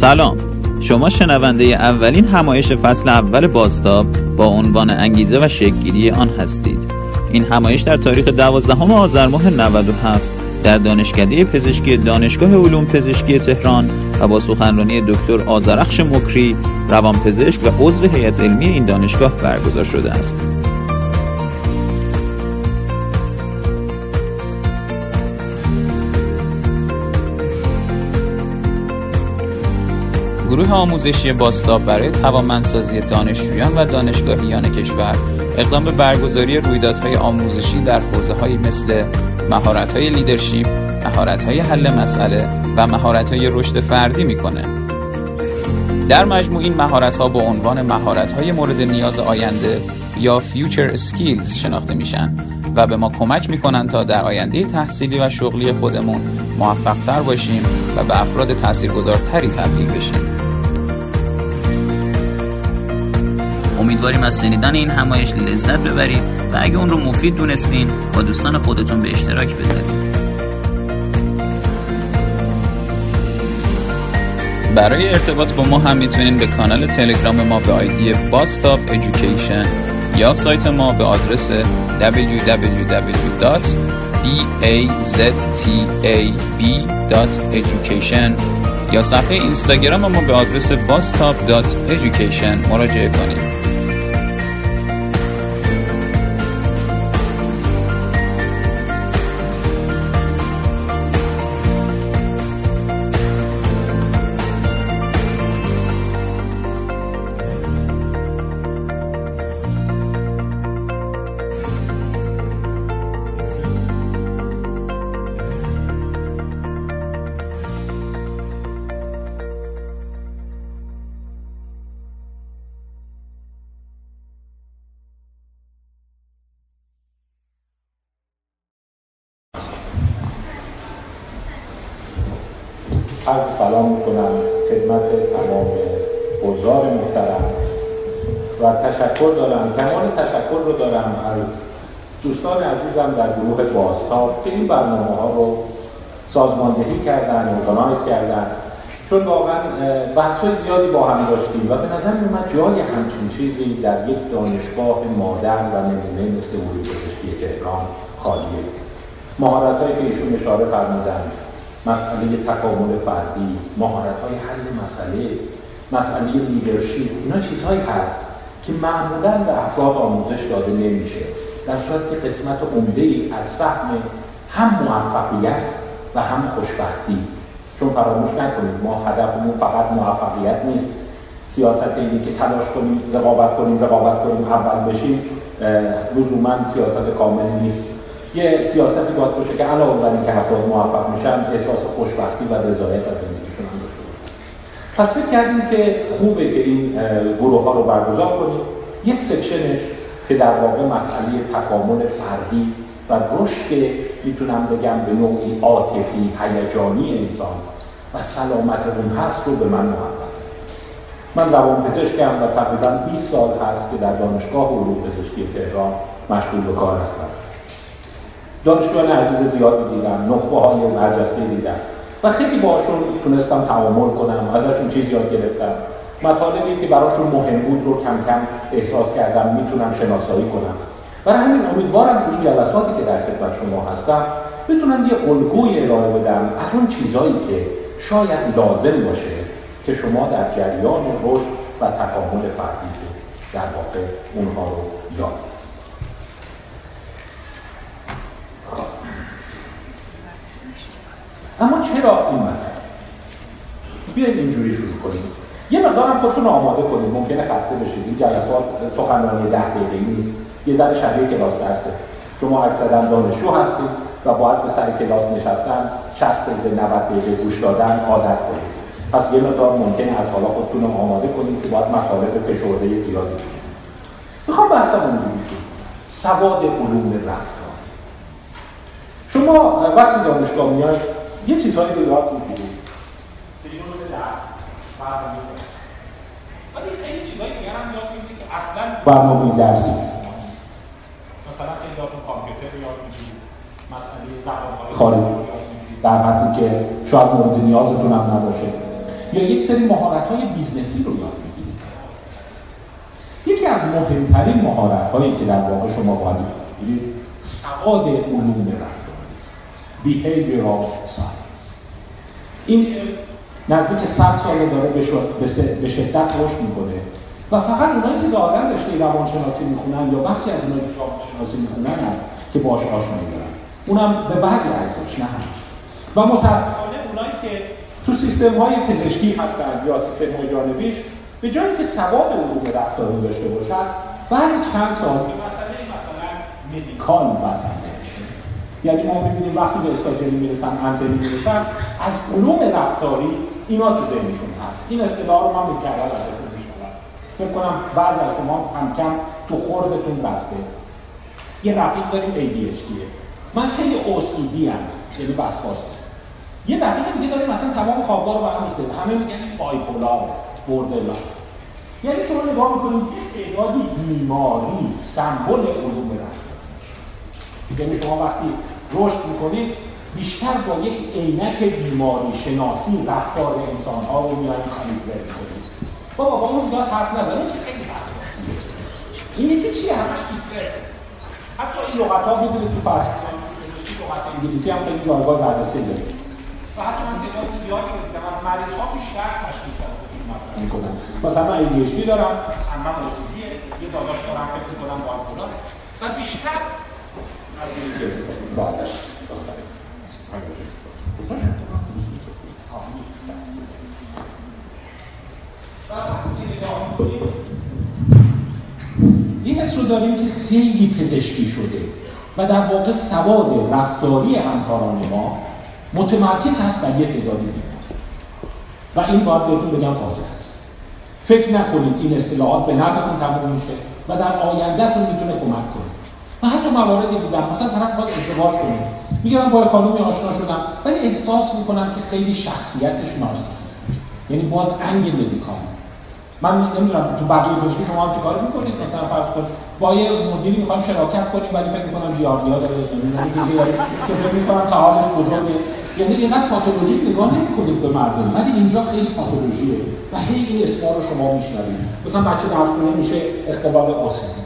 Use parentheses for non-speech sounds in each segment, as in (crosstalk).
سلام شما شنونده اولین همایش فصل اول باستاب با عنوان انگیزه و شکلگیری آن هستید این همایش در تاریخ 12 آذر ماه 97 در دانشکده پزشکی دانشگاه علوم پزشکی تهران و با سخنرانی دکتر آزرخش مکری روانپزشک و عضو هیئت علمی این دانشگاه برگزار شده است. گروه آموزشی باستاب برای توانمندسازی دانشجویان و دانشگاهیان کشور اقدام به برگزاری رویدادهای آموزشی در های مثل مهارت‌های لیدرشپ، مهارت‌های حل مسئله و مهارت‌های رشد فردی می‌کنه. در مجموع این مهارت‌ها با عنوان مهارت‌های مورد نیاز آینده یا future skills شناخته میشن و به ما کمک می‌کنن تا در آینده تحصیلی و شغلی خودمون موفقتر باشیم و به افراد تاثیرگذارتری تبدیل بشیم. امیدواریم از شنیدن این همایش لذت ببرید و اگه اون رو مفید دونستین با دوستان خودتون به اشتراک بذارید. برای ارتباط با ما هم می‌تونین به کانال تلگرام ما به آیدی باستاپ ایژوکیشن یا سایت ما به آدرس www.baztab.education یا صفحه اینستاگرام ما به آدرس bastop.education مراجعه کنید. این برنامه ها رو سازماندهی کردن organize کردن. چون واقعا بحث زیادی با هم داشتیم و به نظر میومد جای همچین چیزی در یک دانشگاه modern و نمونه مثل علوم پزشکی تهران خالیه. مهارت هایی که ایشون اشاره فرمودن مسئله تکامل فردی مهارت های حل مسئله مسئله leadership اینا چیزهایی هست که معمولا به افراد آموزش داده نمیشه. در صورت که قسمت عمده ای از سهم هم موفقیت و هم خوشبختی. چون فراموش نکنید ما هدفمون فقط موفقیت نیست. سیاست اینه که تلاش کنیم رقابت کنیم رقابت کنیم اول بشیم. لزوما سیاست کاملی نیست. یه سیاستی باید باشه که علاوه بر اینکه افراد موفق میشن احساس خوشبختی و رضایت از زندگیشون هم داشته پس فکر کردیم که خوبه که این گروه ها رو برگزار کنیم. یک سکشنش که در واقع مسئله تکامل فردی و رشد می‌تونم بگم به نوعی عاطفی هیجانی انسان. و سلامت اون هست رو به من محقق من روان پزشکم و تقریبا 20 سال هست که در دانشگاه علوم پزشکی تهران مشغول به کار هستم. دانشجویان عزیز زیادی دیدم نخبه های برجسته دیدم. و خیلی باشون تونستم تعامل کنم ازشون چیز یاد گرفتم. مطالبی که براشون مهم بود رو کم کم احساس کردم می‌تونم شناسایی کنم. برای همین امیدوارم این جلساتی که در خدمت شما هستم بتونم یه الگوی ارائه بدم از اون چیزهایی که شاید لازم باشه که شما در جریان رشد و تکامل فردی در واقع اونها رو یاد اما چرا این مسئله؟ بیاید اینجوری شروع کنیم. یه مقدارم خودتون آماده کنید ممکنه خسته بشید. این جلسات سخنرانی ده دقیقه نیست. یه ذره شبیه کلاس درسه. شما اکثرا دانشجو هستید و باید به سر کلاس نشستن 60 دقیقه 90 دقیقه گوش دادن عادت کنید. پس یه مقدار ممکنه از حالا خودتون رو آماده کنید که باید مطالب فشرده زیادی کنید. می‌خوام بحثم اونجوری شد سواد علوم رفتار. شما وقتی دانشگاه میاید یه چیزهایی رو یاد می‌گیرید ولی خیلی چیزهایی دیگه هم یاد می‌گیرید که اصلا برنامه درسی مثلا خیلی یادتون کامپیوتر یاد می‌گیرید مسئله زبانهای خارجی در حدی که شاید مورد نیازتون هم نباشه. یا یک سری مهارت های business ی رو یاد می‌گیرید یکی از مهمترین مهارت هایی که در واقع شما باید بگیرید سواد علوم رفتاری است. Behavioral science. این نزدیک 100 ساله داره به شدت رشد می‌کنه. و فقط اونایی که ظاهرا رشته روانشناسی می‌خونن یا بخشی از اونایی که روانشناسی می‌خونن هست که باش آشنایی دارن. اونم به بعضی ارزش نه همش. و متاسفانه اونایی که تو سیستم های پزشکی هستن یا سیستم های جانبیش به جایی که سواد علوم رفتاری داشته باشن بعد چند سال به مسئله مثلا مدیکال مسئله یعنی ما می‌بینیم وقتی به استاجری می‌رسن انتنی می‌رسن از علوم رفتاری اینا تو ذهنشون هست. این اصطلاح رو من مکرر ازتون میشنوم. فکر کنم بعض از شما کم کم تو خوردتون رفته یه رفیق داریم ADHD من خیلی OCD هم یعنی وسواس یه رفیق دیگه داریم مثلا تمام خوابگاه رو وقت میخته همه میگن این بایپولار بردرلاین یعنی شما نگاه می‌کنید یه تعدادی بیماری سمبل علوم رفتار یعنی شما وقتی رشد می‌کنید بیشتر با یک عینک بیماری شناسی رفتار انسان ها رو میان کالیبره می‌کنید. بابا با اون زیاد حرف نزنه چه خیلی وسواسی این یکی چیه؟ همش حتی این لغت ها می‌دونید تو فرض لغت انگلیسی هم خیلی جایگاه بررسی داره و حتی من تعداد زیادی رو دیدم. از مریض ها بیشتر تشکیل می‌کنن مثلا من ADHD دارم. همه موجودیه یه داداش دارم فکر کنم بایپولاره و بیشتر از یه حس رو داریم که خیلی پزشکی شده و در واقع سواد رفتاری همکاران ما متمرکز هست بر یک تعدادی و این باید بهتون بگم فاجعه است. فکر نکنید این اصطلاحات به نفعتون تموم میشه و در آیندهتون می‌تونه کمک کنه. و حتی مواردی دیدم مثلا طرف باید ازدواج کنه. میگه من با خانومی آشنا شدم ولی احساس می‌کنم که خیلی شخصیتش نارسیسیسته یعنی باز انگ مدیکال. من نمی‌دونم تو بقیه پزشکی شما هم چیکار می‌کنید؟ مثلا فرض کن با یه مدیری می‌خوام شراکت کنیم ولی فکر می‌کنم ژیاردیا داره که فکر می‌کنم تعالش بزرگه. یعنی اینقدر پاتولوژیک نگاه نمی‌کنید به مردم ولی اینجا خیلی پاتولوژیه و هی این اسما رو شما میشنوید. مثلا بچه در میشه اختلال اوسیدی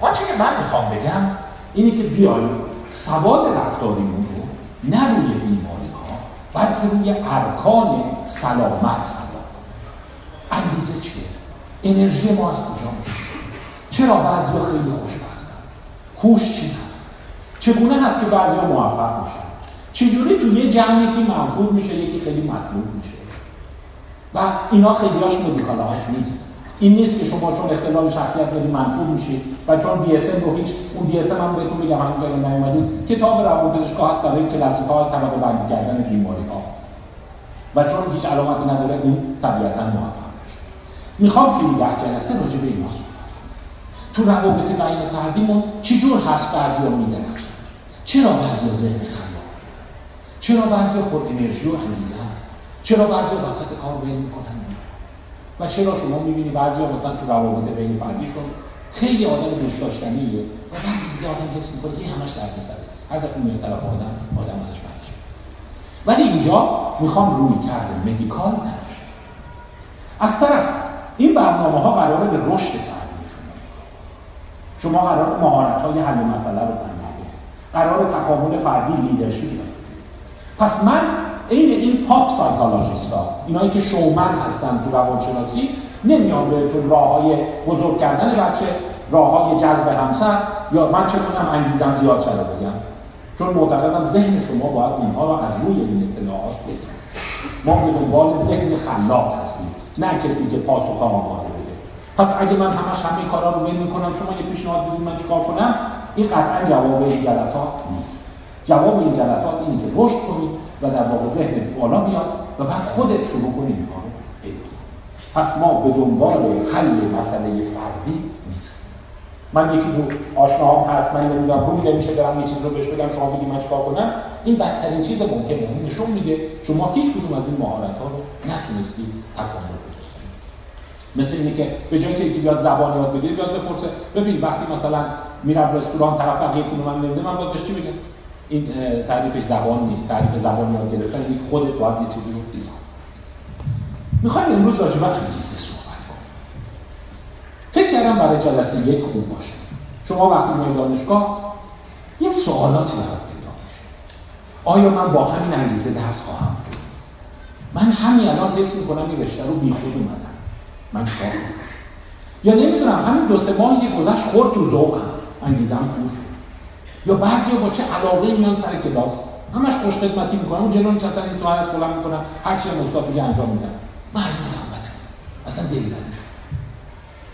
آنچه که من می‌خوام بگم؟ اینه که بیایم سواد رفتاریمون رو نه روی بیماری ها بلکه روی ارکان سلامت انگیزه چیه؟ انرژی ما از کجا میشه؟ چرا بعضی خیلی خوشبختن؟ هوش چی هست؟ چگونه هست که بعضی موفق میشن؟ چجوری تو یه جمع یکی منفور میشه یکی خیلی مطلوب میشه و اینا خیلیاش مدیکالاهاش نیست این نیست که شما چون اختلال شخصیت داری منفور میشید و چون DSM رو هیچ اون DSM هم بهتون میگم همون داریم نیومدید کتاب روانپزشکا هست برای کلاسیکا طبقه بندی کردن بیماری ها و چون هیچ علامتی نداره این طبیعتا موفق می‌خوام این ده جلسه راجع به اینا تو روابط بین فردیمون چجور هست بعضیا میدرخشن چرا بعضیا ذهن خلاق چرا بعضیا پر انرژی و انگیزه چرا بعضیا وسط کار ول می‌کنن؟ و چرا شما می‌بینی بعضی مثلا تو روابط بین فردیشون خیلی آدم دوست داشتنیه و بعضی دیگه آدم حس می‌کنه که همش درد سره هر دفعه میره طرف آدم آدم ازش برش ولی اینجا می‌خوام روی کرده مدیکال نداشته از طرف این برنامه ها قراره به رشد فردی شما شما قرار مهارت های حل مسئله رو تعیین قرار تکامل فردی لیدرشپ پس من این این پاپ سایکولوژیست ها اینایی که شومن هستن تو روانشناسی نمیان بهتون راه های بزرگ کردن بچه راه های جذب همسر یا من چه کنم انگیزم زیاد شده بگم. چون معتقدم ذهن شما باید اونها رو از روی این اطلاعات بسازید ما به دنبال ذهن خلاق هستیم. نه کسی که پاسخ آماده بده. پس اگه من همش همه کارا رو ول می‌کنم شما یه پیشنهاد بدید من چیکار کنم؟ این قطعا جواب این جلسات نیست. جواب این جلسات اینه که رشد کنید و در واقع ذهن بالا بیاد و بعد خودت شروع کنی این کارو پس ما به دنبال حل مسئله فردی نیست من یکی دو آشناهام هست من نمی‌دونم روی نمیشه دارم یه چیز رو بهش بگم شما بگی من چیکار کنم؟ این بدترین چیز ممکنه نشون میده شما هیچ کدوم از این مهارت ها رو نتونستی تکامل بدید مثل اینه که به جای که یکی بیاد زبان یاد بگیره بیاد بپرسه ببین وقتی مثلا میرم رستوران طرف بقیه من نمیده من باید چی بگم این تعریف زبان نیست تعریف زبان یاد گرفتن این خودت باید یه چیزی رو دیزاین می‌خوایم امروز راجع به انگیزه صحبت کنیم فکر کردم برای جلسه یک خوب باشه. شما وقتی میای دانشگاه یه سوالاتی برات پیدا آیا من با همین انگیزه درس خواهم من همین الان حس می‌کنم این رشته رو بیخود اومدم. من چیکار یا نمی‌دونم همین دو سه ماه یه گذشت خورد تو ذوقم انگیزم کور یا بعضی با چه علاقه میان سر کلاس؟ همش خوش خدمتی می‌کنم اون جنون اصلا این سوال از بلند می‌کنم هر چی میگه انجام میدم از بدم اصلا دل زده شد.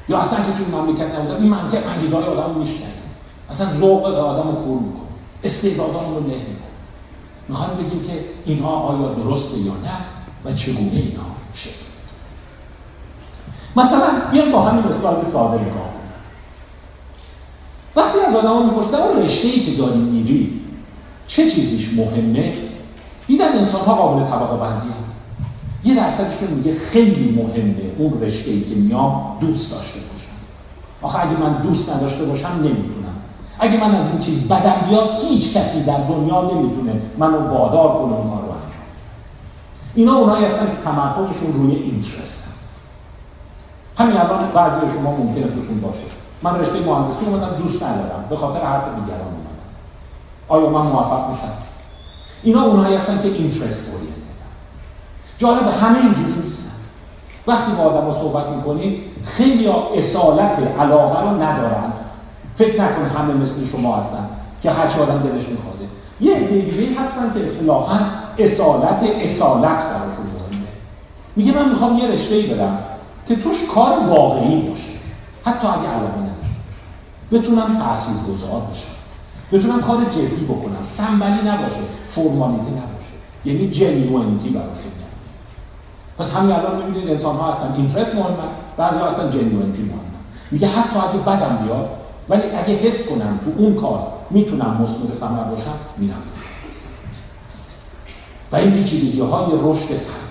یا اصلا که توی مملکت نبودم این منطق انگیزهای آدم رو اصلا ذوق آدم رو کور می‌کنه. استعدادان رو له می‌کنه. می‌خوام بگیم که اینها آیا درسته یا نه؟ و چگونه اینها شکل مثلا بیایم با همین مثال ساده نگاه وقتی از آدم می‌پرسن اون رشته ای که داری میری چه چیزیش مهمه؟ دیدن انسان ها قابل طبقه بندی هم. یه درصدشون میگه خیلی مهمه اون رشته ای که میام دوست داشته باشم. آخه اگه من دوست نداشته باشم نمی‌تونم. اگه من از این چیز بدم بیاد هیچ کسی در دنیا نمی‌تونه منو وادار کنه اون اینا اونایی هستن که تمرکزشون روی اینترست هست. همین الان بعضی شما ممکنه توتون باشه. من رشته مهندسی اومدم دوست ندارم. به خاطر حرف دیگران اومدم. آیا من موفق میشم؟ اینا اونایی هستن که اینترست اورینتد جالب همه اینجوری نیستن. وقتی با آدم صحبت می‌کنید خیلی اصالت علاقه رو ندارند فکر نکن همه مثل شما هستن که هر آدم دلش میخواده یه دیگه هستن که اصطلاحا اصالت اصالت براشون مهمه. میگه من می‌خوام یه رشته برم که توش کار واقعی باشه. حتی اگه علاقه نداشته بتونم تاثیر گذار بشم. بتونم کار جدی بکنم. سنبلی نباشه. فرمالیته نباشه. یعنی جنوینتی براشون پس همین الان می‌بینید انسان ها هستن. اینترست مهمه بعضی هستن جنوینتی مهمه میگه حتی اگه بدم بیاد ولی اگه حس کنم تو اون کار می‌تونم مثمر ثمر باشم میرم و این پیچیدگی های رشد فرد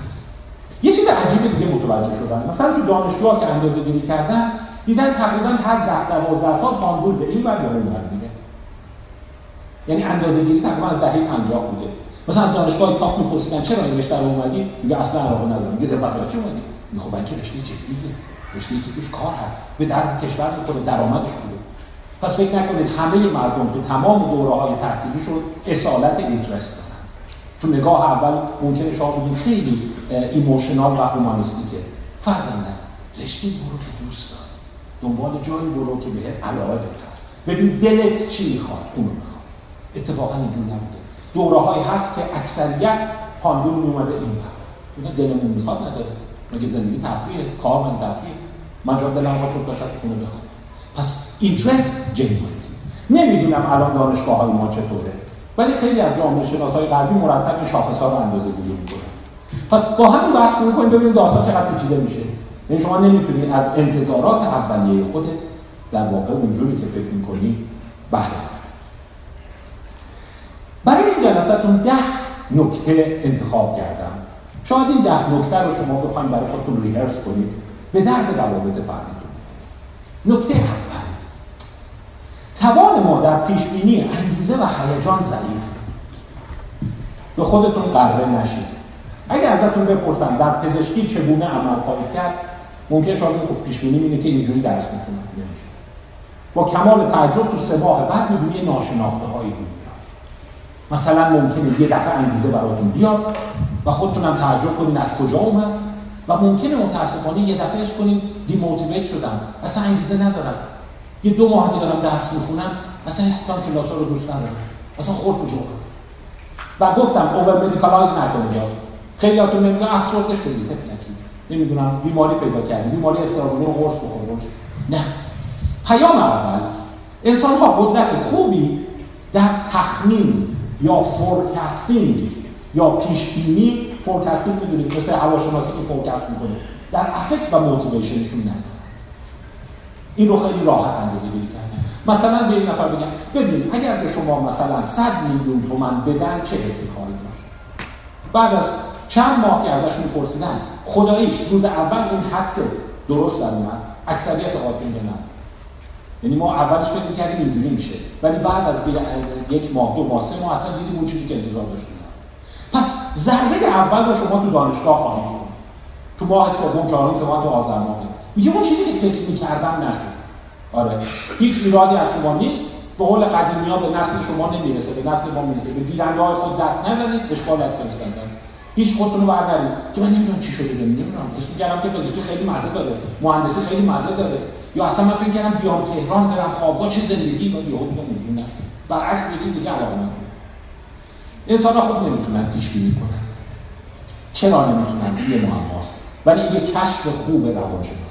یه چیز عجیب دیگه متوجه شدن مثلا تو دانشجوها که اندازه گیری کردن دیدن تقریبا هر ده دوازده سال پاندول به این ور یا اون میره. یعنی اندازه گیری تقریبا از دهه 50 بوده. مثلا از دانشگاه تاپ میپرسیدن چرا این رشته رو اومدی؟ میگه اصلا علاقه ندارم. میگه دفعه چه اومدی؟ میگه خب بلکه رشته جدیه؟ رشته که توش کار هست. به درد کشور می‌خوره درآمدش خوبه. پس فکر نکنید همه مردم تو تمام دوره های تحصیلیشون اصالت اینترست دارن. تو نگاه اول ممکنه شما بگید خیلی ایموشنال و هومانیستیکه. فرزنده رشته برو که دوست داری دنبال جایی برو که بهت علاقه هست ببین دلت چی می‌خواد؟ اونو می‌خواد اتفاقا اینجور نبوده. دوره های هست که اکثریت پاندول میومده این اینا دلمون می‌خواد نداره. مگه زندگی تفریه کار من تفریه من جا دلم داشت خونه بخواد. پس اینترست جنوینتی نمی‌دونم الان دانشگاه های ما چطوره ولی خیلی از جامعه شناس های غربی مرتب این شاخص ها رو اندازه گیری می‌کنن. پس با همین بحث شروع کنیم ببینیم داستان چقدر پیچیده میشه. یعنی شما نمی‌تونید از انتظارات اولیه خودت در واقع اونجوری که فکر می‌کنی بهره برای این جلسهتون ده نکته انتخاب کردم. شاید این ده نکته رو شما بخواید برای خودتون ریهرس کنید. به درد روابط فردیتون نکته اول. توان ما در پیشبینی انگیزه و هیجان ضعیف. به خودتون قره نشید اگر ازتون بپرسن در پزشکی چگونه عمل خواهید کرد ممکن شما خب پیش بینی اینه که اینجوری درس می‌کنن نمیشه با کمال تعجب تو سه ماه بعد می‌بینی ناشناخته هایی مثلا ممکنه یه دفعه انگیزه براتون بیاد و خودتونم تعجب کنین از کجا اومد و ممکنه متاسفانه یه دفعه اش کنین دیموتیویت شدم اصلا انگیزه ندارم یه دو ماه که دارم درس می‌خونم اصلا حس کنم کلاس رو دوست ندارم. اصلا خورد تو و گفتم اوور مدیکالایز نکنید خیلی هاتون نمیگن افسرده شدی تفلکی نمی‌دونم بیماری پیدا کردی بیماری استرابون رو قرص بخور نه. پیام اول انسان ها قدرت خوبی در تخمین یا forecasting یا پیش بینی forecasting می‌دونید مثل هواشناسی که forecast می‌کنه در affect و motivation شون نداره. این رو خیلی راحت اندازه گیری کردن مثلا به این نفر بگم ببین اگر به شما مثلا 100 میلیون تومن بدن چه حسی خواهید داشت؟ بعد از چند ماه که ازش میپرسیدن خداییش روز اول این حدس درست در اومد اکثریت قاطی نه؟ یعنی ما اولش فکر می‌کردیم اینجوری میشه ولی بعد از یک ماه دو ماه سه ماه اصلا دیدیم اون چیزی که انتظار داشتیم. پس ضربه اول رو شما تو دانشگاه خواهید تو ماه سوم چهارم تو تو آذر ماه. میگه اون چیزی که فکر می‌کردم نشد. آره. هیچ ایرادی از شما نیست. به قول قدیمی ها به نسل شما نمی‌رسه به نسل ما می‌رسه. به گیرنده های خود دست نزنید اشکال از فرستنده هیچ خودتون رو بردارید. که من نمی‌دونم چی شده نمی‌دونم. حس می‌کردم که پزشکی خیلی مزه داره مهندسی خیلی مزه داره. یا اصلا من فکر کردم بیام تهران برم خوابگاه چه زندگی و یهو اینجوری نشد. برعکس یه چیز دیگه علاقه من شد. انسان ها خوب نمی‌تونن پیش بینی کنن. چرا نمی‌تونن؟ یه معماست. ولی یه کشف خوب روانشناسیه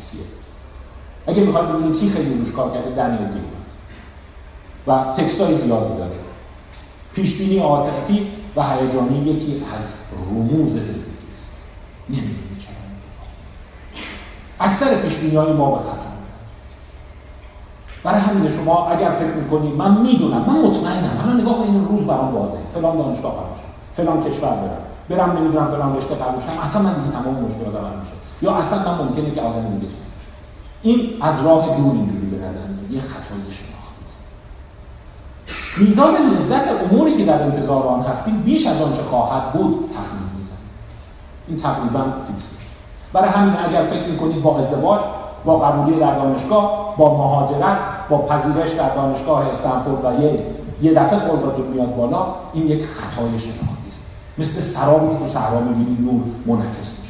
اگه می‌خواد ببینید کی خیلی روش کار کرده دنیل و تکست های زیادی داره. پیش بینی عاطفی و هیجانی یکی از رموز زندگی است. نمی‌دونی چرا اکثر پیش های ما به خطا برای همین شما اگر فکر می‌کنید من می‌دونم من مطمئنم الان نگاه این روز برام واضحه. فلان دانشگاه قبول فلان کشور برم. برم نمی‌دونم فلان رشته قبول اصلا من دیگه تمام مشکلات حل میشه. یا اصلا من ممکنه که آدم دیگه این از راه دور اینجوری به نظر میاد. یه خطای میزان لذت اموری که در انتظار آن هستیم بیش از آنچه خواهد بود تخمین می‌زنیم این تقریبا فیکس برای همین اگر فکر می‌کنید با ازدواج با قبولی در دانشگاه با مهاجرت با پذیرش در دانشگاه استنفورد و یه یه دفعه خودتون میاد بالا این یک خطای شناختی است. مثل سرابی که تو صحرا می‌بینید نور منعکس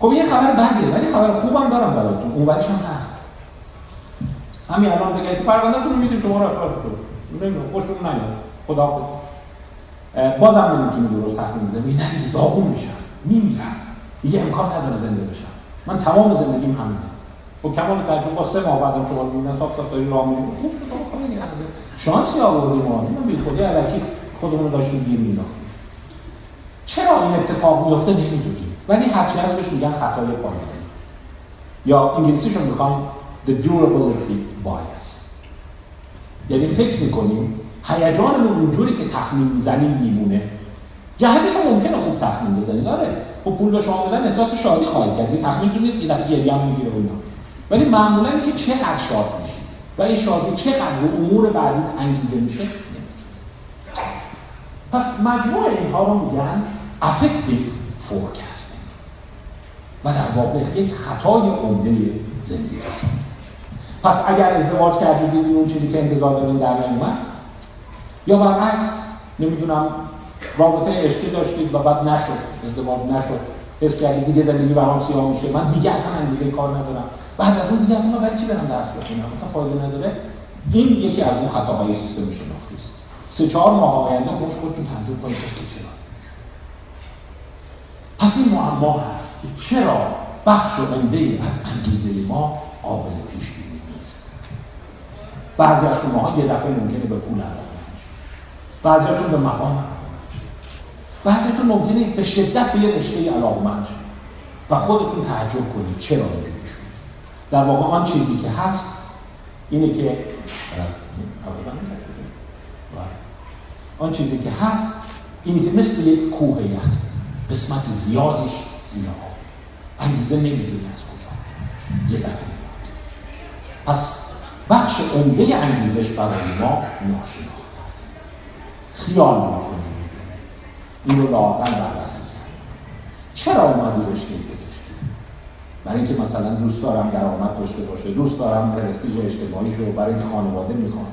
خب یه خبر بده ولی خبر خوبم دارم براتون. اونورش هم هست. همین الان بگید پروندهتون رو میدیم شما رو اخراج کنید نمی‌دونم خوشون نیاد. خداحافظ. بازم نمی‌تونی درست تخمین بزنی. نه داغون میشم. میمیرم. دیگه امکان نداره زنده بشم. من تمام زندگیم همینه. با خب کمال تعجب با سه ماه بعدم شما می‌بینن صاف صاف داری راه میری خوب شانسی آوردیم ما. من بی خودی الکی خودمون داشتیم گیر مینداختیم چرا این اتفاق میفته نمی‌دونیم ولی هرچی هست بهش میگن خطای پایانی یا انگلیسیشون می‌خوایم the durability bias. یعنی فکر می‌کنیم هیجانمون اونجوری که تخمین می‌زنیم میمونه. جهتش ممکنه خوب تخمین بزنید داره خب پول به شما بدن احساس شادی خواهید کرد. تخمین تو نیست یه دفعه گریه هم می‌گیره اینا. ولی معمولا اینکه چقدر شاد میشه و این شادی چقدر رو امور بعدی انگیزه میشه پس مجموع اینها رو میگن affective forecasting و در واقع یک خطای عمده زندگی است. پس اگر ازدواج کردید اون چیزی که انتظار دارین در نمیومد یا برعکس نمی‌دونم رابطه عشقی داشتید و بعد نشد ازدواج نشد حس کردید دیگه زندگی برام سیاه میشه من دیگه اصلا انگیزه کار ندارم. بعد از اون دیگه اصلا برای چی برم درس بخونم؟ اصلا فایده نداره. این یکی از اون خطاهای سیستم شناختی است. سه چهار ماه آینده خوش خودتون تعجب کنید که چرا پس این معما هست. چرا بخش عمده از انگیزه ما قابل پیش بعضی از شما یه دفعه ممکنه به پول بعضیاتون به مقام بعضیاتون ممکنه به شدت به یه رشته علاقمند و خودتون تعجب کنید چرا اینجوری شد در واقع آن چیزی که هست اینه که آن چیزی که هست اینه که مثل یک کوه یخ قسمت زیادش زیر آب انگیزه نمی‌دونی از کجا. یه دفعه. پس بخش عمده انگیزش برای ما ناشناخته است. خیال می‌کنیم این رو لاقل بررسی کرد چرا اومدی رشته پزشکی برای اینکه مثلا دوست دارم درآمد داشته باشه دوست دارم پرستیژ اجتماعی شو برای اینکه خانواده می‌خوام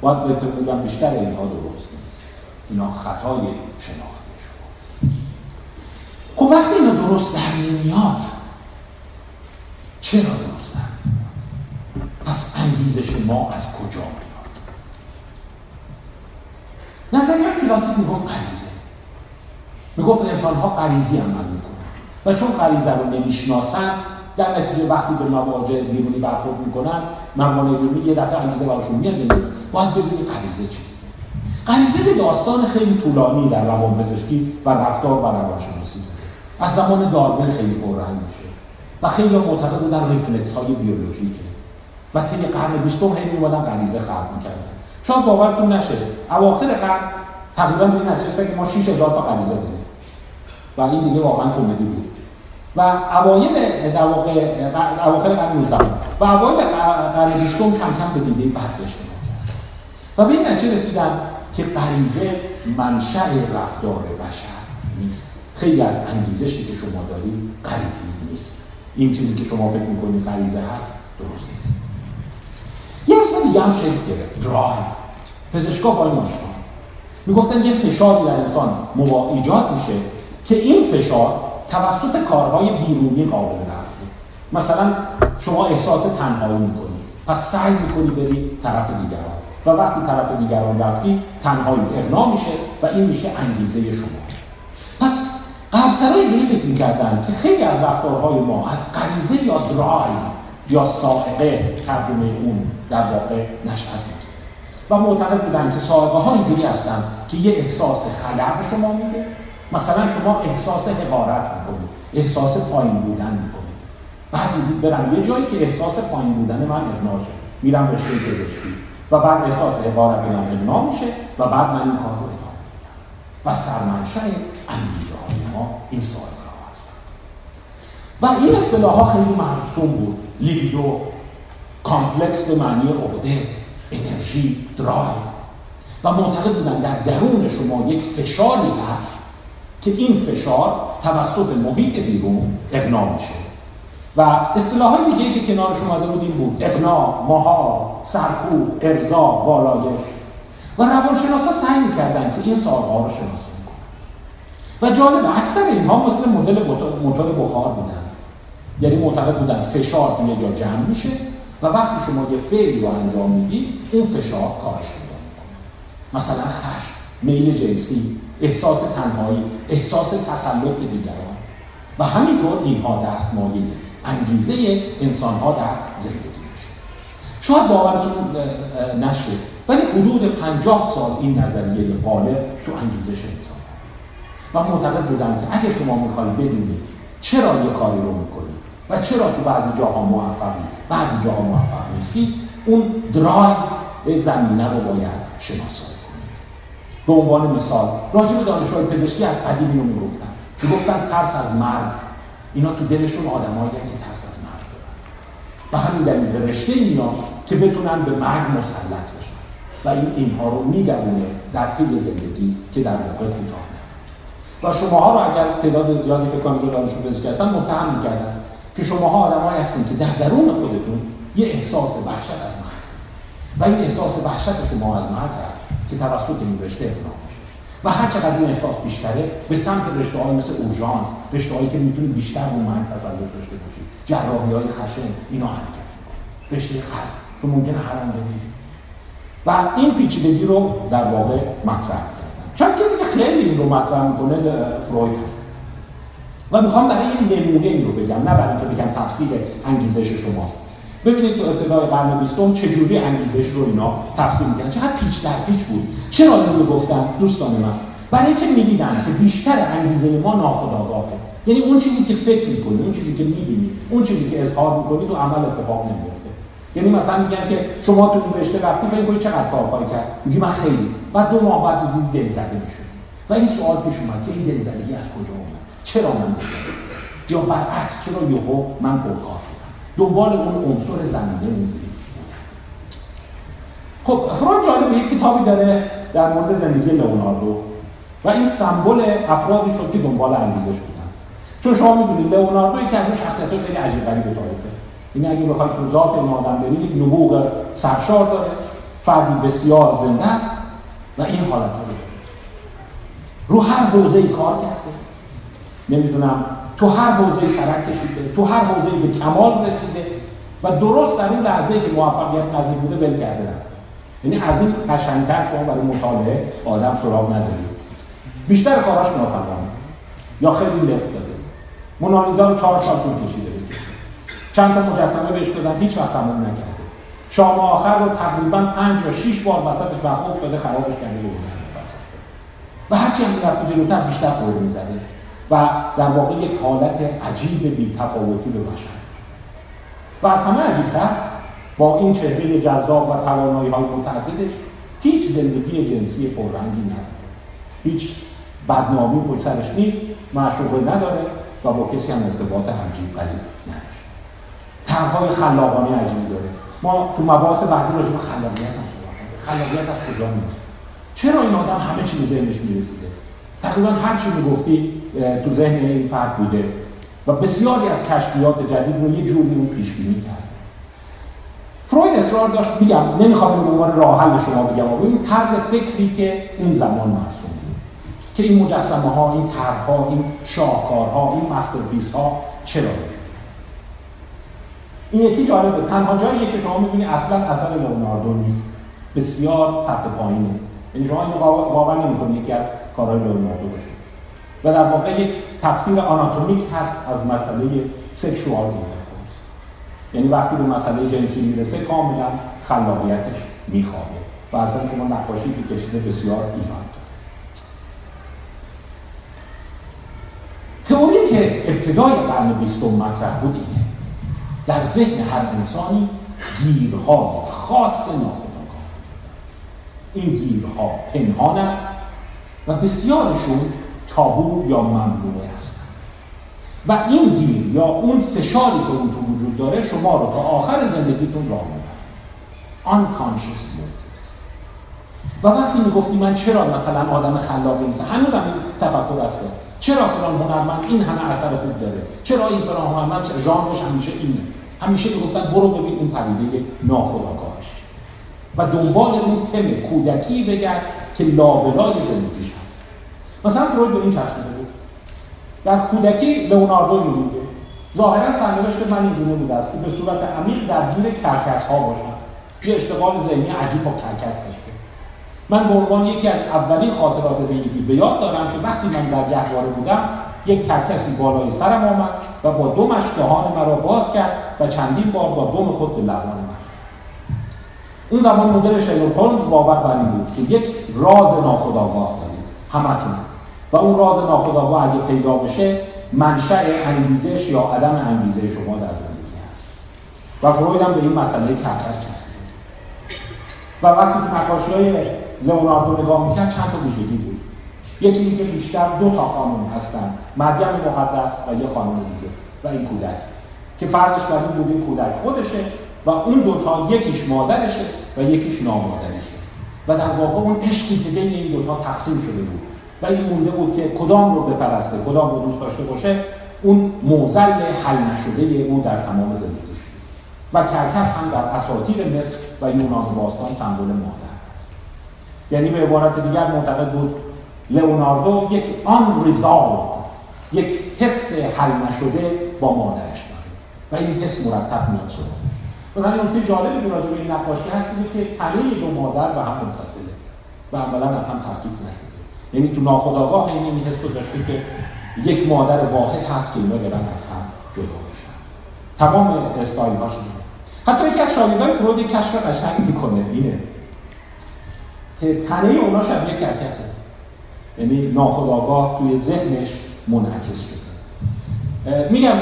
باید بهتون بگم بیشتر اینها درست نیست. اینا خطای شناخته شما خب وقتی اینا درست در نمیاد چرا درست در پس انگیزش ما از کجا میاد؟ نظریه کلاسیک می‌گفت غریزه. می‌گفت انسان ها غریزی عمل می‌کنن. و چون غریزه رو نمی‌شناسن در نتیجه وقتی به مواجه بیرونی برخورد می‌کنن موانع بیرونی یه دفعه انگیزه براشون میاد باید ببینی غریزه چی. غریزه داستان خیلی طولانی در روانپزشکی و رفتار و روانشناسی. از زمان داروین خیلی پررنگ میشه و خیلی معتقد بودن ریفلکس های بیولوژیکه. و طی قرن بیستم هی میومدن غریزه خلق می‌کردن. شاید باورتون نشه اواخر قرن تقریبا به این نتیجه که ما 6000 تا غریزه داریم. و این دیگه واقعا کمدی بود. و اوایل در واقع اواخر قرن 19 و اوایل قرن بیستم کم کم به دیده بد بهش و به این نتیجه رسیدن که غریزه منشأ رفتار بشر نیست. خیلی از انگیزشی که شما دارید غریزی نیست. این چیزی که شما فکر می‌کنید غریزه هست درست نیست. یه اسم دیگه هم شکل گرفت. درایو پزشکا با این آشنا. می‌گفتن یه فشاری در انسان ایجاد میشه که این فشار توسط کارهای بیرونی قابل رفعه. مثلا شما احساس تنهایی می‌کنی. پس سعی می‌کنی بری طرف دیگران. و وقتی طرف دیگران رفتی تنهایی اغنا میشه و این میشه انگیزه شما. پس قبلترها اینجوری فکر می‌کردن که خیلی از رفتارهای ما از غریزه یا درایو یا سائقه ترجمه اون در واقع نشأت و معتقد بودن که سائقه ها اینجوری هستن که یه احساس خلع به شما میده. مثلا شما احساس حقارت می‌کنید احساس پایین بودن می‌کنید. بعد می‌دید برم یه جایی که احساس پایین بودن من اغنا شد میرم رشته پزشکی و بعد احساس حقارت من اغنا میشه و بعد من این کار و سرمنشه انگیزه های ما این هستن و این اصطلاح ها خیلی مرسوم بود. libido complex به معنی عقده انرژی درایو. و معتقد بودن در درون شما یک فشاری هست که این فشار توسط محیط بیرون اغنا میشه. و اصطلاح های دیگه که کنارش اومده بود این بود. اغنا، ماها، سرکوب، ارضا، والایش. و روانشناسا سعی می‌کردن که این سالها رو شناسایی و جالب اکثر اینها مثل مدل موتور بخار بودن. یعنی معتقد بودن فشار توی جا جمع میشه و وقتی شما یه فعلی رو انجام میدی اون فشار کاهش پیدا مثلا خشم میل جنسی احساس تنهایی احساس تسلط به دیگران. و همینطور اینها دستمایه انگیزه انسانها در زندگی. شاید باورتون نشه. ولی حدود پنجاه سال این نظریه غالب تو انگیزش انسان و معتقد بودن که اگه شما می‌خواید بدونید چرا یه کاری رو می‌کنید و چرا تو بعضی جاها موفقی بعضی جاها موفق نیستی اون درایو به زمینه رو باید شناسایی کنید. به عنوان مثال راجع به دانشجوهای پزشکی از قدیم اینو می‌گفتن می‌گفتن ترس از مرگ. اینا تو دلشون آدمایی که ترس از مرگ دارن. و همین دلیل به رشته اینا که بتونن به مرگ مسلط بشن. و این اینها رو می‌دونه در طول زندگی که در واقع کوتاه و شماها رو اگر تعداد زیادی فکر کنم جو دانشجو پزشکی هستن متهم می‌کردن که شماها آدمایی هستین که در درون خودتون یه احساس وحشت از مرگ. و این احساس وحشت شما از مرگ هست که توسط این رشته اقناع میشه. و هر چقدر این احساس بیشتره به سمت رشته های مثل اورژانس رشته هایی که می‌تونید بیشتر مرگ تسلط داشته باشید. جراحی های خشن اینا حرکت رشته خلق. چون ممکنه هر و این پیچیدگی رو در واقع مطرح کردن. چند کسی که خیلی این رو مطرح می‌کنه فروید هست. و می‌خوام برای این نمونه این رو بگم نه برای اینکه بگم تفسیر انگیزش شماست. ببینید تو ابتدای قرن بیستم چجوری انگیزش رو اینا تفسیر می‌کنن چقدر پیچ در پیچ بود. چرا این رو گفتم دوستان من؟ برای اینکه می‌دیدن که بیشتر انگیزه ما ناخودآگاهه. یعنی اون چیزی که فکر می‌کنی اون چیزی که می‌بینی اون چیزی که اظهار می‌کنی تو عمل اتفاق نمیفته یعنی مثلا میگن که شما تو این رشته رفتی فکر کنید چقدر کار خواهی کرد؟ میگی من خیلی. بعد دو ماه بعد میگی دلزده می‌شد و این سوال پیش اومد که این دلزدگی از کجا اومد؟ چرا من یا برعکس چرا یهو من پرکار شدم؟ دنبال اون عنصر زمینه موزیک خب فرانک جالب یک کتابی داره در مورد زندگی لئوناردو و این سمبل افرادی شد که دنبال انگیزش بودن. چون شما می‌دونید لئوناردو یکی از اون شخصیت خیلی عجیب غریب تاریخه این اگه بخواید تو ذات این آدم برید یک نبوغ سرشار داره فردی بسیار زنده است و این حالت رو رو هر حوزه کار کرده. نمی‌دونم تو هر حوزه سرک کشیده تو هر حوزه به کمال رسیده و درست در اون لحظه که موفقیت پذیر بوده ول کرده یعنی از این قشنگتر شما برای مطالعه آدم سراغ ندارید. بیشتر کاراش ناتمام یا خیلی لفت داده. مونالیزا رو چهار سال طول کشیده. چند تا مجسمه بهش دادن هیچ وقت تمام نکرده شام آخر رو تقریبا پنج یا شیش بار وسطش وقت افتاده خرابش کرده و هرچی هم می‌رفته جلوتر بیشتر قول می‌زده. و در واقع یک حالت عجیب بی تفاوتی به بشر و از همه عجیبتر با این چهره جذاب و توانایی های متعددش هیچ زندگی جنسی پررنگی نداره. هیچ بدنامی پشت سرش نیست معشوقه نداره و با کسی هم ارتباط عجیب غریب نداره. طرحهای خلاقانه عجیبی داره ما تو مباحث بعدی راجع به خلاقیت هم خلاقیت از کجا میاد؟ چرا این آدم همه چی ذهنش می‌رسیده؟ تقریبا هر چی می‌گفتی تو ذهن این فرد بوده. و بسیاری از کشفیات جدید رو یه جوری اون پیش بینی کرد. فروید اصرار داشت میگم نمی‌خوام به عنوان راه حل شما بگم این طرز فکری که اون زمان مرسوم که این مجسمه ها این طرحها این شاهکارها این masterpiece ها چرا این یکی جالبه. تنها جاییه که شما می‌بینی اصلا اثر لئوناردو نیست. بسیار سطح پایینه. یعنی شما اینو باور نمی‌کنید یکی از کارهای لئوناردو باشه. و در واقع یک تفسیر آناتومیک هست از مسئله sexual یعنی وقتی به مسئله جنسی می‌رسه کاملا خلاقیتش میخوابه. و اصلا شما نقاشی که کشیده بسیار ایران تئوری که ابتدای قرن بیستم مطرح بود اینه. در ذهن هر انسانی گیرهای خاص ناخودآگاه. این گیرها پنهانند و بسیارشون تابو یا ممنوعه هستند. و این گیر یا اون فشاری که اون تو وجود داره شما رو تا آخر زندگیتون راه می‌بره. Unconscious motives. و وقتی می‌گفتی من چرا مثلا آدم خلاقی نیستم؟ هنوز هم تفکر است. چرا فلان هنرمند این همه اثر خوب داره؟ چرا این فلان هنرمند ژانرش همیشه اینه؟ همیشه می‌گفتن برو ببین این پدیده ناخودآگاهش. و دنبال اون تم کودکی بگرد که لابلای زندگیش هست. مثلا فروید به این چسبیده بود. در کودکی لئوناردو میبینده ظاهرا سرنوشت من این گونه بوده است که به صورت عمیق درگیر کرکس ها باشم. یه اشتغال ذهنی عجیب با کرکس داشته. من به عنوان یکی از اولین خاطرات زندگی به یاد دارم که وقتی من در گهواره بودم یک کرکسی بالای سرم آمد و با دومش دهان مرا باز کرد و چندین بار با دوم خود به لبان من اون زمان مدل شیلوک هولمز باور بر این بود که یک راز ناخودآگاه دارید همتون. و اون راز ناخودآگاه اگه پیدا بشه منشأ انگیزش یا عدم انگیزه شما در زندگی هست. و فروید هم به این مسئله کرکس چسبیده و وقتی که نقاشی های لئوناردو نگاه می‌کرد چند تا ویژگی بود. یکی اینکه بیشتر دو تا خانم هستن. مریم مقدس و یه خانم دیگه و این کودک. که فرضش بر این بود این کودک خودشه و اون دوتا یکیش مادرشه و یکیش نامادرشه. و در واقع اون عشقی که بین این دوتا تقسیم شده بود. و این مونده بود که کدام رو بپرسته کدام رو دوست داشته باشه اون موزل حل نشده او در تمام زندگیش. و کرکس هم در اساطیر مصر و یونان باستان سمبل مادر است. یعنی به عبارت دیگر معتقد بود لئوناردو یک آن ریزال یک حس حل نشده با مادرش داره. و این حس مرتب میاد سراغش. مثلا نکته جالبی که راجع این نقاشی هست که تله دو مادر به هم متصله. و اولا از هم تفکیک نشده. یعنی تو ناخودآگاه این حس رو داشته که یک مادر واحد هست که اینا دارن از هم جدا میشن. تمام استایل هاش حتی یکی از شاگردان فرود کشف قشنگ می‌کنه. اینه. که تنه اونا شبیه کرکسه. یعنی ناخودآگاه توی ذهنش منعکس شده میگم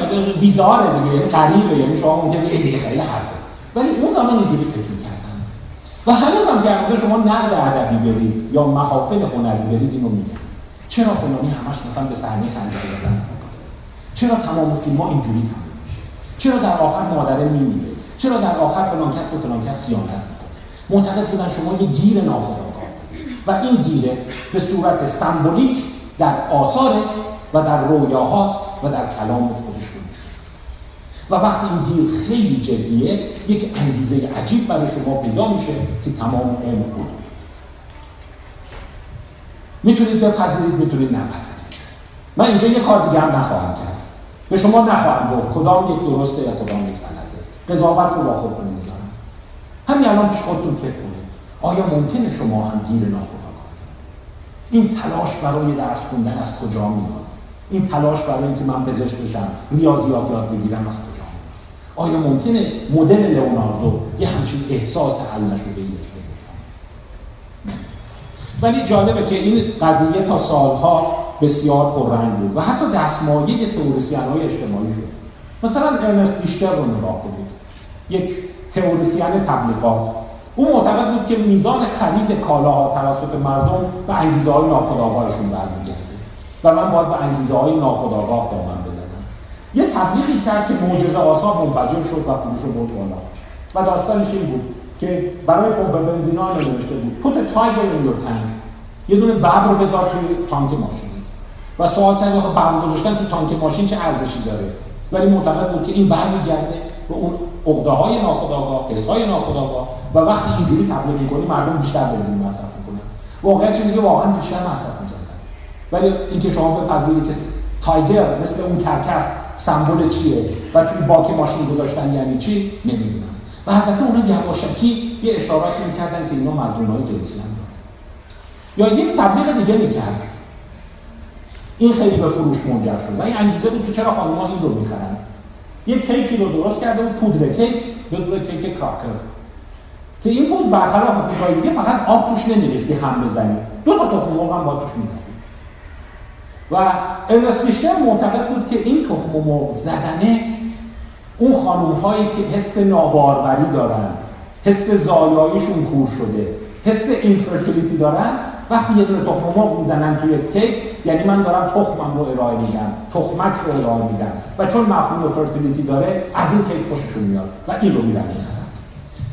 بیزاره دیگه یعنی قریبه یعنی شما ممکنه یه دیگه خیلی حرفه. ولی اون زمان اینجوری فکر می‌کردن و هنوز هم که شما نقد ادبی برید یا محافل هنری برید اینو میگن چرا فلانی همش مثلا به صحنه خنجر زدن چرا تمام فیلم ها اینجوری تموم میشه؟ چرا در آخر مادره میمیره؟ چرا در آخر فلان کس به فلان کس خیانت می‌کنه؟ معتقد بودن شما یه گیر ناخودآگاه. و این گیرت به صورت سمبولیک در آثارت و در رویاهات و در کلام خودش رو و وقتی این گیر خیلی جدیه یک انگیزه عجیب برای شما پیدا میشه که تمام علم بود می‌تونید بپذیرید می‌تونید نپذیرید. من اینجا یه کار دیگه هم نخواهم کرد. به شما نخواهم گفت کدام یک درسته یا کدام یک غلطه. قضاوت رو با خودتون می‌ذارم. همین الان پیش خودتون فکر کنید. آیا ممکنه شما هم گیر ناخودآگاه این تلاش برای درس خوندن از کجا میاد؟ این تلاش برای اینکه من پزشک بشم ریاضیات یاد بگیرم از کجا میاد؟ آیا ممکنه مدل لئوناردو یه همچین احساس حل نشده ای داشته ولی جالبه که این قضیه تا سالها بسیار پررنگ بود و حتی دستمایه تئوریسین های اجتماعی شد. مثلا ارنست دیشتر رو نگاه کنید. یک تئوریسین تبلیغات. او معتقد بود که میزان خرید کالاها توسط مردم به انگیزه های ناخودآگاهشون برمیگرده. و من باید به انگیزه های ناخودآگاه دامن بزنم. یه تبلیغی کرد که معجزه آسا منفجر شد و فروش بود بالا. و داستانش این بود که برای پمپ بنزینا نوشته بود پوت تایگر این یور تانک یه دونه ببر رو بذار توی تانک ماشین. و سوال سر برق گذاشتن تو تانک ماشین چه ارزشی داره؟ ولی معتقد بود که این برمیگرده به اون عقده های ناخودآگاه حس های ناخودآگاه و وقتی اینجوری تبلیغ می‌کنی مردم بیشتر بنزین مصرف می‌کنن. واقعیت که واقعا بیشتر مصرف می‌کنن ولی اینکه شما بپذیرید که تایگر مثل اون کرکس سمبل چیه و توی باک ماشین گذاشتن یعنی چی نمی‌دونم. و البته اونا یواشکی یه اشاراتی می‌کردن که اینا مظنون های جنسی هم یا یک تبلیغ دیگه می‌کرد. این خیلی به فروش منجر شد. و این انگیزه بود که چرا خانم‌ها این رو می‌خرن؟ یک کیکی رو درست کرده بود پودر کیک بدون کیک کراکر که این پودر برخلاف پیکای دیگه فقط آب توش نمیریختی هم بزنی. دو تا تخم مرغ هم با توش می‌زنی و ارنست بیشتر معتقد بود که این تخم مرغ زدنه اون خانوم هایی که حس ناباروری دارن حس زایاییشون کور شده حس این fertility دارن وقتی یه دونه تخم مرغ می‌زنن توی کیک یعنی من دارم تخمم رو ارائه میدم تخمک رو ارائه میدم. و چون مفهوم fertility داره از این کیک خوششون میاد و این رو میرن می‌زنن.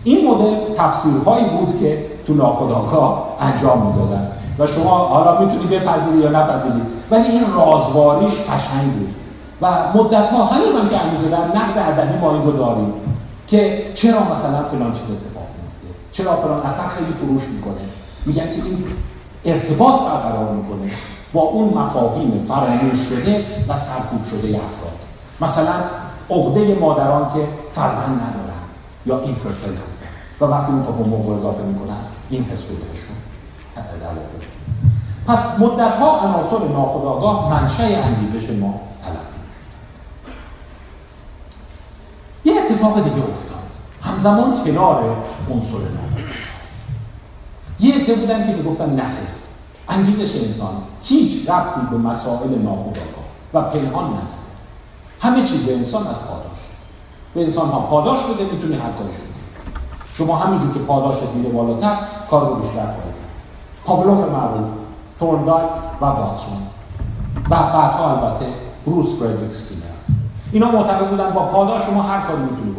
این مدل تفسیرهایی بود که تو ناخودآگاه انجام می‌دادن. و شما حالا می‌تونید بپذیرید یا نپذیرید. ولی این رازواریش قشنگ بود. و مدت ها هنوز هم که در نقد ادبی ما این رو داریم که چرا مثلا فلان چیز اتفاق میفته چرا فلان؟ اصلا خیلی فروش می‌کنه. میگن که این ارتباط برقرار می‌کنه با اون مفاهیم فراموش شده و سرکوب شده افراد. مثلا عقده مادران که فرزند ندارن یا اینفرتیل هستن. و وقتی اون تخم مرغ اضافه می‌کنن این حس رو بهشون پس مدت ها عناصر ناخودآگاه منشأ انگیزش ما طلب یه اتفاق دیگه افتاد. همزمان کنار عنصر ناخودآگاه. یه عده بودن که می‌گفتن نخیر انگیزش انسان. هیچ ربطی به مسائل ناخودآگاه و پنهان نداره. همه چیز انسان از پاداش. به انسان ها پاداش بده می‌تونی هر کاری شما همینجور که پاداشت میره بالاتر کار رو بیشتر کنید. پاولوف معروف ثورندایک و واتسون. و بعدها البته بوروس فردریک اینا معتقد بودن با پاداش شما هر کاری می‌تونی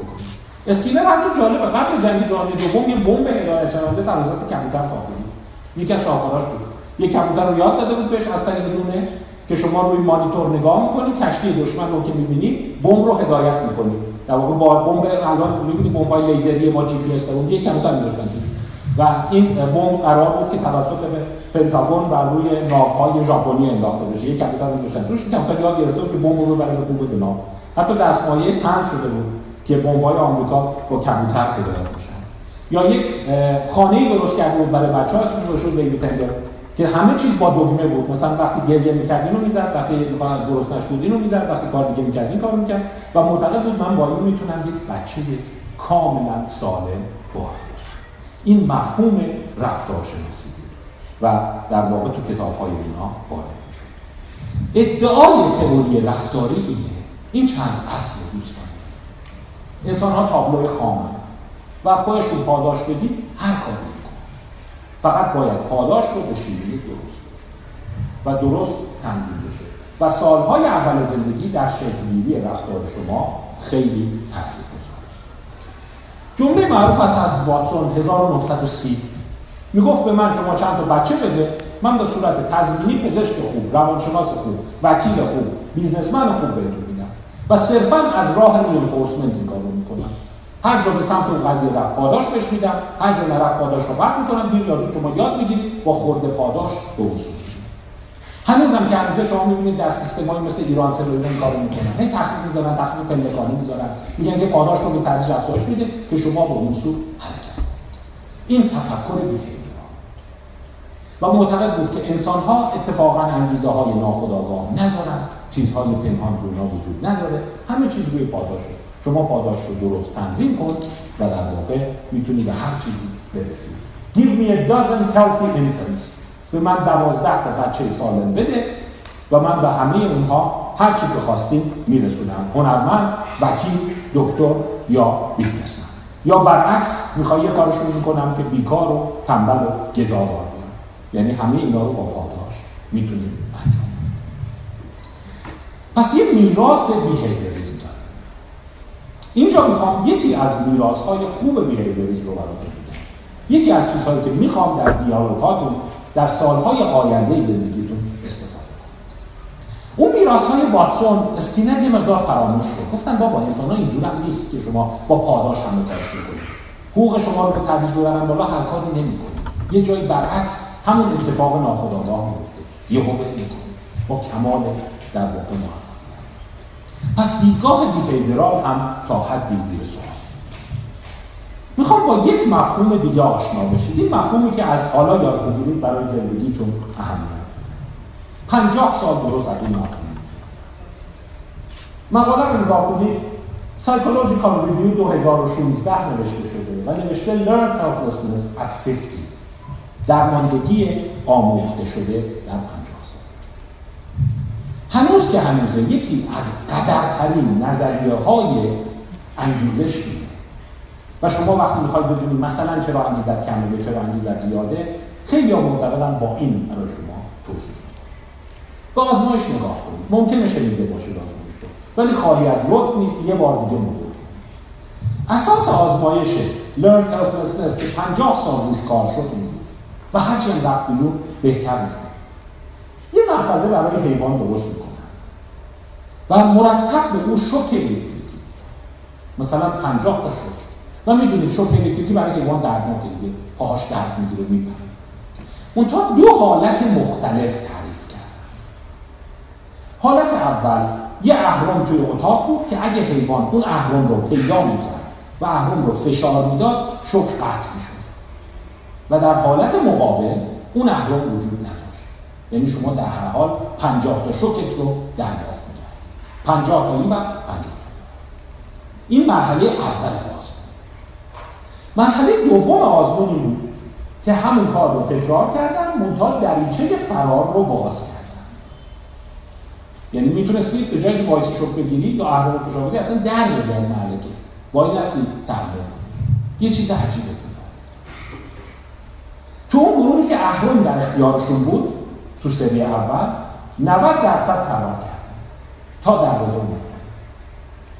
اسکینر حتی جالبه. قبل جنگ جهانی دوم یه بمب هدایت شونده توسط کبوتر ساخته یکی از شاهکاراش بود. یه کبوتر رو یاد داده بود بهش از طریق دونه که شما روی مانیتور نگاه می‌کنید کشتی دشمن رو که می‌بینید بمب رو هدایت می‌کنید در واقع با بمب الان می‌بینید بمبای لیزری ما جی پی اس یک کمپیوتر میذاشتن توش. و این بمب قرار بود که توسط پنتاگون بر روی ناوهای ژاپنی انداخته بشه. یک کمپیوتر میذاشتن توش. کمپیوتر یاد گرفته که بمب رو برای بمب حتی دستمایه تن شده بود. که بمب‌های آمریکا با کمپیوتر هدایت بشن یا یک خانه درست کرده بود برای بچه‌ها اسمش رو بیبی تندر که همه چیز با دگمه بود. مثلا وقتی گریه می‌کرد اینو می‌زد وقتی می‌خواد درست نشد اینو می‌زد وقتی کار دیگه می‌کرد این کارو می‌کرد. و معتقد بود من با این می‌تونم یک بچه کاملا سالم بار. این مفهوم رفتارشناسی بود و در واقع تو کتاب های اینا وارد می‌شد. ادعای تئوری رفتاری اینه. این چند اصل دوستان انسان ها تابلوی خامه و پایشون پاداش بدی هر کاری فقط باید پاداش رو به درست باشه و درست تنظیم بشه. و سالهای اول زندگی در شکلگیری رفتار شما خیلی تاثیر جمله معروف از از واتسون 1930 می‌گفت به من شما چند تا بچه بده من به صورت تضمینی پزشک خوب روانشناس خوب وکیل خوب بیزنسمن خوب بهتون میدم و صرفا از راه ریانفورسمنت این کار هر جا به سمت اون قضیه رفت پاداش بهش میدم هر جا نرفت پاداش رو قطع می‌کنم دیر یا شما یاد می‌گیرید. با خورده پاداش به وصول هنوز هم که هنوز شما می‌بینید در سیستمایی مثل ایران سر این کارو می‌کنن. هی تخفیف می‌ذارن تخفیف پلکانی می‌ذارن میگن که پاداش رو به تدریج افزایش میده که شما به وصول حرکت این تفکر دیگه و معتقد بود که انسان ها اتفاقا انگیزه های ناخودآگاه ندارن. چیزهای پنهان تو وجود نداره. همه چیز روی پاداشه شما پاداش رو درست تنظیم کن و در واقع می‌تونی به هر چیزی برسی. Give me a dozen healthy infants. به من دوازده تا بچه سالم بده و من به همه اونها هر چی بخواستیم میرسونم. هنرمند، وکیل، دکتر یا بیزنسمن. یا برعکس می‌خوای یه کارشون می‌کنم که بیکار و تنبل و گداوار یعنی همه اینا رو با پاداش می‌تونیم انجام پس یه میراث بیهیوریزم اینجا می‌خوام یکی از میراث های خوب بیهیوریسم رو براتون یکی از چیزهایی که می‌خوام در دیالوگاتون در سالهای آینده زندگیتون استفاده کنید میراث های واتسون اسکینر یه مقدار فراموش شد گفتن بابا انسان ها اینجور هم نیست که شما با پاداش همه کارش کنید حقوق شما رو به تدریج ببرن بالا هر کاری نمی‌کنید. یه جایی برعکس همون اتفاق ناخودآگاه میفته یهو می‌کنه با کمال در واقع پس دیدگاه behavioral هم تا حدی زیر سوال. می‌خوام با یک مفهوم دیگه آشنا بشید. این مفهومی که از حالا یاد بگیرید برای زندگیتون اهمیت. پنجاه سال درست از این مفهوم. مقاله رو نگاه کنید. سایکولوژیکال ریویو 2016 نوشته شده و نوشته Learned Helplessness at 50 درماندگی آموخته شده در 50 سال هنوز که هنوزه یکی از قدرترین نظریه های انگیزش اینه و شما وقتی می‌خواید بدونید مثلا چرا انگیزت کمه چرا انگیزت زیاده خیلی ها معتقدن با این برای شما توضیح به آزمایش نگاه کنید. ممکنه شنیده باشید آزمایش رو. ولی خالی از لطف نیست یه بار دیگه مرور اساس آزمایش Learn Helplessness که 50 سال روش کار شد و هرچند رفت بیرون بهتر می‌شد. یه محفظه برای حیوان درست می‌کنن و مرتب به اون شوک الکتریکی مثلا 50 تا شوک. و می‌دونید شوک الکتریکی برای حیوان دردناکه دیگه. پاهاش درد می‌گیره میپره. اونتا دو حالت مختلف تعریف کرد. حالت اول یه اهرم توی اتاق بود که اگه حیوان اون اهرم رو پیدا می‌کرد و اهرم رو فشار می‌داد شوک قطع می‌شد. و در حالت مقابل اون اهرم وجود نداشت. یعنی شما در هر حال پنجاه تا شوکت رو دریافت پنجاه تا این و پنجاه. این مرحله اول آزمون مرحله دوم آزمون این بود که همون کار رو تکرار کردن منتها دریچه فرار رو باز کردن. یعنی می‌تونستید به جایی که وایسی شک بگیرید یا اهرام فشار بدید اصلا در میاد از معلکه وای نستید تحریم یه چیز عجیب تو اون گروهی که اهرام در اختیارشون بود تو سری اول 90 درصد فرار کرد. تا در رو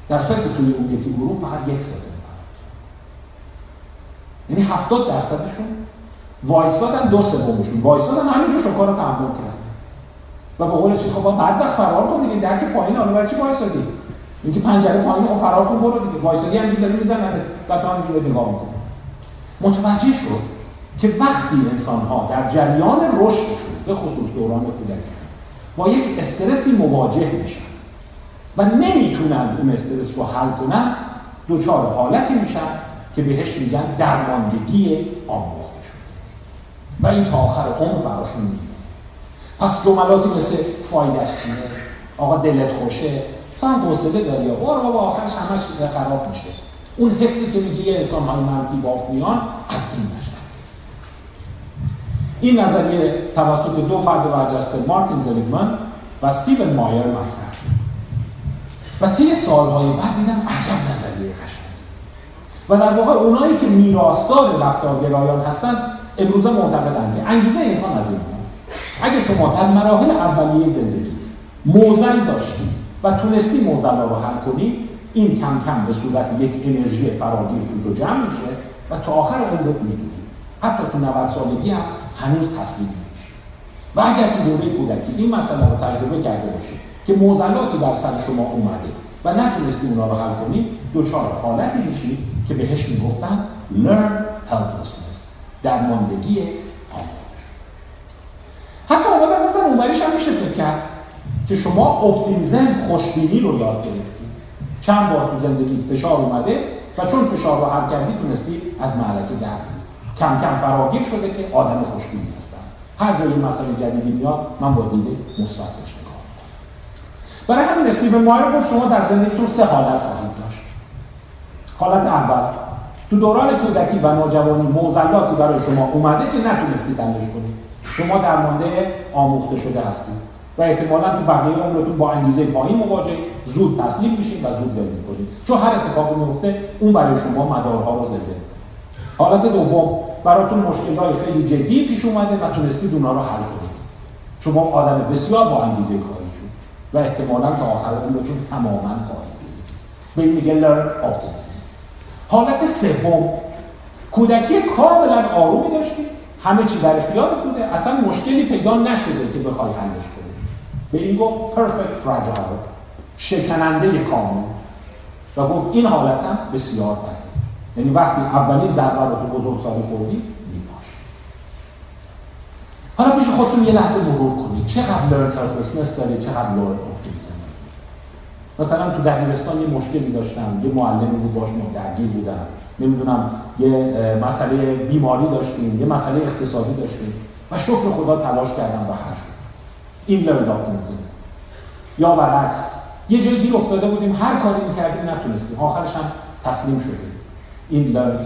در صورتی که توی اون یکی گروه فقط یک سوم یعنی 70 درصدشون وایستادن دو سومشون. وایستادن همینجور شکار رو تحمل کردن. و به قول چیز خب بعد وقت فرار کن دیگه. درک پایین حالا برای چی وایستادی اینکه پنجره پایین خب فرار کن برو دیگه. وایستادی همینجوری داره می‌زنن و تو همینجوری نگاه می‌کنی متوجه شد که وقتی انسان ها در جریان رشدشون به خصوص دوران کودکیشون با یک استرسی مواجه میشن. و نمی‌تونن اون استرس رو حل کنن دوچار حالتی میشن که بهش میگن درماندگی آموخته و این تا آخر عمر براشون میمونه پس جملاتی مثل فایدش چیه؟ آقا دلت خوشه؟ تو هم حوصله داری؟ برو بابا آخرش همش خراب میشه. اون حسی که میگه یه انسان های منفی باف میان از این نشد این نظریه توسط دو فرد برجسته مارتین زلیگمن و ستیون مایر مطرح و طی سالهای بعد دیدم عجب نظریه قشنگی و در واقع اونایی که میراثدار رفتارگرایان هستن امروزه معتقدن که انگیزه انسان از این اگه شما در مراحل اولیه زندگی موزل داشتی و تونستی موزل رو حل کنی این کم کم به صورت یک انرژی فراگیر تو جمع میشه و تا آخر عمرت می‌دونی. حتی تو 90 سالگی هم هنوز تسلیم نمیشه و اگر تو دوره کودکی این مسئله رو تجربه کرده باشی که موزلاتی بر سر شما اومده و نتونستی اونا رو حل کنی دچار حالتی میشی که بهش می‌گفتن learn helplessness درماندگی آموزش. حتی آمدن گفتن اونوریش هم میشه فکر کرد که شما اپتیمیزم خوشبینی رو یاد گرفتی. چند بار تو زندگی فشار اومده و چون فشار رو حل کردی تونستی از معرکه در کم کم فراگیر شده که آدم خوشبینی هستن. هر جایی مسئله جدیدی میاد من با دیده نگاه برای همین استیون مایر گفت شما در زندگیتون سه حالت خواهید داشت. حالت اول تو دوران کودکی و نوجوانی موزلاتی برای شما اومده که نتونستید حلش کنید. شما درمانده آموخته شده هستید و احتمالا تو بقیه عمرتون با انگیزه پایین مواجه زود تسلیم میشید و زود ول می‌کنید. چون هر اتفاقی میفته اون برای شما مدارها رو زده. حالت دوم براتون مشکلات خیلی جدی پیش اومده و تونستید اونها رو حل کنید. شما آدم بسیار با انگیزه و احتمالا تا آخر عمرتون تماما خواهید به این میگه learn حالت سوم کودکی کاملا آرومی داشتی همه چی در اختیار بوده اصلا مشکلی پیدا نشده که بخوای حلش کنی. به این گفت perfect fragile شکننده کامل. و گفت این حالت هم بسیار بده. یعنی وقتی اولین ضربه رو تو بزرگسالی خوردی حالا پیش خودتون یه لحظه مرور کنید. چقدر لرن هلپلسنس داری چقدر لرن مثلا تو دبیرستان یه مشکلی داشتم. یه معلمی بود باش درگیر بودم. نمی‌دونم یه مسئله بیماری داشتیم یه مسئله اقتصادی داشتیم. و شکر خدا تلاش کردم و حل شد. این لرن یا برعکس یه جایی گیر افتاده بودیم. هر کاری می‌کردیم نتونستیم. آخرش هم تسلیم شدیم. این لرن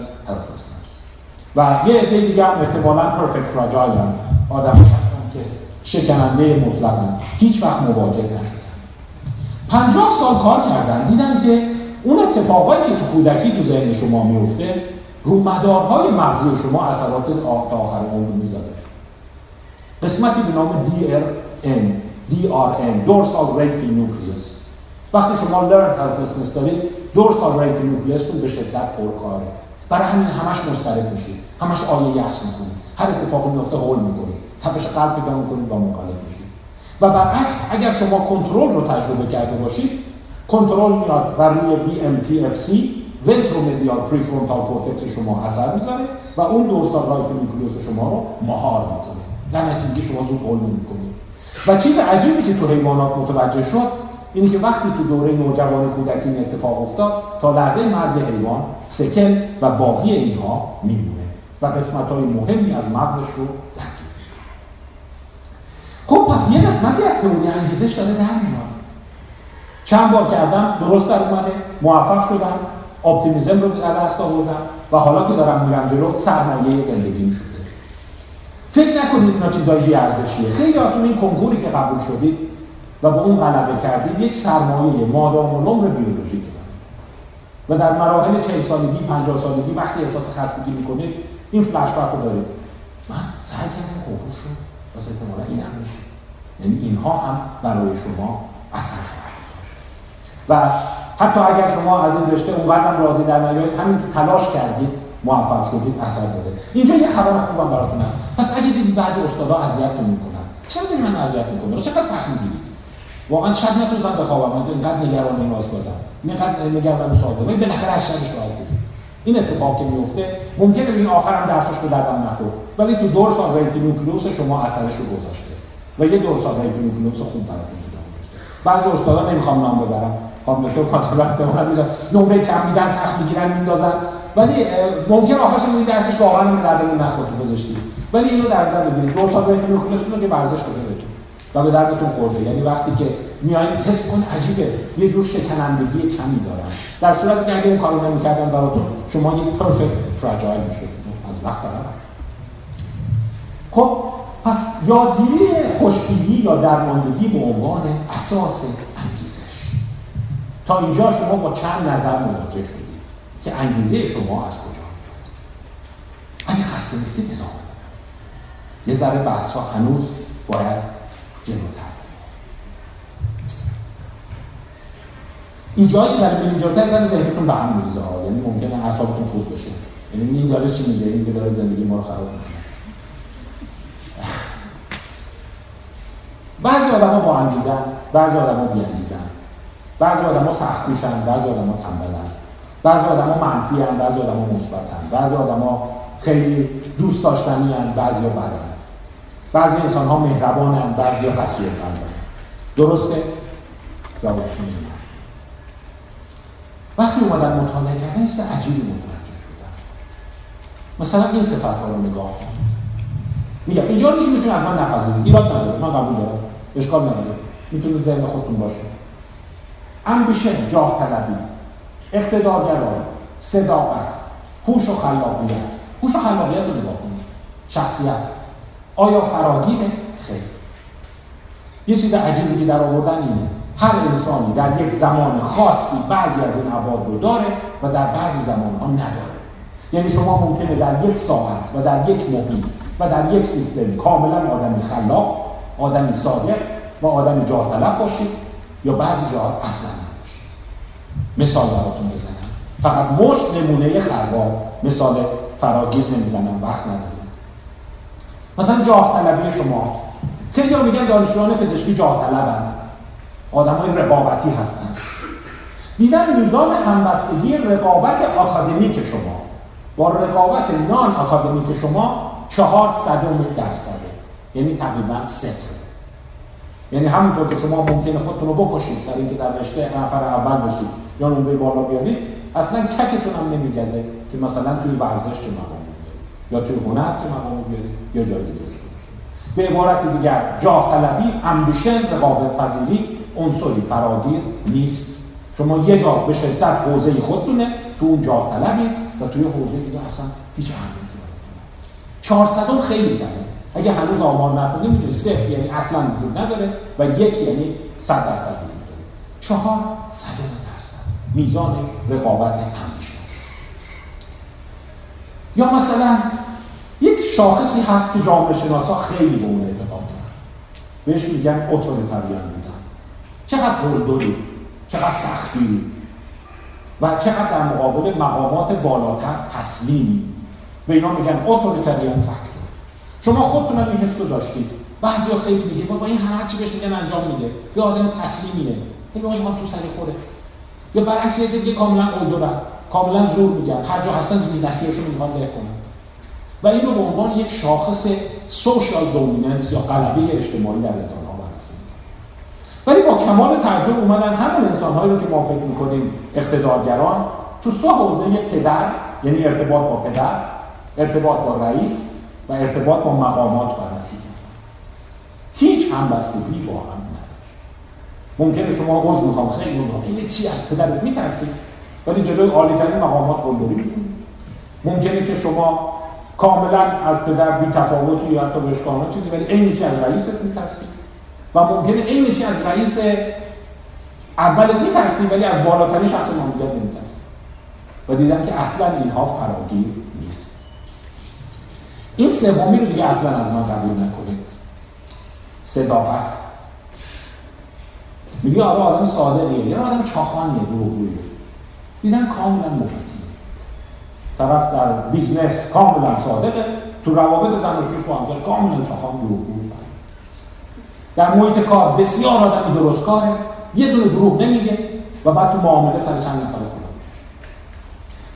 و یه عده دیگه هم احتمالا پرفکت فراجایل آدم هستن که شکننده مطلقا هیچ وقت مواجه نشدن. پنجاه سال کار کردن. دیدن که اون اتفاقایی که تو کودکی تو ذهن شما میفته رو مدارهای مغزی شما اثرات تا آخر عمر می‌ذاره. قسمتی به نام DRN DRN Dorsal Raphe Nucleus. وقتی شما Learned Helplessness دارید Dorsal Raphe Nucleus به شدت پرکاره. برای همین همش مضطرب میشید. همش آیه یأس می‌کنید. هر اتفاقی میفته هول می‌کنید. تپش قلب پیدا می‌کنید و مخالف میشید. و برعکس اگر شما کنترل رو تجربه کرده باشید کنترل میاد بر روی VMPFC ventromedial prefrontal cortex شما اثر می‌ذاره و اون Dorsal Raphe Nucleus شما رو مهار می‌کنه. در نتیجه شما زود هول نمی‌کنید و چیز عجیبی که تو حیوانات متوجه شد اینه که وقتی تو دوره نوجوان کودکی این اتفاق افتاد تا لحظه مرگ حیوان سکن و باقی اینها میمونه. و قسمت های مهمی از مغزش رو خب پس یه قسمتی از تئوری انگیزش داره در میاد. چند بار کردم درست در اومده موفق شدم اپتیمیزم رو در دست آوردم و حالا که دارم میرم جلو سرمایه زندگیم شده فکر نکنید اینا چیزای بی ارزشیه. خیلی این کنکوری که قبول شدید و با اون غلبه کردید یک سرمایه مادام نمر بیولوژیک و در مراحل 40 سالگی 50 سالگی وقتی احساس خستگی می‌کنید این فلش رو دارید. من سعی کردم کنکور شد واسه احتمالا این هم میشه. یعنی اینها هم برای شما اثر و حتی اگر شما از این رشته اونقدر راضی در نیایید همین که تلاش کردید موفق شدید اثر داره اینجا یه خبر خوبم براتون هست. پس اگه دیدید بعضی استادا اذیتتون می‌کنن چرا داری من اذیت می‌کنه چقدر سخت می‌گیرید؟ واقعا شب نتونستم بخوابم من اینقدر نگران این دادم اینقدر نگران سوال دادم بالاخره از شبش بود این اتفاق که میفته ممکنه این آخرم درسش به دردم نخورد. ولی تو Dorsal Raphe Nucleus شما اثرش رو گذاشته. و یه Dorsal Raphe Nucleus خوب براتون ایجاد گذاشته بعضی استادا نمی‌خوام نام ببرم. خانم دکتر کانسولر احتمال میدن نمره کم میدن سخت می‌گیرن میندازن. ولی ممکن آخرش این درسش واقعا دردمون نخورد گذاشتی. ولی اینو در نظر بگیرید. Dorsal Raphe Nucleus رو که ورزش بده و به دردتون خورده. یعنی وقتی که میایین حس کن عجیبه. یه جور شکنندگی کمی دارن در صورتی که اگه اون کارو نمی‌کردن براتون شما یک پرفکت فراجایل می‌شد از وقت برای خب پس یادگیری خوشبینی یا درماندگی به عنوان اساس انگیزش. تا اینجا شما با چند نظر مواجه شدید که انگیزه شما از کجا؟ میاد اگه خسته نیستید ادامه یه ذره بحث ها هنوز باید جلوتر. اینجایی ذره بریم جلوتر ذره ذهنتون به هم میریزه. یعنی ممکنه اعصابتون خود بشه. یعنی این داره چی میگه؟ این که داره زندگی ما رو خراب می‌کنه. (sighs) بعضی آدم ها با انگیزن بعضی آدم ها بی انگیزن بعضی آدم ها سخت کوشن بعضی آدم ها تنبلن. بعضی آدم ها منفی هن بعضی آدم ها مثبتن بعضی آدم ها خیلی دوست داشتنی هن بعضی بدن. بعضی انسان ها مهربانن بعضی ها قصیه درسته؟ جوابش وقتی اومدن مطالعه کردن است عجیبی متوجه شدن. مثلا این صفت ها رو نگاه کن. میگم اینجا رو می‌تونه از من نپذیرید ایراد نداره. من قبول دارم اشکال نداره. می‌تونه ذهن خودتون باشه. امبیشن جاه طلبی. اقتدارگرایی صداقت. هوش و خلاقیت. هوش و خلاقیت رو نگاه کنید شخصیت. آیا فراگیره؟ خیلی یه چیز عجیبی که در آوردن اینه. هر انسانی در یک زمان خاصی بعضی از این عباد رو داره و در بعضی زمان ها نداره. یعنی شما ممکنه در یک ساعت و در یک محیط و در یک سیستم کاملا آدمی خلاق آدمی صادق و آدمی جاه طلب باشید یا بعضی جاها اصلا نباشید. مثال براتون بزنم. فقط مشت نمونه خرباب مثال فراگیر نمی‌زنم وقت ندارم. مثلا جاه طلبی شما. خیلی میگن دانشجویان پزشکی جاه طلبند. آدمای رقابتی هستند دیدن میزان همبستگی رقابت آکادمیک شما. با رقابت نان آکادمیک شما چهار صدم درصده. یعنی تقریبا صفر. یعنی همونطور که شما ممکنه خودتون رو بکشید در اینکه در رشته نفر اول باشید یا نمره بالا بیارید اصلا ککتون هم نمیگزه که مثلا توی ورزش چه بیارید یا توی هنر چه مقامی بیارید یا جای دیگه به عبارت دیگر جاه طلبی امبیشن رقابت پذیری عنصری فراگیر نیست. شما یه جا به شدت حوزه خودتونه تو اون جاه طلبی و توی حوزه دیگه اصلا هیچ اهمیتی نداره. 400 خیلی کمه. اگه هنوز آمار نخونده می‌تونه صفر یعنی اصلا وجود نداره و یک یعنی 100 درصد وجود داره. چهار صد درصد. میزان رقابت همیشه. یا مثلا یک شاخصی هست که جامعه شناسا خیلی به اون اعتقاد دارن. بهش میگن اتوریتاریان بودن چقدر قلدری چقدر سختی و چقدر در مقابل مقامات بالاتر تسلیمی به اینا میگن اتوریتاریان فاکتور. شما خودتون هم این حس رو داشتید. بعضیا خیلی میگه بابا این هر چی بهش میگن انجام میده. یه آدم تسلیمیه. خیلی آدم تو سر خوره. یا برعکس یه دیگه کاملا قلدرن کاملا زور میگن. هر جا هستن زیر دستیاشون می‌خوان له کنن. و این رو به عنوان یک شاخص سوشال دومیننس یا غلبه اجتماعی در بررسی ولی با کمال تعجب اومدن همون انسان هایی رو که ما فکر می‌کنیم اقتدارگران تو سه حوزه پدر یعنی ارتباط با پدر ارتباط با رئیس و ارتباط با مقامات بررسی هیچ همبستگی با هم نداشت. ممکنه شما عضو می‌خوام خیلی می‌خوام. این چی از پدرت میترسید؟ ولی جلوی عالیترین مقامات قلدری ممکنه که شما کاملا از پدر بی تفاوتی یا حتی بشکانه چیزی ولی عین چی از رئیست میترسی و ممکنه عین چی از رئیس اولت میترسی ولی از بالاترین شخص ماموریت نمیترسی و دیدن که اصلا اینها فراگیر نیست. این سومی رو دیگه اصلا از من قبول نکنید. صداقت. میگه آره آدم صادقیه. یه آدم چاخانیه دروغگویه. دیدن کاملا مفید طرف در business کاملا صادقه. تو روابط زن و با همسرش کاملا چاخان دروغگو در محیط کار بسیار آدمی درست کاره یه دونه دروغ نمیگه و بعد تو معامله سر چند نفر کنه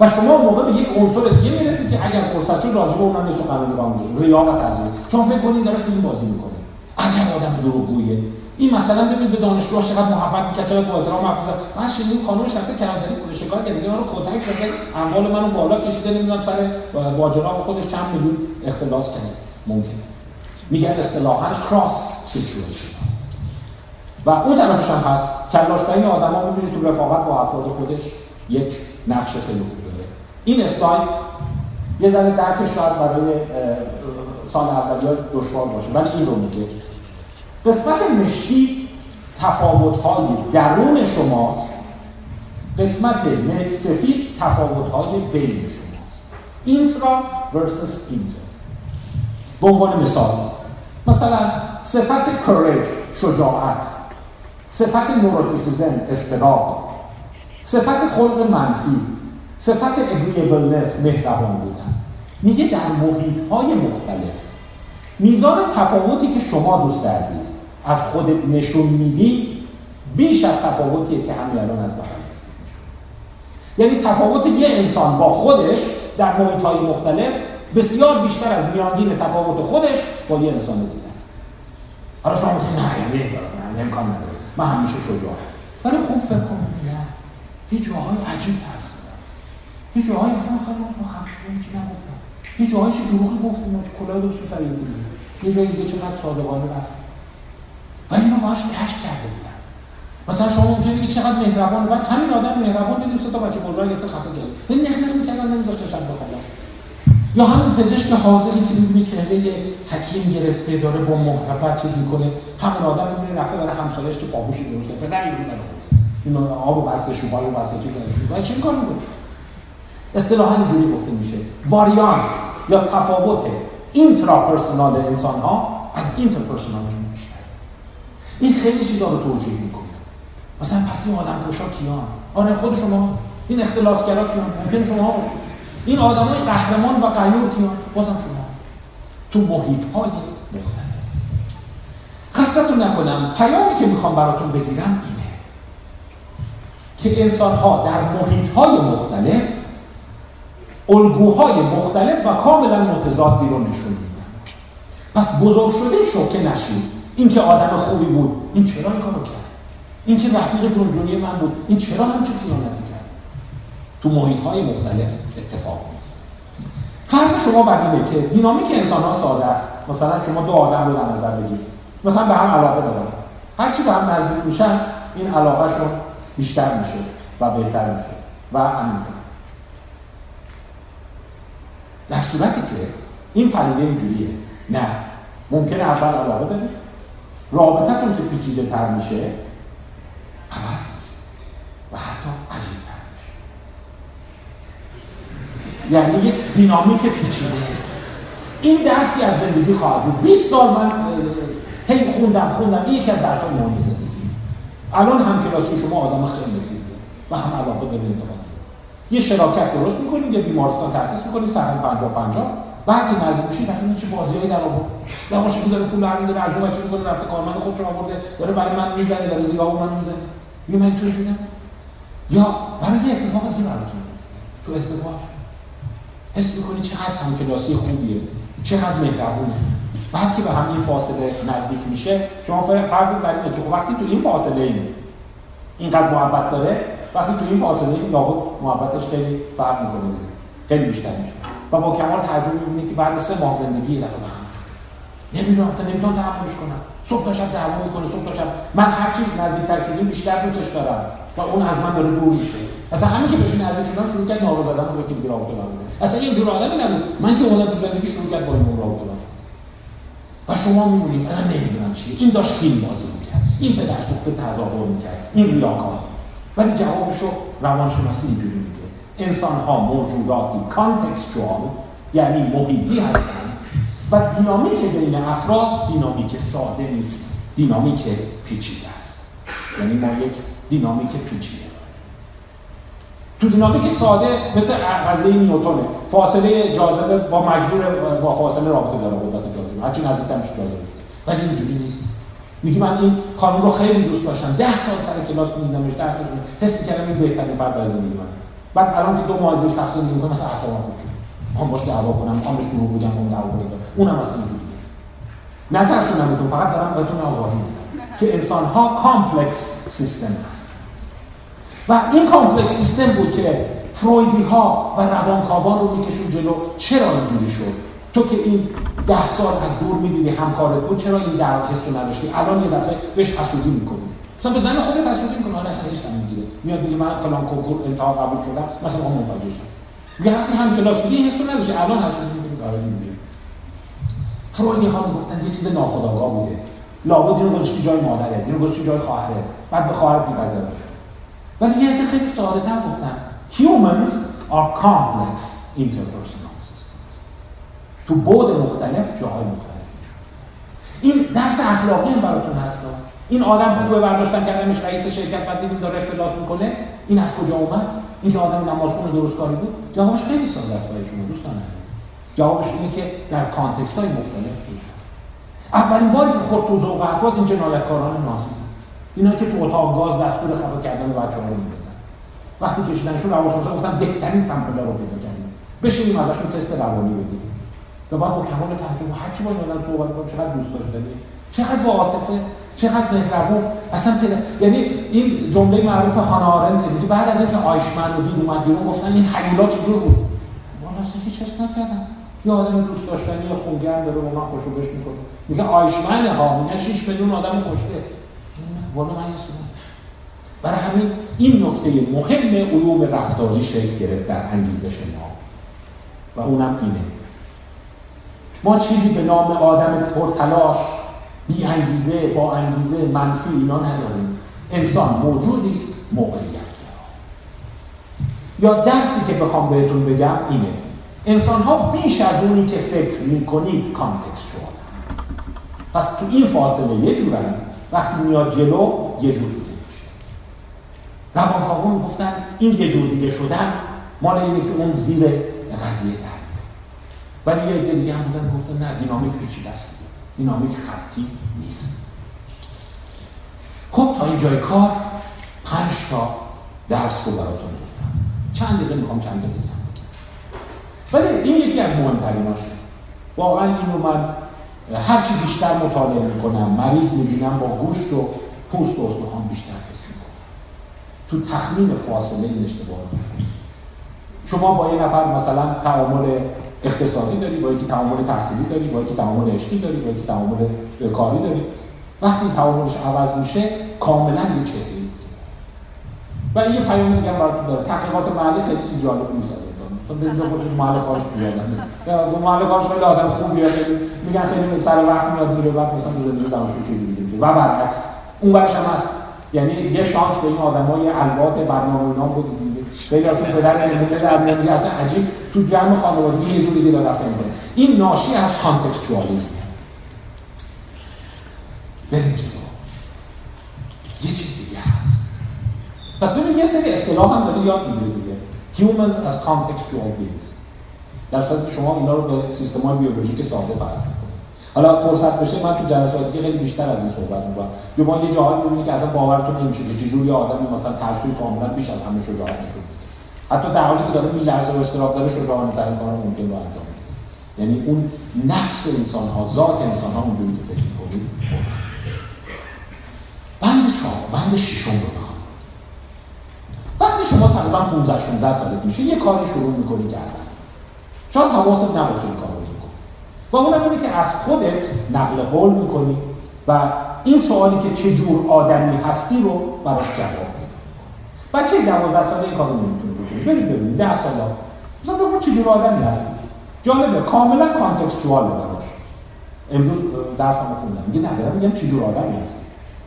و شما موقع به یک عنصر دیگه می‌رسید که اگر فرصت شد راجع به اونم یه سخنرانی بگم ریا و تزویر شما فکر کنید داره فیلم بازی می‌کنه. عجب آدم دروغگویه. این مثلا ببین به دانشجو چقدر محبت می‌کرد چقدر با احترام حرف زد من شنیدم خانم رفته کلانتری پول شکار کرد دیگه منو کتک زد اموال منو بالا کشیده نمی‌دونم سر با خودش چند میلیون اختلاس کرد ممکن. میگن اصطلاحا کراس سیچویشن و اون طرفش هم هست کلاش بین آدما می‌بینید تو رفاقت با افراد خودش یک نقش خیلی خوب داره. این اسلاید یه ذره درکش شاید برای سال اولیات دشوار باشه ولی این رو میگه. قسمت مشکی تفاوت‌های درون شماست. قسمت سفید تفاوت‌های بین شماست. اینترا ورسس اینتر. به عنوان مثال مثلا صفت کرج شجاعت. صفت نوروتیسیزم استراب صفت خلق منفی. صفت اگریبلنس مهربان بودن. میگه در محیط های مختلف. میزان تفاوتی که شما دوست عزیز از خودت نشون میدی بیش از تفاوتیه که همین الان از بقیه یعنی تفاوت یه انسان با خودش در محیط های مختلف بسیار بیشتر از میانگین تفاوت خودش با یه انسان دیگه است. حالا شما میگید نه یعنی نه امکان نداره من همیشه شجاع ولی خوب فکر کن یه جاهای عجیب هست. یه جاهای اصلا خیلی مخفف چی نگفتم. یه جاهای چه دروغی گفتیم کلاه دوست فرید یه جایی دیگه چقدر صادقانه رفت. و اینو باهاش کشف کرده بودن مثلا شما ممکنه بگید چقدر مهربان بعد همین آدم مهربان دیدیم سه تا بچه بزرگ گرفته خفه کرد. این نخ نخ می‌کردن نمیذاشت شب بخوابن. یا همون پزشک حاضری که می‌بینی چهره حکیم گرفته داره با محبت چیز می‌کنه. همون آدم می‌بینی رفته برای همسایه‌اش تو پاپوشی درست کرده پدر اینو این آب بسته شوبای بسته چی کرده چی کار می‌کنه؟ اصطلاحا اینجوری گفته میشه. واریانس یا تفاوت intrapersonal انسان ها از interpersonal شون این خیلی چیزا رو توجیه می‌کنه. مثلا پس این آدم کشا کیان؟ آره خود شما. این اختلاسگرا کیان؟ ممکن شما باشید این آدمای قهرمان و غیور کیان بازم شما. تو محیط های مختلف. خستتون نکنم پیامی که می‌خوام براتون بگیرم اینه که انسان ها در محیط های مختلف الگوهای مختلف و کاملا متضادی رو نشون میدن. پس بزرگ شده شوکه نشید این که آدم خوبی بود این چرا این کارو کرد؟ این که رفیق جونجونی من بود این چرا همچون خیانتی کرد؟ تو محیط های مختلف اتفاق میفته فرض شما بر اینه که دینامیک انسان ها ساده است. مثلا شما دو آدم رو در نظر بگیرید. مثلا به هم علاقه دارن. هر چی به هم نزدیک میشن این علاقهشون بیشتر میشه و بهتر میشه و همین در صورتی که این پدیده اینجوریه. نه. ممکنه اول علاقه دارید. رابطتون که پیچیده تر میشه عوض میشه. و حتی عجیب تر میشه یعنی یک دینامیک پیچیده. این درسی از زندگی خواهد بود. 20 سال من هی خوندم خوندم. این یکی از درسای مهم زندگی. الان هم کلاسی شما آدم خیلی خوبه. و هم علاقه داره انتقاد یه شراکت درست می‌کنیم یه بیمارستان تاسیس می‌کنیم سهم 50 50 بعد که نزدیک میشید مثلا چه بازیایی در آورد یواشکی که داره پول برمی‌داره از بچه می‌کنه رفته کارمند خودش آورده داره برای من می‌زنه داره زیبا من می‌زنه. یه من جونم؟ یا برای یه اتفاق دیگه براتون تو ازدواج حس می‌کنی چقدر هم کلاسی خوبیه چقدر مهربونه. بعد که به هم این فاصله نزدیک میشه شما فرض بر اینه که خب وقتی تو این فاصله این اینقدر محبت داره وقتی تو این فاصله این لابد محبتش خیلی فرق می‌کنه خیلی بیشتر میشه. و با کمال تعجب می‌بینه که بعد سه ماه زندگی یه دفعه به نمی‌دونم اصلا نمی‌تونم تحملش کنم. صبح تا شب دعوا می‌کنه صبح تا شب. من هر چی نزدیکتر شدیم بیشتر دوستش دارم. و اون از من داره دور میشه. اصلا همین که بهش نزدیک شدم شروع کرد نارو زدن و یکی دیگه رابطه نبوده اصلا یه جور آدمی نبود. من که اومدم تو زندگی شروع کرد با این رابطه و شما می‌بینید من نمی‌دونم چیه این داشت فیلم بازی می‌کرد. این پدر سوخته تظاهر می‌کرد. این ریاکار. ولی جوابشو روانشناسی اینجوری میگه انسان ها موجوداتی کانتکستوال یعنی محیطی هستند. و دینامیک بین افراد دینامیک ساده نیست. دینامیک پیچیده است. یعنی ما یک دینامیک پیچیده. تو دینامیک ساده مثل قضیه نیوتونه. فاصله جاذبه با مجبور با فاصله رابطه داره قدرت جاذبه. هرچی نزدیکتر میشه جاذبه. ولی اینجوری نیست. میگی من این خانم رو خیلی دوست داشتم. ده سال سر کلاس میدیدمش درسش حس می‌کردم این بهترین فرد در زندگی من بعد الان که دو ماه زیر سخت زندگی می‌کنم مثلا اعصابم خود شد می‌خوام باش دعوا کنم می‌خوام بهش دروغ بگم اون دعوا کنم اونم اصلا اینجوری نه نترسونم فقط دارم بهتون آگاهی که انسان ها complex system هست. و این complex system بود که فرویدی ها و روانکاوان رو میکشون جلو. چرا اینجوری شد؟ تو که این ده سال از دور می‌دیدی همکارت بود چرا این در حس رو نداشتی؟ الان یه دفعه بهش حسودی می‌کنی. مثلا به زن خودت حسودی می‌کنه آره اصلا هیچ می‌گیره. میاد میگه من فلان کنکور امتحان قبول شدم مثلا هم منفجر شدم میگه وقتی هم کلاس بودی حس رو نداشتی الان حسودی می‌کنی برای این فرویدی ها می‌گفتن یه چیز ناخودآگاه بوده. لابد اینو گذاشتی جای مادره اینو گذاشتی جای خواهره. بعد به خواهرت میپذیره ولی یه عده خیلی ساده تر گفتن. Humans are complex interpersonal systems. تو بود مختلف جاهای مختلف این درس اخلاقی هم براتون هست این آدم خوبه برداشتن کردنش رئیس شرکت بعد دیدیم داره اختلاس می‌کنه. این از کجا اومد؟ این که آدم نمازخون درست کاری بود؟ جوابش خیلی ساده است برای شما دوستان. جوابش اینه که در context های مختلف بود. اولین باری که خود تو ذوق افراد این جنایتکاران نازی اینا که تو اتاق گاز دستور خفه کردن بچه‌ها رو می‌دادن. وقتی کشیدنشون روانشناسا گفتن بهترین sample رو پیدا کردیم. بشینیم ازشون تست روانی بدیم. و بعد با کمال تعجب هر کی با این آدم صحبت کنه چقدر دوست داشتنی چقدر با عاطفه چقدر مهربون. اصلا پیدا یعنی این جمله معروف هانا آرنت که بعد از اینکه آیشمن و دید اومد بیرون گفتن این هیولا چجور بود؟ والا هیچ حس نکردم یه آدم دوست داشتنی خونگرم داره با من خوشو بش می‌کنه. میگه آیشمن ها. میگه 6 میلیون آدم کشته. والا من برای همین این نکته مهم علوم رفتاری شکل گرفت در انگیزش ما. و اونم اینه. ما چیزی به نام آدم پرتلاش بی انگیزه با انگیزه منفی اینا نداریم. انسان موجودی است موقعیت یا درسی که بخوام بهتون بگم اینه. انسان ها بیش از اونی که فکر می‌کنید کانتکستوال پس تو این فاصله یه جورن وقتی میاد جلو یه جور دیگه میشه. روانکاوان گفتن این یه جور دیگه شدن مال اینه که اون زیر قضیه در ولی یه دیگه هم بودن گفتن نه دینامیک پیچیده است دینامیک خطی نیست. خب تا اینجای کار پنج تا درس رو براتون گفتم. چند دقیقه می‌خوام چند دقیقه ولی این یکی از مهمتریناشه واقعا اینو من هر چی بیشتر مطالعه می‌کنم مریض می‌بینم با گوشت و پوست و استخوان بیشتر حس می‌کنم. تو تخمین فاصله این اشتباه می‌کنم شما با یه نفر مثلا تعامل اقتصادی داری با یکی تعامل تحصیلی داری با یکی تعامل عشقی داری با یکی تعامل کاری داری. وقتی تعاملش عوض میشه کاملا یه چهره و یه پیام دیگه براتون داره تحقیقات محلی خیلی چیز جالب نیست. چون برید بپرسید محل کارش بیادم یا محل کارش خیلی آدم خوب بیاد میگن خیلی سر وقت میاد میره بعد مثلا تو زندگی دانشجو چیزی میشه و برعکس. اون برش هم هست. یعنی یه شانس به این آدمای الوات برنامه اینا بود. خیلی هاشون پدر نمیده در میاد اصلا عجیب. تو جمع خانوادگی یه جور دیگه رفتن می‌کنه. این ناشی از کانتکچوالیسم بریم یه چیز دیگه هست. پس ببین یه سری اصطلاح هم داره یاد می‌گیره دیگه humans as contextual beings. در صورتی شما اینا رو به سیستم های بیولوژیک ساده فرض می‌کنید. حالا فرصت بشه من تو جلسات دیگه خیلی بیشتر از این صحبت می‌کنم. یا ما یه جاهایی می‌بینید که اصلا باورتون نمیشه که چجوری آدمی مثلا ترسوی کاملا بیش از همه شجاعت نشون حتی در حالی که داره میلرزه و استراب داره شجاعانه ترین کار ممکن رو انجام میده. یعنی اون نفس انسان ها ذات انسان ها اونجوری که فکر می‌کنید. بند چهار بند ششم رو وقتی شما تقریبا 15 16 سالت میشه یه کاری شروع می‌کنی کردن شاید حواست نباشه این کار رو بکنی. و اونم اینه که از خودت نقل قول می‌کنی و این سوالی که چه جور آدمی هستی رو براش جواب میدی. بچه 12 ساله این کارو نمی‌تونه بکنی. برید ببینید 10 ساله مثلا بگو چه جور آدمی هستی. جالبه کاملا کانتکستواله براش. امروز درسمو خوندم. میگه نه میگم چه جور آدمی هستی.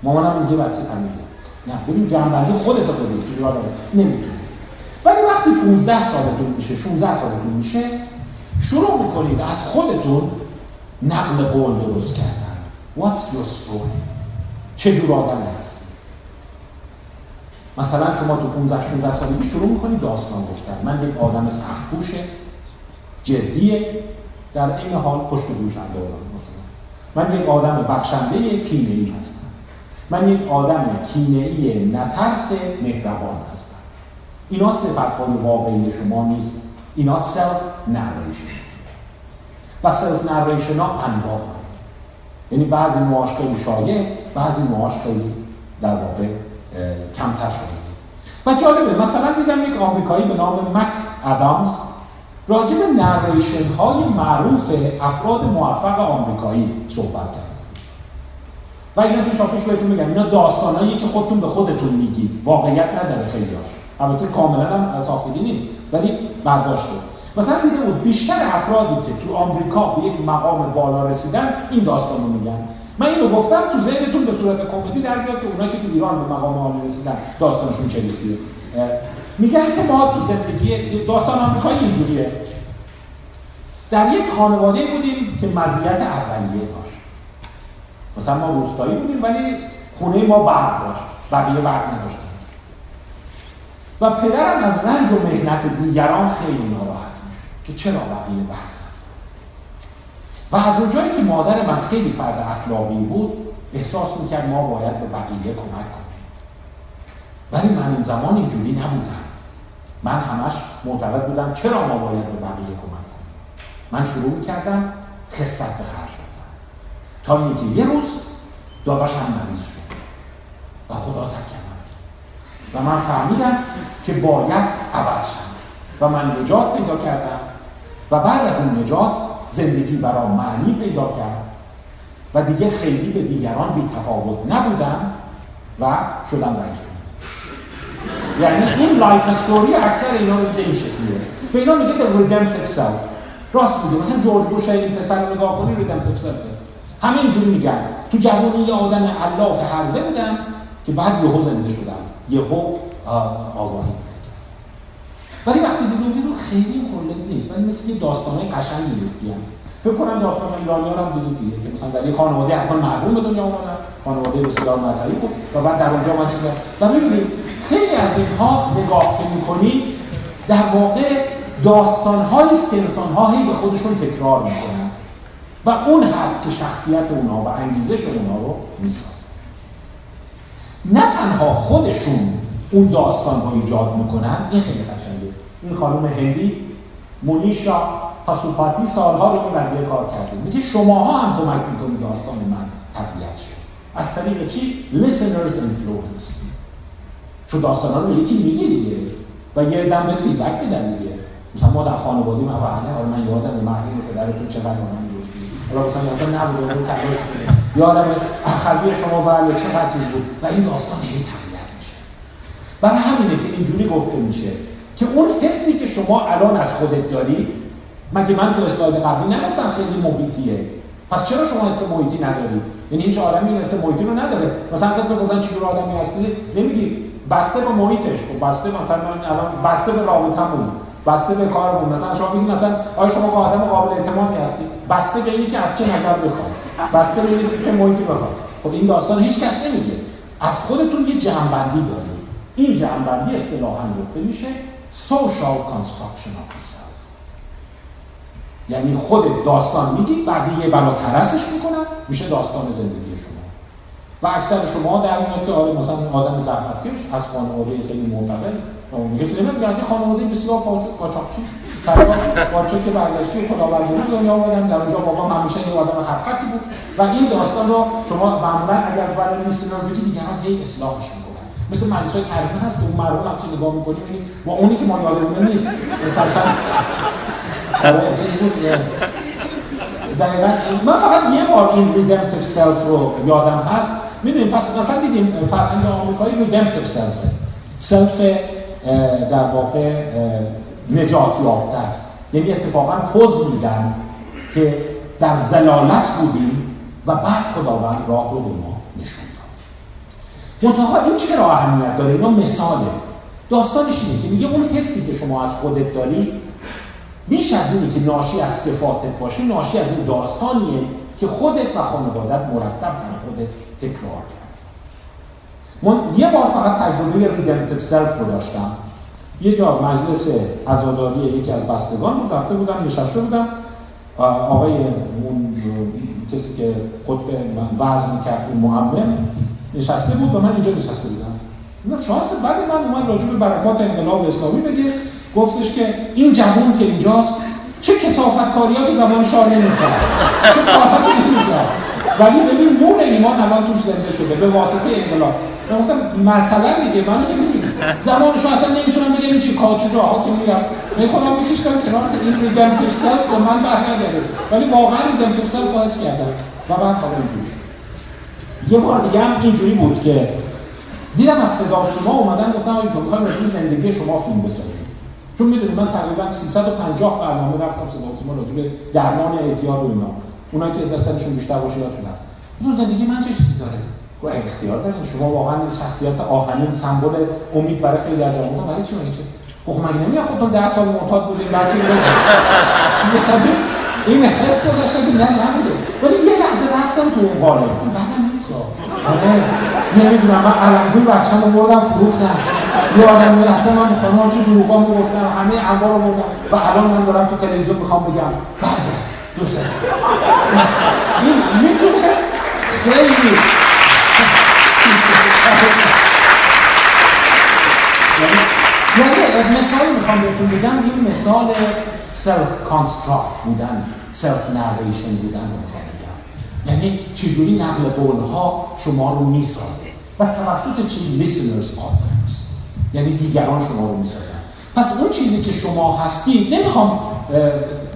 مامانم میگه بچه تمیزه. نه ببین جنبندی خودت رو بگو چه جور آدمی نمی‌تونی ولی وقتی 15 سالتون میشه 16 سالتون میشه شروع می‌کنید از خودتون نقل قول درست کردن. What's your story? چه جور آدمی هستی؟ مثلا شما تو 15 16 سالگی شروع می‌کنید داستان گفتن. من یک آدم سخت کوشه جدیه. در این حال پشت گوش مثلا. من یک آدم بخشنده کینه‌ای هستم. من یک آدم کینه‌ای نترس مهربان هستم. اینا صفت های واقعی شما نیست. اینا self narration و self narration ها انواع. یعنی بعضی موهاش خیلی شایع بعضی موهاش خیلی در واقع کمتر شده و جالبه مثلا دیدم یک آمریکایی به نام مک ادامز راجع به های معروف افراد موفق آمریکایی صحبت کرد. و اینا تو شاپش بهتون میگم. اینا داستانایی که خودتون به خودتون میگید. واقعیت نداره خیلیاش البته کاملا هم ساختگی نیست. ولی برداشته. مثلا دیده بود بیشتر افرادی که تو آمریکا به یک مقام بالا رسیدن این داستان رو میگن. من اینو گفتم تو ذهنتون به صورت کمدی در بیاد که اونایی که تو ایران به مقام عالی رسیدن داستانشون چه میگن که ما تو زندگی داستان آمریکایی اینجوریه. در یک خانواده بودیم که مزیت اولیه. مثلا ما روستایی بودیم ولی خونه ما برق داشت بقیه برق نداشت و پدرم از رنج و مهنت دیگران خیلی ناراحت می‌شد که چرا بقیه برق و از اونجایی که مادر من خیلی فرد اخلاقی بود احساس می‌کرد ما باید به بقیه کمک کنیم. ولی من اون زمان اینجوری نبودم. من همش معتقد بودم چرا ما باید به بقیه کمک کنیم؟ من شروع کردم خرج دادن تا اینکه یه روز داداشم مریض شد و خدا زد و من فهمیدم که باید عوض شم. و من نجات پیدا کردم. و بعد از اون نجات زندگی برام معنی پیدا کرد. و دیگه خیلی به دیگران بی تفاوت نبودم و شدم رئیس یعنی این life story اکثر اینا رو این شکلیه. فینا میگه the redemptive self. راست میگه. مثلا جورج بوش این پسر نگاه کنی redemptive self. همه اینجوری میگن. تو جوانی یه آدم علاف هرزه بودم که بعد یهو زنده شدم. یهو آگاهی ولی وقتی دیدیم دیدیم خیلی خلق نیست. ولی مثل یه داستانه قشنگی میگن فکر کنم داستان ایرانی هم دیدید دیگه. که مثلا در یه خانواده حتما محروم به دنیا اومدن. خانواده بسیار مذهبی بود. و بعد در اونجا من چیزا و می‌بینید خیلی از اینها نگاه که می‌کنید در واقع داستان است که انسان ها هی به خودشون تکرار می‌کنن. و اون هست که شخصیت اونها و انگیزش اونها رو می‌سازه. نه تنها خودشون اون داستان رو ایجاد می‌کنن این خیلی قشنگه. این خانم هندی مونیشا پاسوپاتی سالها رو این قضیه کار کرده. میگه شماها هم کمک می‌کنید داستان من تقویت شه. از طریق چی؟ Listeners influence. چون داستان ها رو یکی میگه دیگه و یه دم بهت فیدبک میدن دیگه. مثلا ما در خانواده من آره من یادم مردی پدرتون چقدر من حالا مثلا یادم نبود اون تلاش یادم اخوی شما بله چقدر چیز بود و این داستان هی تقویت میشه برای همینه که اینجوری گفته میشه که اون حسی که شما الان از خودت داری مگه من تو اسلاید قبلی نگفتم خیلی محیطیه؟ پس چرا شما حس محیطی ندارید یعنی هیچ آدمی این حس محیطی رو نداره. مثلا فکر گفتن چجور آدمی هستی؟ نمیگی. بسته به محیطش. خب بسته مثلا الان بسته به رابطمون بسته به کارمون. مثلا شما میگید مثلا آیا شما با آدم قابل اعتمادی هستی؟ بسته به اینکه از چه نظر بخواد بسته به اینکه چه محیطی بخواد خب این داستان هیچ کس نمیگه. از خودتون یه جنبندی دارید. این جنبندی اصطلاحا گفته میشه social construction of self. یعنی خود داستان میگید بعد یه بلا ترسش می‌کنن میشه داستان زندگی شما. و اکثر شما در میاد که آره مثلا آدم زحمتکش از خانواده خیلی معتقد میگه نمیگه از خانواده بسیار قاچاقچی. قاچاق که برگشتی خداوندی دنیا آمدن در اونجا بابا همیشه یه آدم حرکتی بود. و این داستان رو شما معمولا اگر برای لیسنر بگی دیگران هی اصلاحش می‌کنن مثل مجلس کریمه هست که اون مردم وقتی نگاه می‌کنی می‌بینی و اونی که ما یادمون نیست. (laughs) دقیقا. من فقط یه بار این ریدمتیو سلف رو یادم هست. می‌دونیم پس مثلا دیدیم فرهنگ آمریکایی ریدمتیو سلف سلف در واقع نجات یافته است. یعنی اتفاقا پوز میدن که در زلالت بودیم و بعد خداوند راه رو به ما نشون داد. منتها این چرا اهمیت داره؟ اینا مثاله. داستانش اینه که میگه اون حسی که شما از خودت داری بیش از اینی که ناشی از صفاتت باشه ناشی از این داستانیه که خودت و خانوادت مرتب در خودت تکرار کرد من یه بار فقط تجربه ریدمتیو سلف رو داشتم. یه جا مجلس عزاداری یکی از بستگان بود رفته بودم نشسته بودم آقای اون کسی که قطب وضع می‌کرد اون معمم نشسته بود و من اینجا نشسته بودم. شانس بعد من اومد راجع به برکات انقلاب اسلامی بگه. گفتش که این جوان که اینجاست چه کسافت کاری ها زمان شاه نمی‌کرد. چه کافتی نمی‌کرد. ولی ببین نور ایمان الان توش زنده شده به واسطه انقلاب. من گفتم مثلا دیگه منو که می‌دونی زمان شاه اصلا نمی‌تونم بگم این چی کاچو جاها که میرم. من خودم میکشتم کنار که این ریدم تو سلف به من بر نگرده. ولی واقعا ریدم تو سلف حس کردم. و بعد حالا اینجوری یه بار دیگه هم اینجوری بود که دیدم از صدا شما اومدن گفتم آقای تو می‌خوایم زندگی شما فیلم بسازیم چون می‌دونی من تقریبا 350 برنامه رفتم صدا ما راجع به درمان اعتیاد و اینا. اونایی که از سرشون بیشتر باشه یادشون هست. زندگی من چه چیزی داره؟ گفت اختیار دارین شما واقعا شخصیت آهنین سمبل امید برای خیلی از جوانان برای چی میگه خب مگه نمیگه خودتون 10 سال معتاد بودین بعد چی این حس رو داشتم که نه نبوده. ولی یه لحظه رفتم تو اون قالب. بعدم نیست. آره. نمی‌دونم من علمگوی بچه‌مو بردم فروختم. یادم میاد اصلا من خانم چه دروغا می‌گفتم همه انواع رو بردم. و الان من دارم تو تلویزیون می‌خوام بگم. برگرد دوست این می‌تونست خیلی یعنی مثالی می‌خوام بهتون بگم این مثال self construct بودن self narration بودن رو می‌خوام یعنی چجوری نقل قول ها شما رو می‌سازه؟ و توسط چی؟ listeners audience یعنی دیگران شما رو می‌سازن. پس اون چیزی که شما هستید نمی‌خوام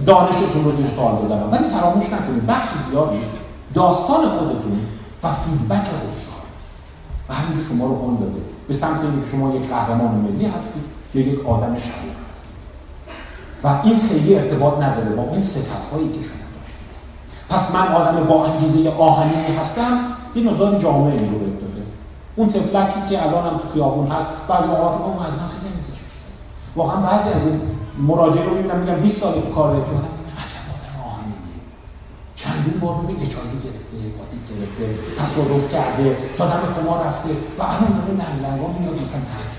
دانشتون رو زیر سوال بذارم ولی فراموش نکنید بخشی زیادی داستان خودتون و فیدبک استاد و شما رو هل داده. به سمت اینکه شما یک قهرمان ملی هستید یا یک آدم شریف هستید. و این خیلی ارتباط نداره با اون صفت هایی که شما داشتید. پس من آدم با انگیزه آهنی هستم یه مقدار جامعه رو بهت اون تفلکی که الان هم تو خیابون هست بعضی موقع فکر از من خیلی واقعا بعضی از این مراجعه رو می‌بینم میگم 20 سال کار تو عجب آدم آهنینیه. چندین بار ببین اچایوی گرفته. هپاتیت گرفته تصادف کرده تا دم کما رفته و الان داره ننگلنگا میاد مثلا ترک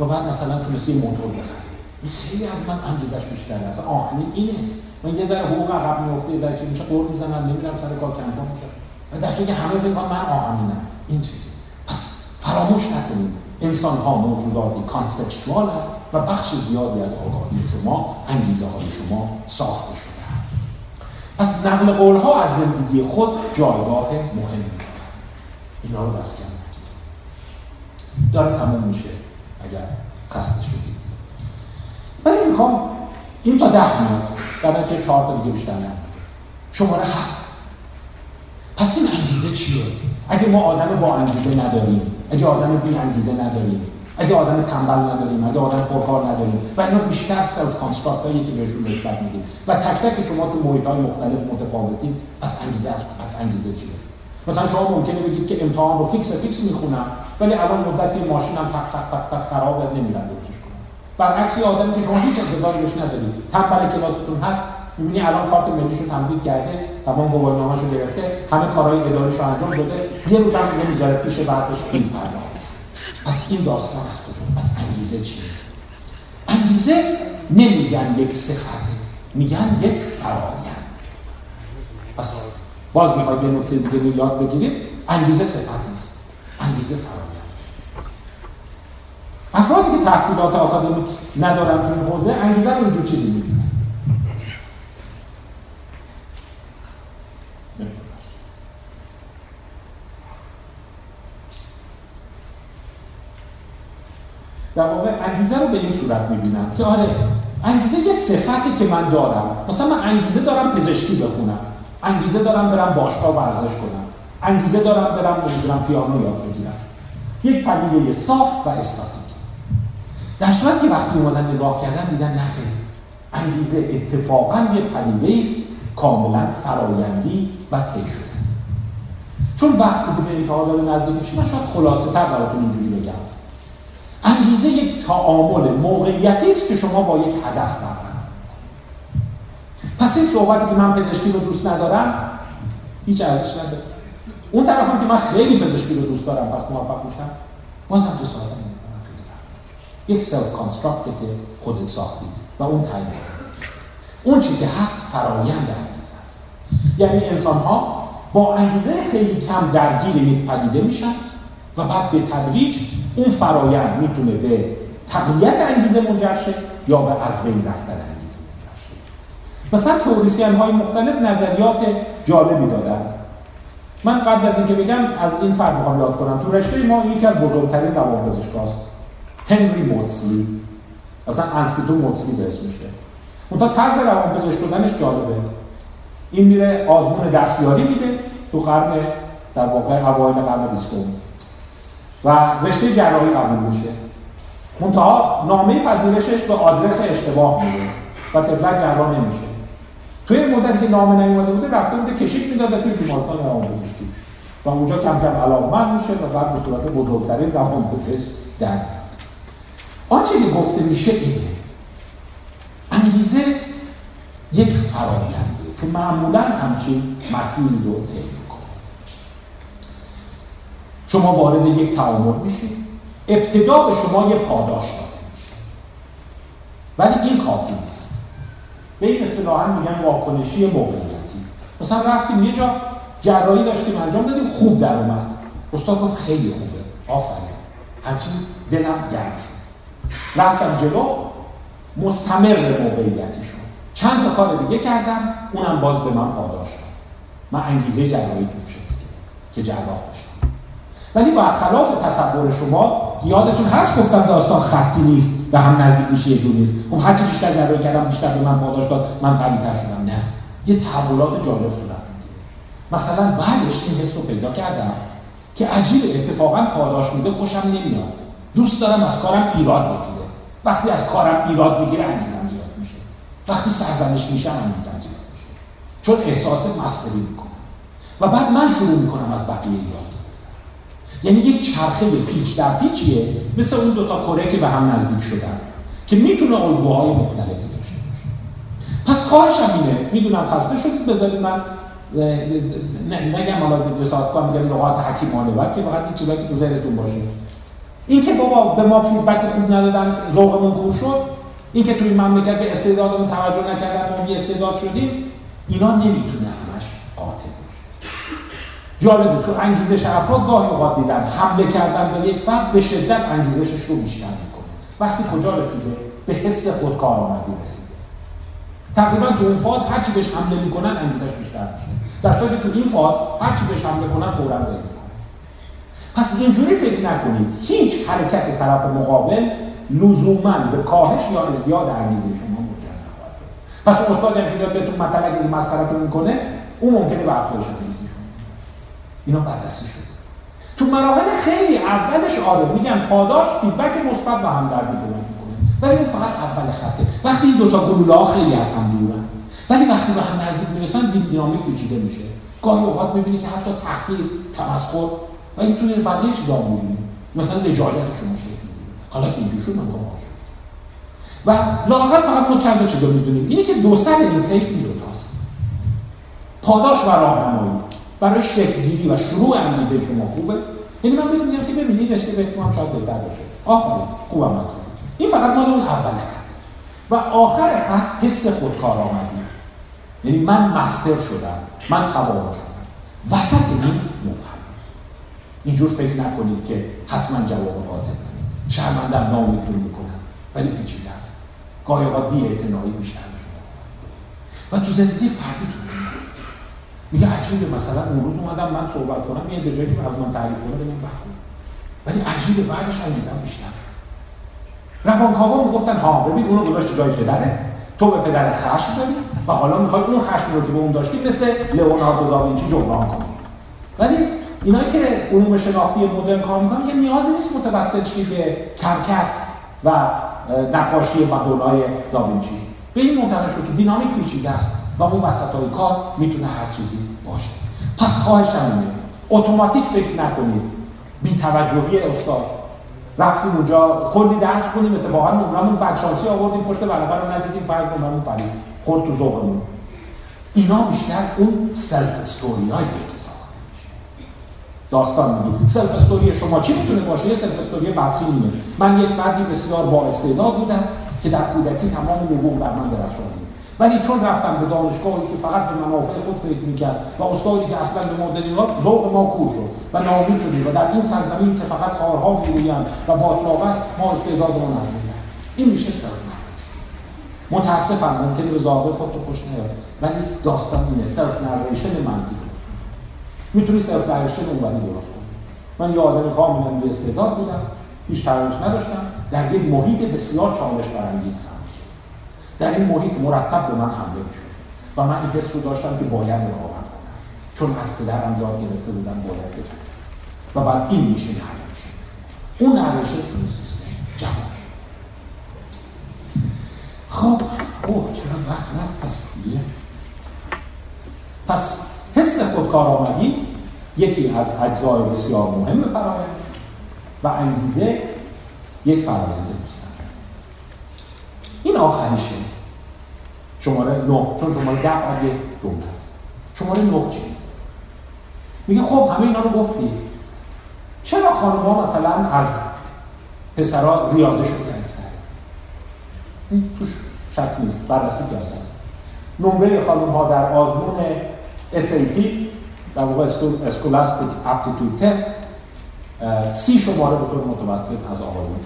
و بعد مثلا تونستی موتور بخره. این خیلی از من انگیزش بیشتره اصلا آهنین اینه. من یه ذره حقوق عقب میفته یه ذره چی میشه قرب می‌زنم نمیرم سر کار کمپا میشه. و در که همه فکر من آهنینم این چیزی فراموش نکنید. انسان ها موجوداتی کانسپکچوال و بخش زیادی از آگاهی شما انگیزه های شما ساخته شده. است پس نقل قول ها از زندگی خود جایگاه مهمی. اینا رو دست کم داره تموم میشه اگر خسته شدید. ولی می‌خوام این تا ده میاد در نتیجه چهار تا دیگه بیشتر شماره هفت. پس این انگیزه چیه؟ اگه ما آدم با انگیزه نداریم اگه آدم بی انگیزه نداریم اگه آدم تنبل نداریم اگه آدم پرکار نداریم و اینا بیشتر self construct هایی که بهشون نسبت میدیم. و تک تک شما تو محیط های مختلف متفاوتیم پس انگیزه از پس انگیزه چیه؟ مثلا شما ممکنه بگید که امتحان رو فیکس فیکس می‌خونم ولی الان مدتی ماشینم تق تق تق تق خراب نمیرم درستش کنم. برعکس آدمی که شما هیچ انتظاری بهش ندارید. تنبل کلاستون هست می‌بینی الان کارت ملیشو تمدید کرده تمام گواهینامه‌شو گرفته همه کارهای اداریشو انجام داده یه روز هم نمی‌ذاره پیش بعدش این پرداخت. پس این داستان از کجا؟ پس انگیزه چیه؟ انگیزه نمیگن یک صفته میگن یک فرایند. پس باز می‌خواید یه نکته دیگه یاد بگیرید انگیزه صفت نیست. انگیزه فرایند. افرادی که تحصیلات آکادمیک ندارن این حوزه انگیزه اینجور چیزی می‌بینن در واقع انگیزه رو به این صورت می‌بینم که آره انگیزه یه صفتی که من دارم. مثلا من انگیزه دارم پزشکی بخونم. انگیزه دارم برم باشگاه ورزش کنم. انگیزه دارم برم نمی‌دونم پیانو یاد بگیرم. یک پدیده صاف و استاتیک. در صورت که وقتی اومدن نگاه کردن دیدن نخیر انگیزه اتفاقا یه پدیده است کاملا فرایندی و طی چون وقتی که به این داره نزدیک میشه من شاید خلاصه تر براتون اینجوری بگم. انگیزه یک تعامل موقعیتی است که شما با یک هدف برقرار پس این صحبتی که من پزشکی رو دوست ندارم هیچ ارزش نداره. اون طرف هم که من خیلی پزشکی رو دوست دارم پس موفق میشم بازم تو ساعت یک self-construct که خودت ساختی و اون تعیین اون چی که هست فرایند انگیزه است. یعنی انسان ها با انگیزه خیلی کم درگیر یک پدیده میشن و بعد به تدریج اون فرایند می‌تونه به تقویت انگیزه منجر شه یا به از بین رفتن انگیزه منجر شه. مثلا توریسیان های مختلف نظریات جالبی دادن. من قبل از اینکه بگم از این فرد می‌خوام یاد کنم. تو رشته ما یکی از بزرگترین روانپزشکاست. هنری موتسلی اصلا انستیتو موتسلی به اسمشه تا طرز روانپزشک شدنش جالبه. این میره آزمون دستیاری میده تو قرن در واقع اوایل قرن بیستم. و رشته جراحی قبول میشه. منتها نامه پذیرشش به آدرس اشتباه میده و طفلک جراح نمیشه. توی مدتی که نامه نیومده بوده رفته بوده کشیک می‌داده توی بیمارستان روانپزشکی و اونجا کم کم علاقمند میشه و بعد به صورت بزرگترین روانپزشک در آنچه که گفته میشه اینه. انگیزه یک فراینده که معمولا همچین مسیری رو طی شما وارد یک تعامل میشید. ابتدا به شما یه پاداش داده میشه. ولی این کافی نیست. به این اصطلاحا میگن واکنشی موقعیتی. مثلا رفتیم یه جا جراحی داشتیم انجام دادیم خوب در اومد. استاد گفت خیلی خوبه. آفرین. همچین دلم گرم شد. رفتم جلو مستمر موقعیتی شد. چند تا کار دیگه کردم اونم باز به من پاداش داد. من انگیزه جراحی تو شد که جراح ولی خلاف تصور شما یادتون هست گفتم داستان خطی نیست به هم نزدیک میشه یه جور نیست؟ خب هرچی بیشتر جراحی کردم بیشتر به من پاداش داد من قوی تر شدم. نه. یه تحولات جالب صورت مثلا بعدش این حس رو پیدا کردم که عجیب اتفاقا پاداش میده خوشم نمیاد. دوست دارم از کارم ایراد بگیره. وقتی از کارم ایراد بگیره انگیزم زیاد میشه. وقتی سرزنش میشه انگیزم زیاد میشه. چون احساس مستری می‌کنم. و بعد من شروع می‌کنم از بقیه ایراد. یعنی یک چرخه پیچ در پیچیه مثل اون دوتا کره که به هم نزدیک شدن که می‌تونه الگوهای مختلفی داشته باشه. پس خواهشم اینه می‌دونم خسته شدید بذارید من نگم حالا جسارت کنم میگم لغات حکیمانه بلکه فقط این چیزایی که تو ذهنتون باشه. این که بابا به ما فیدبک خوب ندادن ذوقمون کور شد. این که توی مملکت به استعدادمون توجه نکردن ما بی استعداد شدیم اینا باشه جالبه تو انگیزش افراد گاهی اوقات دیدن حمله کردن به یک فرد به شدت انگیزشش رو بیشتر می‌کنه. وقتی کجا رسیده؟ به حس خودکار آمدی رسیده. تقریبا تو اون فاز هر چی بهش حمله می‌کنن انگیزش بیشتر میشه. در صورتی تو این فاز هر چی بهش حمله کنن فورا ول می‌کنه پس اینجوری فکر نکنید. هیچ حرکت طرف مقابل لزوما به کاهش یا ازدیاد انگیزه شما منجر نخواهد شد. پس استاد هم که بهتون مطلب مسخرتون می‌کنه اون ممکنه به افزایش اینا بررسی شد. تو مراحل خیلی اولش آره میگن پاداش فیدبک مثبت و همدردی درست می‌کنه. ولی اون فقط اول خطه. وقتی این دوتا گلوله ها خیلی از هم دورن. ولی وقتی به هم نزدیک می‌رسن دینامیک پیچیده میشه. گاهی اوقات می‌بینی که حتی تحقیر تمسخر و این توی بقیه چیزا می‌بینی مثلا لجاجت شما شکل حالا که اینجور شد و لاغر فقط ما چند تا چیزا می‌دونیم. اینه که دو سر این طیف این دوتاست پاداش و راهنمایی. برای شکلگیری و شروع انگیزه شما خوبه؟ یعنی من بهتون میگم که ببینید رشته بهتون هم شاید بهتر باشه. آفرین خوبم این فقط مال اون اول خط. و آخر خط حس خودکار آمدی یعنی من مستر شدم من توانا شدم. وسط این مبهم اینجور فکر نکنید که حتما جواب قاطع کنید. شرمندم نامیدتون می‌کنم ولی پیچیده است. گاهی اوقات بی بیشتر شما و تو زندگی فردی تو میگه عجیبه مثلا اون روز اومدم من صحبت کنم یه جایی که از من تعریف کنه بگم بخون ولی عجیبه بعدش انگیزم بیشتر. روانکاوا می‌گفتن ها ببین اونو گذاشت جای پدرت تو به پدرت خشم داری و حالا می‌خوای اون خشم رو که به اون داشتی مثل لئوناردو داوینچی جبران کنی. ولی اینا که علوم شناختی مدرن کار می‌کنن که نیازی نیست متوسط شی به کرکس و نقاشی مدونای داوینچی. به این منتقل شد که دینامیک پیچیده است. و اون وسط های کار می‌تونه هر چیزی باشه. پس خواهشم اینه اتوماتیک فکر نکنید. بی توجهی استاد. رفتیم اونجا کلی درست کنیم اتفاقا نمرمون بدشانسی آوردیم پشت برابر رو ندیدیم فرض نمرمون پرید. خورد تو ذوقمون اینا بیشتر اون self-story میشه. داستان میگیم self-story شما چی می‌تونه باشه؟ یه self-story بدخیمه من یک فردی بسیار با استعداد بودم که در کودکی تمام نبوغ بر من درخشان ولی چون رفتم به دانشگاهی که فقط به منافع خود فکر می‌کرد و استادی که اصلا به ما ها ذوق ما کور شد و ناامید شدیم و در این سرزمین که فقط کارها می‌گویند و باتلاق است ما استعدادمون از این میشه سر متاسفم ممکنه به ظاهر خود تو خوش نیاد ولی داستان اینه self-narration منفی. می‌تونی self-narration اونوری درست کنی. من یه آدم کاملا بی استعداد بودم هیچ ترانش نداشتم در یک محیط بسیار چالش برانگیز در این محیط مرتب به من حمله می‌شد و من این حس رو داشتم که باید رقابت کنم. چون از پدرم یاد گرفته بودم باید بجنگم و بعد این میشه نرمشه اون نرمشه تو این سیستم. جواب. خب اوه چرا وقت رفت؟ پس دیگه پس حس خودکار آمدی. یکی از اجزای بسیار مهم فرایند و انگیزه یک فرایند این آخریشه شماره نه. چون شماره ده بعد یک جمله است. شماره نه چی؟ میگه خب همه اینا رو گفتی. چرا خانم ها مثلا از پسرا ریاضه شو گرفتن این توش شک نیست. بررسی کردن. نمره خانم ها در آزمون SAT در واقع اسکولاستیک اپتیتود تست سی شماره به طور متوسط از آقایون.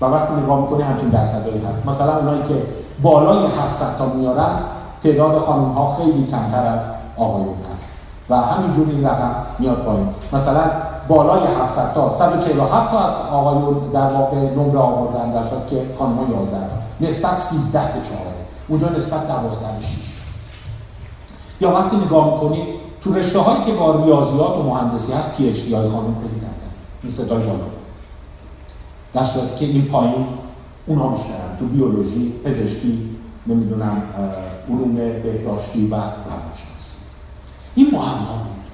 و وقتی نگاه می‌کنی همچین درصدایی هست. مثلا اونایی که بالای 700 تا میارن تعداد خانم ها خیلی کمتر از آقایون هست. و همینجور این رقم میاد پایین. مثلا بالای 700 تا 147 تا از آقایون در واقع نمره آوردن در صورت که خانم ها 11 تا. نسبت 13 به 4 اونجا نسبت 12 به 6 یا وقتی نگاه می‌کنید تو رشته هایی که با ریاضیات و مهندسی هست پی اچ دی های خانم خیلی این ستای بالا در صورتی که این پایین اونها بیشترن تو بیولوژی پزشکی نمی‌دونم علوم بهداشتی و روانشناسی این معما بود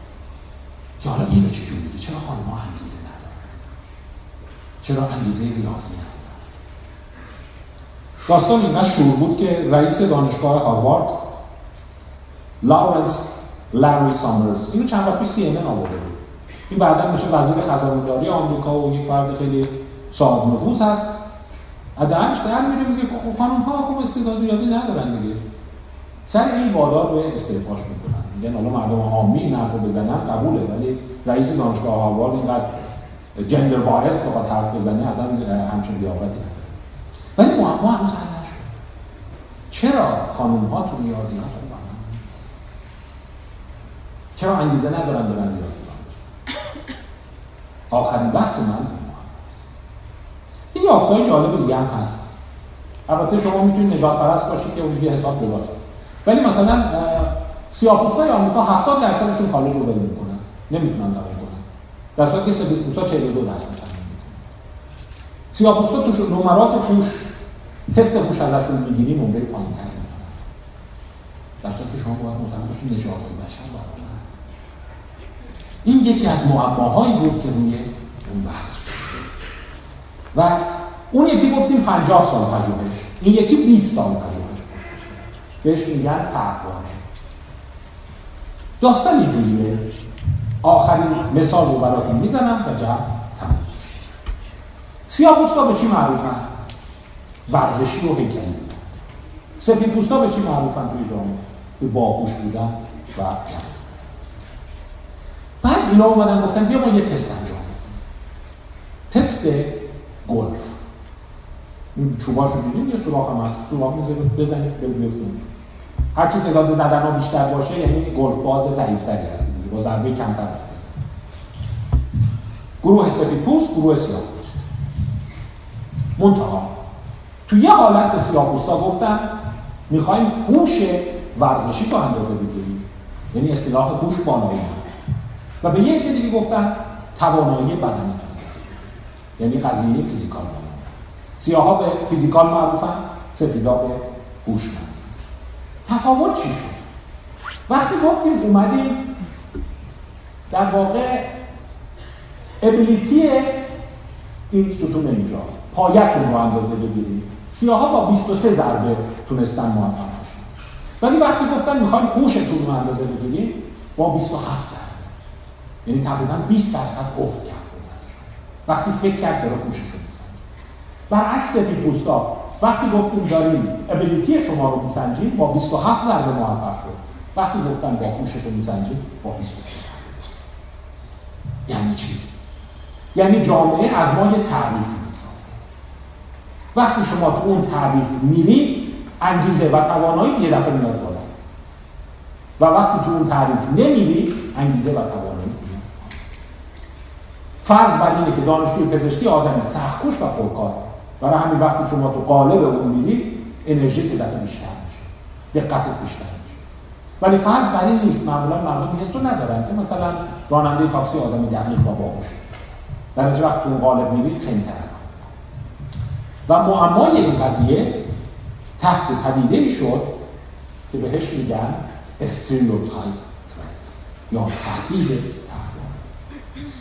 که حالا اینو چجور میگه؟ چرا خانم ها انگیزه ندارن؟ چرا انگیزه ریاضی ندارن؟ داستان اینقدر شروع بود که رئیس دانشگاه هاروارد لاورنس لاری سامرز اینو چند وقت پیش سی آورده بود. این بعدا میشه وزیر خزانه‌داری آمریکا و یک فرد خیلی صاحب نفوذ هست. دهنش در میره میگه خب خانم ها خوب استعداد ریاضی ندارن دیگه. سر این وادار به استعفاش می‌کنن. میگن حالا مردم عامی این حرف بزنن قبوله ولی رئیس دانشگاه هاروارد اینقدر جندر باعث بخواد حرف بزنه اصلا همچین لیاقتی نداره. ولی معما هنوز حل نشد. چرا خانم ها تو ریاضیات خوبن چرا انگیزه ندارن برن ریاضی آخرین بحث من یافتهای جالب دیگه هم هست. البته شما می‌تونید نجات پرست باشید که اون یه حساب جداست. ولی مثلا سیاه‌پوستای آمریکا 70 درصدشون کالج رو ول می‌کنن نمی‌تونن تمام کنن. در صورتی که سفیدپوستا 42 درصد سیاه‌پوستا توش نمرات پوش تست پوش ازشون می‌گیری نمره پایین‌تری می‌کنن در که شما باید معتقد باشید نجات بشر این یکی از معماهایی بود که روی اون بحث و اون یکی گفتیم 50 سال پژوهش. این یکی 20 سال پژوهش بهش میگن پروانه. داستان اینجوریه. آخرین مثال رو براتون می‌زنم و جمع تموم سیاه به چی معروفن؟ ورزشی و هیکلی سفید پوستا به چی معروفن توی جامعه؟ به باهوش بودن و بعد اینا اومدن گفتن بیا ما یه تست انجام تست گلف. این چوباشو دیدیم یه سوراخ هم هست سوراخ بزنید به بیفتون هر چی تعداد زدن ها بیشتر باشه یعنی گلف باز ضعیفتری هست. با ضربه کمتر گروه سفید پوست گروه سیاه پوست. منتها تو یه حالت به سیاه پوستا گفتن می‌خوایم هوش ورزشی تو اندازه بگیریم. یعنی اصطلاح هوش بالایی. و به یه دیگه گفتن توانایی بدنی. یعنی قضیه فیزیکال. سیاه به فیزیکال معروفن سفیدا به هوشمند تفاوت چی شد؟ وقتی گفتیم اومدیم در واقع ابیلیتی این ستون اینجا پایتون رو اندازه بگیریم. ها با 23 ضربه تونستن موفق باشن. ولی وقتی گفتن می‌خوایم هوشتون رو اندازه بگیریم با 27 ضربه. یعنی تقریبا 20 درصد افت کرد. وقتی فکر کرد رو میسنجید برعکس سفید پوستا وقتی گفتیم داریم ابیلیتی شما رو میسنجیم با 27 ضربه موفق شد. وقتی گفتن با خوشش رو میسنجیم با 23 یعنی چی؟ یعنی جامعه از ما یه تعریفی می‌سازه. وقتی شما تو اون تعریف میرید انگیزه و توانایی یه دفعه میاد بالا. و وقتی تو اون تعریف نمیری انگیزه و توانایی فرض بر اینه که دانشجوی پزشکی آدمی سختکوش و پرکار برای همین وقتی شما تو قالب اون میرید انرژی که دفعه بیشتر میشه. دقت بیشتر میشه. ولی فرض بر این نیست معمولا مردم حس رو ندارن که مثلا راننده تاکسی آدمی دقیق و باهوشه در وقت تو قالب میرید خیلی و معمای این قضیه تحت پدیده شد که بهش میگن استریوتایپ یا تهدید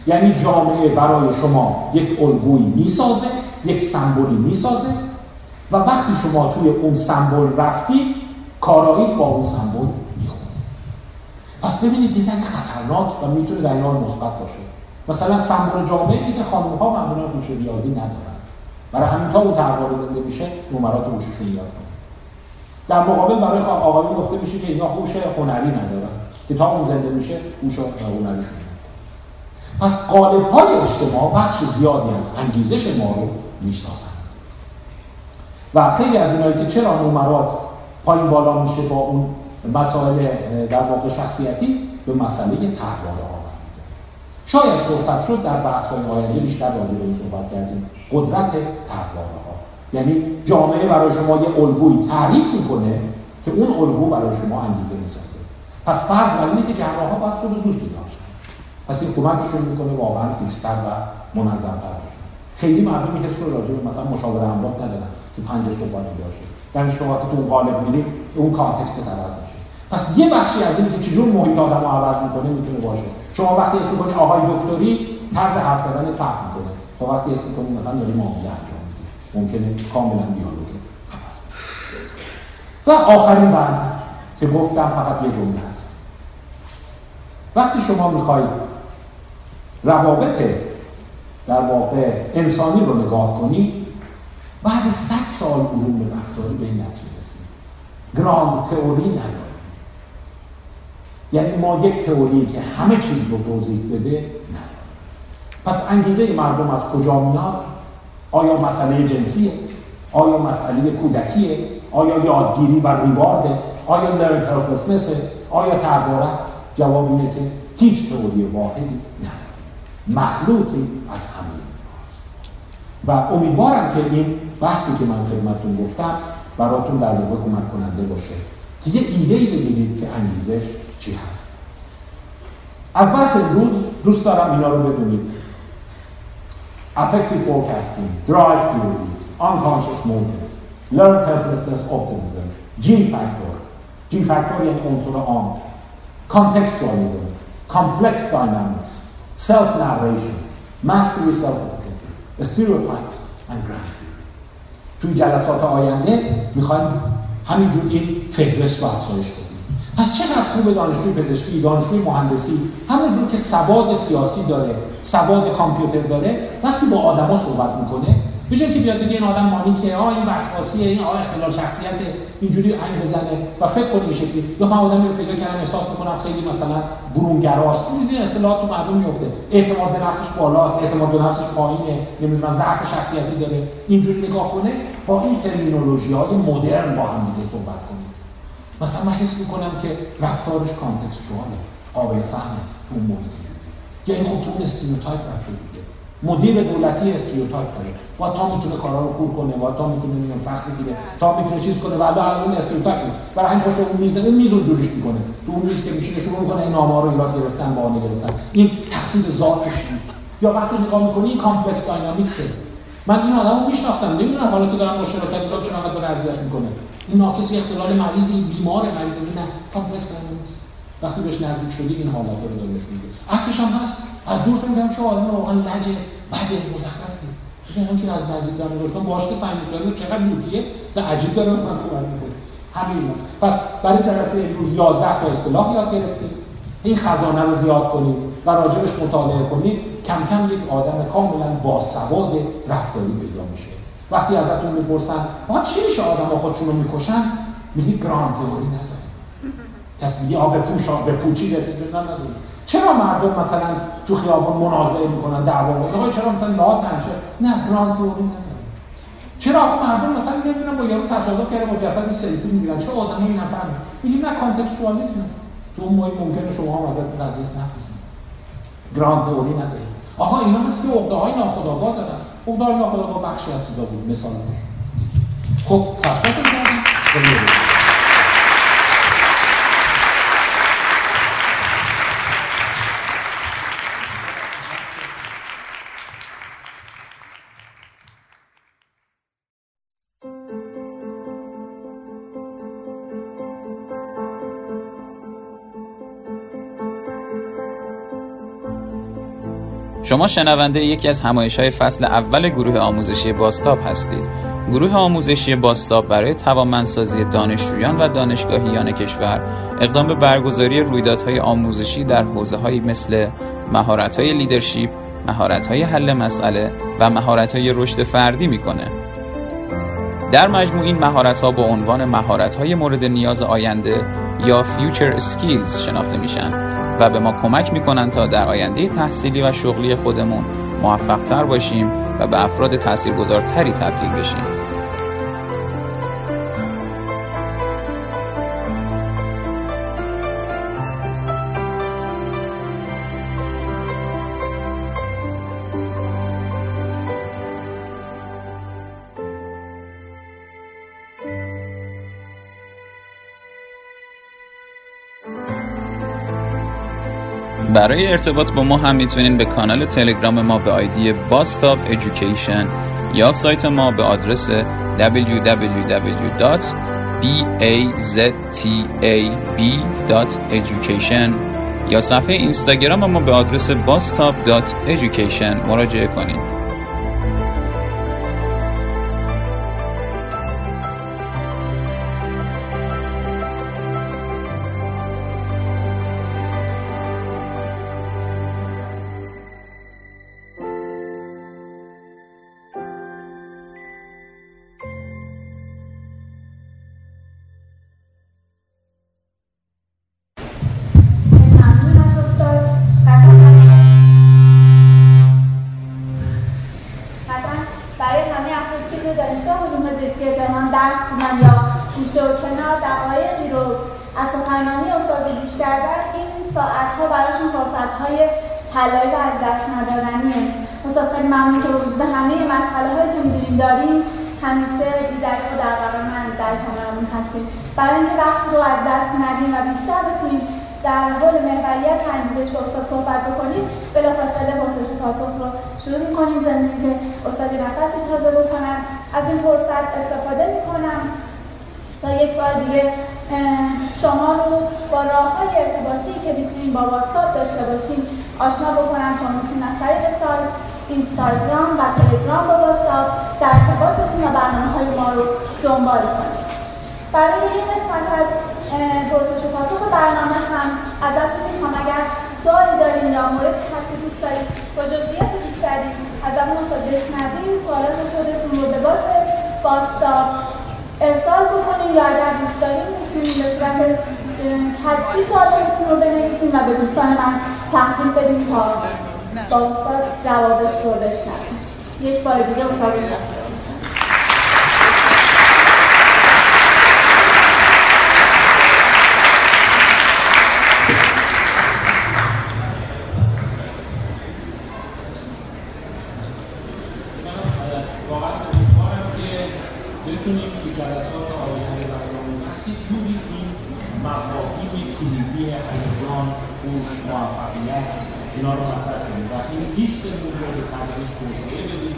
یعنی جامعه برای شما یک الگویی می‌سازه یک سمبولی می‌سازه و وقتی شما توی اون سمبل رفتی کارایید با اون سمبل می‌خونید پس ببینید یه خطرناک و می‌تونه در این مثبت باشه. مثلا سمبل جامعه میگه خانم ها معمولا هوش ریاضی ندارن. برای همین تا اون تحول زنده میشه نمرات هوششون یاد در مقابل برای آقایون گفته میشه که اینا هوش هنری ندارن. که تا اون زنده میشه هوش هنریشون پس قالب های اجتماع بخش زیادی از انگیزش ما رو می‌شناسند و خیلی از اینایی که چرا نمرات پایین بالا میشه با اون مسائل در واقع شخصیتی به مسئله تحوال آمد شاید فرصت شد در بحث های آینده بیشتر راجع به این صحبت کردیم. قدرت تحوال ها. یعنی جامعه برای شما یه الگوی تعریف می‌کنه که اون الگو برای شما انگیزه می‌سازه. پس فرض بر اینه که ها باید صبح زود پس این کمکشون می‌کنه واقعا فیکستر و منظمتر. خیلی مردم این حس رو راجع به مثلا مشاور املاک ندارن که پنج صبح باشه یعنی شما که اون قالب میری اون context عوض میشه. پس یه بخشی از این که چجور محیط آدم عوض می‌کنه می‌تونه باشه. شما وقتی اسم کنی آقای دکتری طرز حرف زدن فرق می‌کنه. تا وقتی اسم کنی مثلا داری معامله انجام میدی ممکنه کاملا دیالوگ عوض و آخرین بند که گفتم فقط یه جمله است. وقتی شما می‌خواید روابط در واقع انسانی رو نگاه کنی بعد صد سال علوم رفتاری به این نتیجه رسید گراند تئوری نداره یعنی ما یک تئوری که همه چیز رو توضیح بده نه پس انگیزه مردم از کجا میاد؟ آیا مسئله جنسیه؟ آیا مسئله کودکیه؟ آیا یادگیری و ریوارده آیا لرن آیا تغییر جواب اینه که هیچ تئوری واحدی نه مخلوطی از همه و امیدوارم که این بحثی که من خدمتتون گفتم براتون در واقع کمک کننده باشه. که یه ایده ای بگیرید که انگیزش چی هست. از بحث امروز دوست دارم اینا رو بدونید. Affective forecasting, drive theories, unconscious motives, learned helplessness optimism, G factor, G factor یعنی عنصر عام, contextualism, complex dynamics, self-narrations, mastery self-efficacy, stereotypes and graph توی جلسات آینده می‌خوایم همینجور این فهرست رو افزایش کنیم پس چقدر خوب دانشجوی پزشکی دانشجوی مهندسی همونجور که سواد سیاسی داره سواد کامپیوتر داره وقتی با آدما صحبت می‌کنه به که بیاد بگه این آدم مانی که آ این وسواسیه این آ اختلال شخصیت اینجوری عین بزنه و فکر کنه این شکلی یا من آدمی رو پیدا کردم احساس می‌کنم خیلی مثلا برونگراست. این اصطلاحات تو مردم میفته اعتماد به نفسش بالاست اعتماد به نفسش پایینه نمی‌دونم ضعف شخصیتی داره. اینجوری نگاه کنه با این ترمینولوژی های مدرن با هم دیگه صحبت کنه. مثلا من حس می‌کنم که رفتارش contextual ه قابل فهمه تو اون محیط یا این خب تو اون stereotype رفته. دیگه مدیر دولتی stereotype داره با تا می‌تونه کارا رو کور کنه با تا می‌تونه نمی‌دونم فخر بگیره تا می‌تونه چیز کنه و اون stereotype نیست. برای همین پشت اون میز اون میز جوریش می‌کنه. تو اون میز که میشینه شروع می‌کنه این نامه رو ایراد گرفتن با گرفتن. این تقصیر ذاتش یا وقتی نگاه می‌کنی این complex dynamics ه. من این آدمو میشناختم. نمی‌دونم حالا که دارم با شراکت کار چون داره اذیت می‌کنه. این ناکسی اختلال مریضی بیمار مریضی نه. کامپلکس داینامیکس. وقتی بهش نزدیک شدی این حالت رو داره میده. عکسش هم هست. از دور فکر می‌کردم چه آدم واقعا لجه بده مزخرفی مثلا که از نزدیک دارم نگاه باش که سعی می‌کنم چقدر لوتیه ز عجیب داره من خوب می‌کنه. همین پس برای جلسه امروز 11 تا اصطلاح یاد گرفتیم این خزانه رو زیاد کنید و راجبش مطالعه کنید کم کم یک آدم کاملا باسواد رفتاری پیدا میشه. وقتی ازتون می‌پرسن آقا چی میشه آدم خودشون رو می‌کشن؟ میگی گرانت تئوری نداره کسی میگه آب آب پوچی رسید نه چرا مردم مثلا تو خیابان منازعه می‌کنن دعوا می‌کنن؟ چرا مثلا لات نشه؟ نه گرانت تئوری چرا مردم مثلا نمی‌دونن با یارو تصادف کرده با جسد سلفی می‌گیرن؟ چه آدمایی نفهمن میگیم نه کانتکستوالیسم تو اون موقع ممکنه شما هم ازت قضیه نپرسید گرانت تئوری نداره. آها اینا مثل که عقده های ناخودآگاه دارن. عقده های ناخودآگاه بخشی از چیزا بود. مثال خب سسپتون کردیم. شما شنونده یکی از همایش های فصل اول گروه آموزشی باستاب هستید گروه آموزشی باستاب برای توانمندسازی دانشجویان و دانشگاهیان کشور اقدام به برگزاری رویدادهای آموزشی در حوزه مثل مهارت های لیدرشپ، مهارت های حل مسئله و مهارت های رشد فردی می‌کنه. در مجموع این مهارت ها با عنوان مهارت های مورد نیاز آینده یا Future Skills شناخته میشن و به ما کمک می‌کنن تا در آینده تحصیلی و شغلی خودمون موفق تر باشیم و به افراد تاثیرگذارتری تبدیل بشیم. برای ارتباط با ما هم می‌تونین به کانال تلگرام ما به آیدی باستاب ایژوکیشن یا سایت ما به آدرس www.baztab.education یا صفحه اینستاگرام ما به آدرس bastop.education مراجعه کنید. دنبال کنیم. برای این قسمت از پرسش و پاسخ برنامه هم ازتون می‌خوام. اگر سوالی داریم یا مورد کسی دوست دارید با جزئیات بیشتری از اون استاد بشنویم. سوالات خودتون رو به باز باستا ارسال بکنیم یا اگر دوست داریم می‌تونیم به صورت حدسی سوالاتتون رو بنویسیم و به دوستان من تحویل بدیم تا با استاد جوابش رو بشنویم. یک بار دیگه استاد اینا رو مطرح کنیم و این لیستمون رو به تدریج توسعه بدیم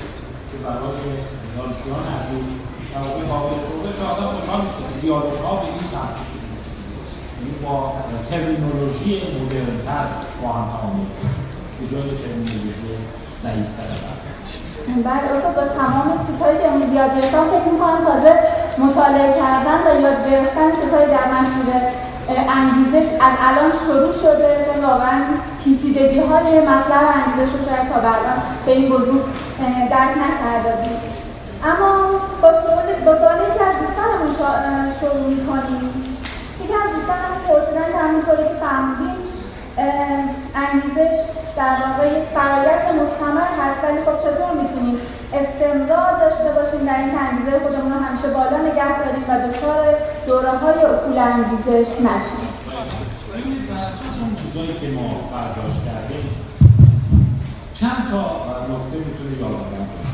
که برای دانشجویان عزیز مواقع قابل استفاده که آدم خوشحال میشه که دیالوگ‌ها به این سمت یعنی با ترمینولوژی مدرنتر با هم تعامل به جای ترمینولوژی ضعیفتر بله استاد با تمام چیزهایی که امروز یاد گرفتم فکر می‌کنم تازه مطالعه کردن و یاد گرفتن چیزهایی در مسیر انگیزش از الان شروع شده چون واقعا پیچیدگی های مطلب انگیزش رو شاید تا الان به این بزرگ درک نکرده بود اما با سوال با سوال یکی از دوستانمون شروع می‌کنیم یکی از دوستانمون پرسیدن که همونطوری که فهمیدیم انگیزش در واقع یک فرایند مستمر هست ولی خب چطور می‌تونیم استمرار داشته باشیم در این انگیزه خودمون رو همیشه بالا نگه داریم و دچار دوره های اصول انگیزش نشیم؟ که چند تا نکته می‌تونه یادآور باشه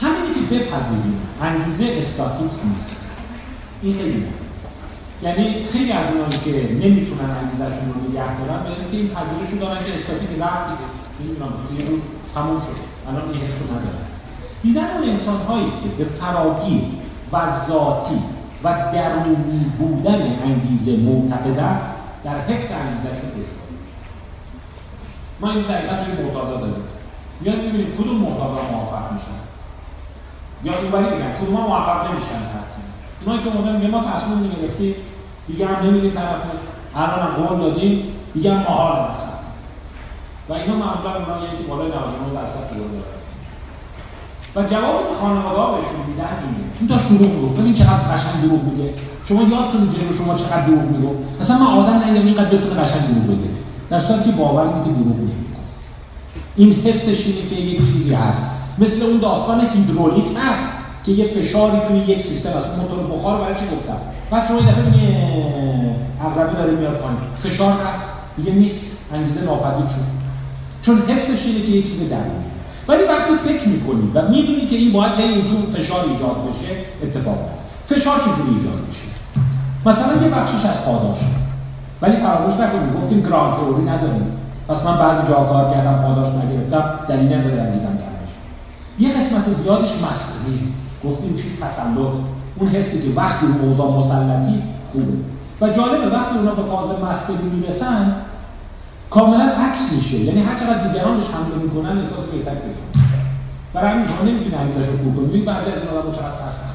همینی که بپذیریم. انگیزه استاتیک نیست. این خیلی یعنی خیلی از اونایی که نمی‌تونن انگیزشون رو نگه دارن به اینکه این پذیرش رو دارن که استاتیک رفت نمی‌دونم یه رو تموم شد. الان این حس رو ندارن. دیدن اون انسان هایی که به فراگیر و ذاتی و درونی بودن انگیزه معتقدن در حفظ انگیزشون دشوار ما این دقیقا توی معتادا داریم میان می‌بینیم کدوم معتادا موفق میشن. یا اینوری کدوم ها موفق نمیشن اونایی که مدام ما تصمیم می‌گرفتیم. دیگه هم نمیریم طرفش. الان هم قول دادیم دیگه هم محال مثلا و اینا معمولا اونایی که بالای 99 درصد قول دارن. و جوابی که خانواده بهشون میدن اینه. این داشت دروغ می‌گفت. ببین چقدر قشنگ دروغ میگه. شما یادتون رو شما چقدر دروغ می‌گفت. مثلا من آدم ندیدم اینقدر بتونه قشنگ دروغ بگه. در صورتی که باور که دروغ نمیگه این حسش اینه که یک چیزی هست. مثل اون داستان هیدرولیک هست که یه فشاری توی یک سیستم است موتور بخار برای چی گفتم؟ بعد شما یه دفعه یه عقربه داره میاد پایین. فشار رفت. دیگه نیست انگیزه ناپدید شد. چون حسش اینه که یه چیز درونی. ولی وقتی فکر می‌کنی و می‌دونی که این باید هی تو فشار ایجاد بشه اتفاق فشار چجوری ایجاد میشه؟ مثلا یه بخشش از پاداش ولی فراموش نکنیم گفتیم گرانت تئوری نداریم. پس من بعضی جا کار کردم پاداش نگرفتم دلیل نداره انگیزم یه قسمت زیادش مسئولیه گفتیم چی تسلط. اون حسی که وقتی رو موضوع مسلطی خوبه. و جالبه وقتی اونا به فاز مستری می‌رسن کاملا عکس میشه. یعنی هر چقدر دیگران بهش حمله می‌کنن احساس بهتر بزن برای همین شما نمی‌تونی انگیزش رو خوب کنید. بعضی از آدم سرس هستن.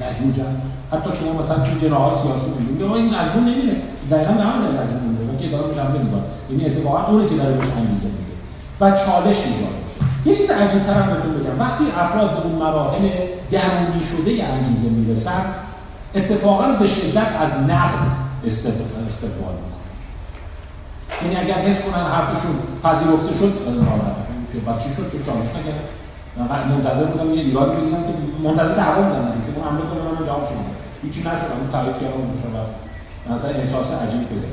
لجوجن. حتی شما مثلا تو جناح سیاسی می‌بینید. که این از نمیره. دقیقا به همین دلیل از نمیره که داره بهش حمله می‌کنه. یعنی اتفاقا اونه که داره بهش انگیزه میده و چالش ایجاد یه چیز عجیب تر هم بهتون بگم. وقتی افراد به اون مراحل درونی شده انگیزه می‌رسن اتفاقا به شدت از نقد استقبال می‌کنن. یعنی اگر حس کنن حرفشون پذیرفته شد که بچه شد؟ که چالش نکرد من منتظر بودم یه ایراد بگیرم که منتظر دعوا بودم. که اون حمله کنه منو جواب شد هیچی نشد. اون تایید کردم مثلا احساس عجیب پیدا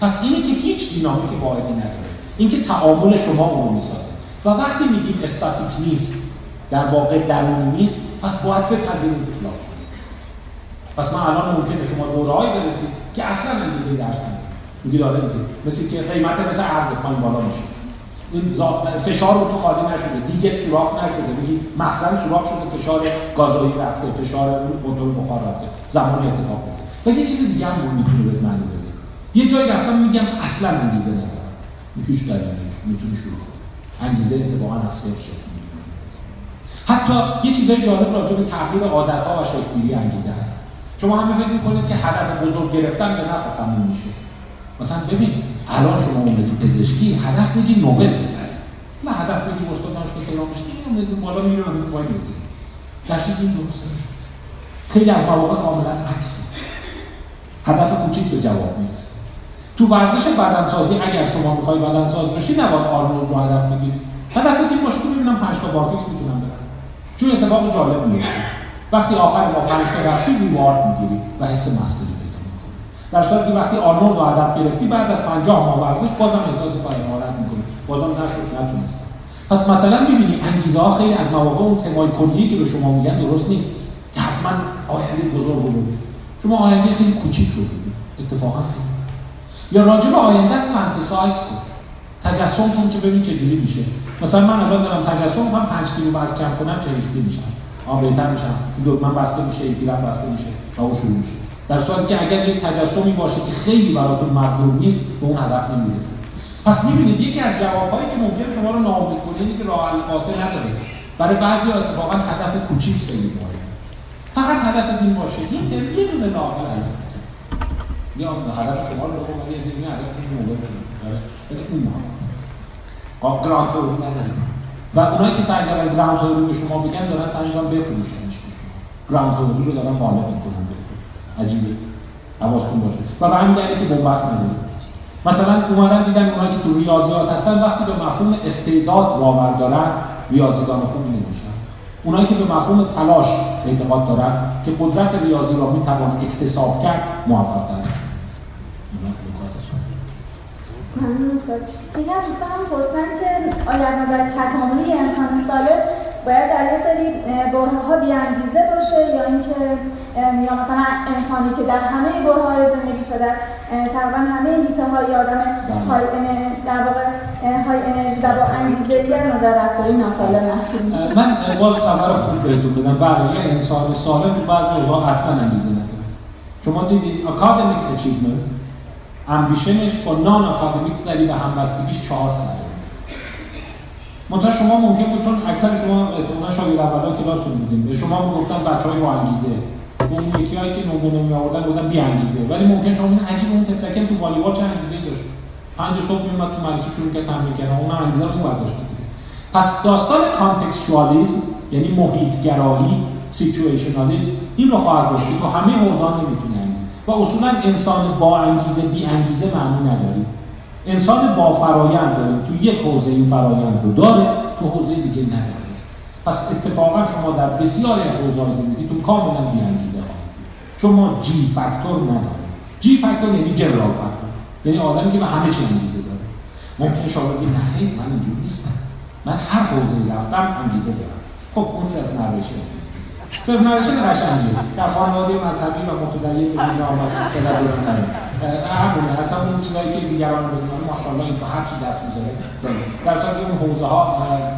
پس اینی که هیچ دینامیک واحدی نداره اینکه تعامل شما اون رو می‌سازه. و وقتی میگیم استاتیک نیست در واقع درونی نیست پس باید بپذیریم که پس من الان ممکنه شما دوره‌ای برسید که اصلا انگیزه درس ندید میگی داره دیگه. مثل که قیمت مثل ارز پایین بالا میشه. این فشار رو تو خالی نشده. دیگه سوراخ نشده. میگی مثلا سوراخ شده فشار گازوئیل رفته فشار موتور بخار رفته. زمانی اتفاق میفته. و یه چیز دیگه هم می‌تونه به معنی بده. یه جایی رفتم میگم اصلا انگیزه ندارم. هیچ دلیلی می‌تونی شروع انگیزه اتفاقا از صفر شکل حتی یه چیزای جالب راجع به تغییر عادت‌ها و شکل‌گیری انگیزه هست. شما همه فکر می‌کنید که هدف بزرگ گرفتن به نفع تموم میشه. مثلا ببین الان شما اومدید پزشکی هدف بگی نوبل ببری نه هدف بگی استاد دانشگاه بشی این بالا میره و پای می‌زنی در این درسته خیلی از مواقع کاملا عکس. هدف کوچیک به جواب می‌رسه. تو ورزش بدنسازی اگر شما می‌خوای بدنساز بشی نباید آرنولد رو هدف بگیری. هدف این باشه ببینم 5 تا بارفیکس می‌تونم برم. چون اتفاق جالب میفته وقتی آخر با پنج تا رفتی ریوارد می‌گیری و حس مستری پیدا می‌کنی. در صورتی که وقتی آرنولد رو هدف گرفتی بعد از 50 ماه ورزش بازم احساس پرمارت می‌کنی. بازم نشد نتونستم پس مثلا می‌بینی انگیزه ها خیلی از مواقع اون تمای کلی که به شما میگن درست نیست. که حتما آینده بزرگ رو ببینید شما آینده خیلی کوچیک رو ببینید اتفاقا خیلی یا راجع به آینده فانتزایز کن. تجسمتون که ببین چجوری میشه. مثلا من الان دارم تجسم کنم 5 کیلو وزن کم کنم چه میشم. آن بهتر میشم. این من بسته میشه یکی بسته میشه. و شروع میشه. در صورتی که اگر یک تجسمی باشه که خیلی براتون مطلوب نیست به اون هدف نمی‌رسه. پس می‌بینید یکی از جوابهایی که ممکن شما رو ناامید کنه که راه قاطع نداره. برای بعضی اتفاقا هدف کوچیک خیلی مهمه. فقط هدف این باشه. این که یه دونه ناقل یا هدف شما رو بخون یه دونه هدف موقع بده اون مهم گرانت رو نداریم و اونایی که سعی دارن گراوند تئوری به شما بگن دارن سعی دارن بفروشن گراوند تئوری رو دارن بالا می‌کنن عجیبه حواستون باشه و به همین دلیله که بنبست نداریم مثلا اومدن دیدن اونایی که تو ریاضیات هستن وقتی به مفهوم استعداد باور دارن ریاضیدان خوبی نمیشن اونایی که به مفهوم تلاش اعتقاد دارن که قدرت ریاضی را می‌توان اکتساب کرد موفق ممنون استاد خیلی از دوستان پرسیدن که آیا از نظر تکاملی انسان سالم باید در یه سری بره ها بیانگیزه باشه یا اینکه یا مثلا انسانی که در همه بره های زندگی شده تقریبا همه هیته های آدم. های در واقع های انرژی و با انگیزه یه نظر رفتاری ناسالم من باز خبر خوب بهتون بدم بله یه انسان سالم بعضی اوقات اصلا انگیزه نداره شما دیدید اکادمیک اچیومنت امبیشنش با نان اکادمیک سری و همبستگیش چهار ساله منتها شما ممکن بود چون اکثر شما احتمالاً شاگرد اولا کلاس بودیم به شما می‌گفتن بچهای با انگیزه. اون یکی هایی که نمونه می آوردن بودن بی انگیزه. ولی ممکن شما ببینید عجیب اون تفکر تو والیبال چه انگیزه داشت. پنج صبح میومد تو مدرسه شروع کرد تمرین کردن. اون انگیزه رو اون داشت پس داستان کانتکستوالیسم یعنی محیط گرایی سیچویشنالیسم این رو خواهد بود که تو همه حوزه‌ها نمی‌تونه و اصولا انسان با انگیزه بی انگیزه معنی نداریم. انسان با فرایند داریم. تو یک حوزه این فرایند رو داره تو حوزه دیگه نداره. پس اتفاقا شما در بسیاری از حوزه‌های زندگیتون کاملا بی انگیزه خواهید چون ما جی فاکتور نداریم جی فاکتور یعنی جنرال فاکتور یعنی آدمی که به همه چی انگیزه داره. ممکن شما بگید نه من اینجوری نیستم. من هر حوزه رفتم انگیزه دارم. خب اون صرف نروشه نوشته قشنگی. در خانواده مذهبی و متدین به دنیا آمد پدر دوران نمید همونه اصلا اون چیزایی که دیگران بدونن ماشاءالله این تو هر چی دست می‌ذاره در صورتی اون حوزه ها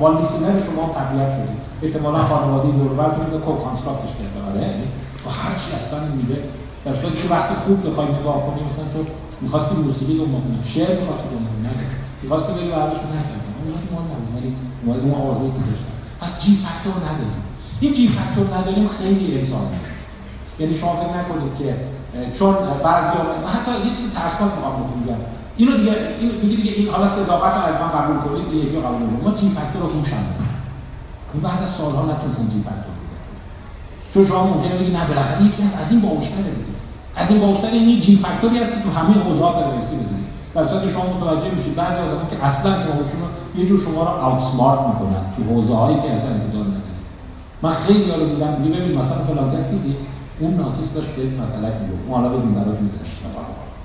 با لیسنر شما تقویت شدید. احتمالا خانواده دوربر که میگه کو کانستراکتش کرده آره. تو هر چی اصلا میگه در صورتی که وقتی خوب بخوای نگاه کنی مثلا تو می‌خواستی موسیقی دنبال کنی شعر می‌خواستی دنبال کنی می‌خواستی بری ورزش نکردی. اون مهم نبود ولی اون آرزوی که داشتم پس جی فاکتور نداریم. این جی فاکتور نداریم خیلی انسان یعنی شما فکر نکنید که چون بعضی حتی یه چیزی ترسناک می‌خوام بگم. اینو دیگه این میگه دیگه این حالا صداقت رو از من قبول کنید دیگه یکی قبول کنید. ما جی فاکتور رو هوش این بعد از سالها نتونستیم جی فاکتور بده چون شما ممکنه بگید نه بالاخره یکی از از این باوشتره دیگه. از این باوشتر این جی فاکتوری هست که تو همه حوزه‌ها بررسی بدید در صورتی شما متوجه میشید بعضی آدم‌ها که اصلا شما یه جور شما رو اوت سمارت می‌کنن تو حوزه‌هایی که اصلا انتظار من خیلی رو دیدم میگه ببین مثلا فلان کس دیدی اون ناکس داشت بهت مطلب می‌گفت. اون حالا ببین برات می‌زنه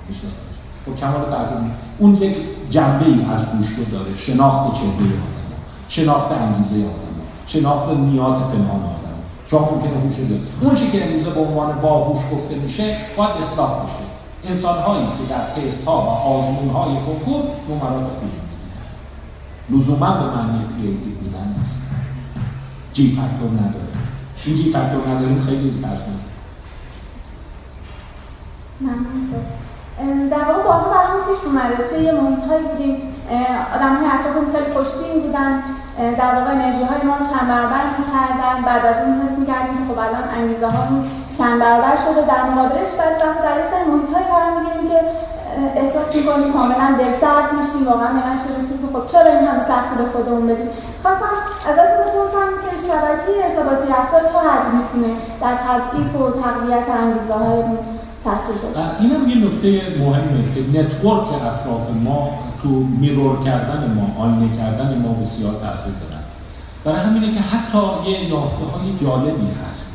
میشناسمش با کمال تعجب. اون یک جنبه ای از هوش رو داره. شناخت چهره آدم. شناخت انگیزه آدم. شناخت نیات پنهان آدم. چون ممکنه هوش داره. اون چی که امروزه به عنوان باهوش گفته میشه باید اصلاح بشه. انسان هایی که در تست ها و آزمون های کنکور نمرات خوبی می‌گیرن. لزوما به معنی creative بودن نیست. G factor نداره. این G factor نداریم خیلی ترس در واقع بارها برامون پیش اومده. توی یه محیط هایی بودیم. آدم های اطرافمون خیلی خوشبین بودن. در واقع انرژی های ما رو چند برابر می‌کردن. بعد از این حس می‌کردیم که خب الان انگیزه هامون چند برابر شده. در مقابلش بعد در یه سری محیط هایی قرار می‌گیریم که احساس می‌کنیم کاملا دلسرد میشیم. واقعا به رسیم که خب چرا این همه سختی به خودمون بدیم. خواستم ازتون بپرسم که شبکه ارتباطی افراد حد می‌تونه در تضعیف و تقویت انگیزه های این هم یه نکته مهمه که network اطراف ما تو mirror کردن ما آینه کردن ما بسیار تاثیر دارن. برای همینه که حتی یه یافته های جالبی هست.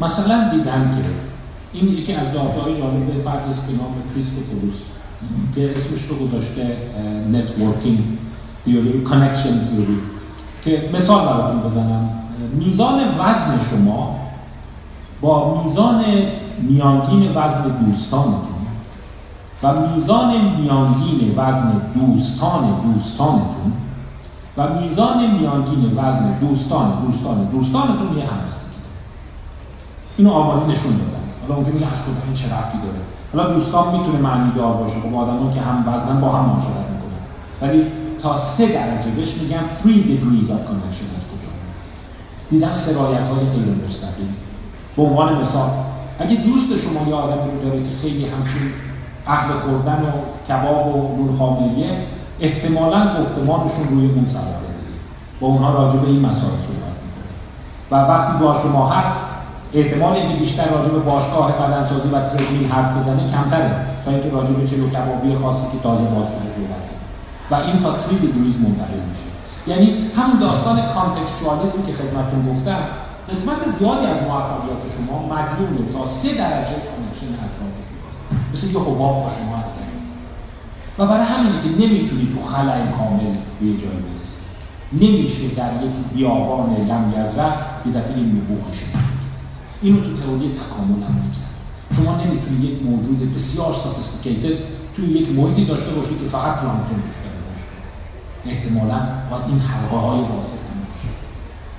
مثلا دیدن که این یکی از یافته های جالب فردی به نام کریستوفولوس که اسمش رو گذاشته networking theory connection theory که مثال براتون بزنم. میزان وزن شما با میزان میانگین وزن دوستانتون و میزان میانگین وزن دوستان دوستانتون و میزان میانگین وزن دوستان دوستان دوستانتون یه هم هست اینو آماری نشون دادن حالا ممکنه میگه از این چه ربطی داره. حالا دوستان می‌تونه معنی دار باشه. خب آدمان که هم وزنن با هم معاشرت می‌کنن. ولی تا سه درجه. بهش میگن 3 degrees of connection از کجا؟ دیدن سرایت های غیر مستقیم. به عنوان مثال اگه دوست شما یه آدمی رو داره که خیلی همچین اهل خوردن و کباب و نون خاملیه احتمالا گفتمانشون روی اون سوار بدید با اونها راجع به این مسائل صحبت و وقتی با شما هست احتمال اینکه بیشتر راجع به باشگاه بدنسازی و تریدمیل حرف بزنه کمتره. تا اینکه راجع به چلو کبابی خاصی که تازه باز و این تا 3 degrees منتقل میشه. یعنی همون داستان contextualism ی که خدمتتون گفتم قسمت زیادی از موفقیت شما مدیون تا سه درجه connection اطراف شماست مثل یه حباب با شما و برای همینه که نمی‌تونی تو خلأ کامل به جای برسی. نمیشه در یک بیابان لم یزرع یه دفعه این اینو تو تئوری تکامل هم میگن شما نمی‌تونی یک موجود بسیار sophisticated توی یک محیطی داشته باشید که فقط پلانکتون احتمالا باید این حلقه های واسط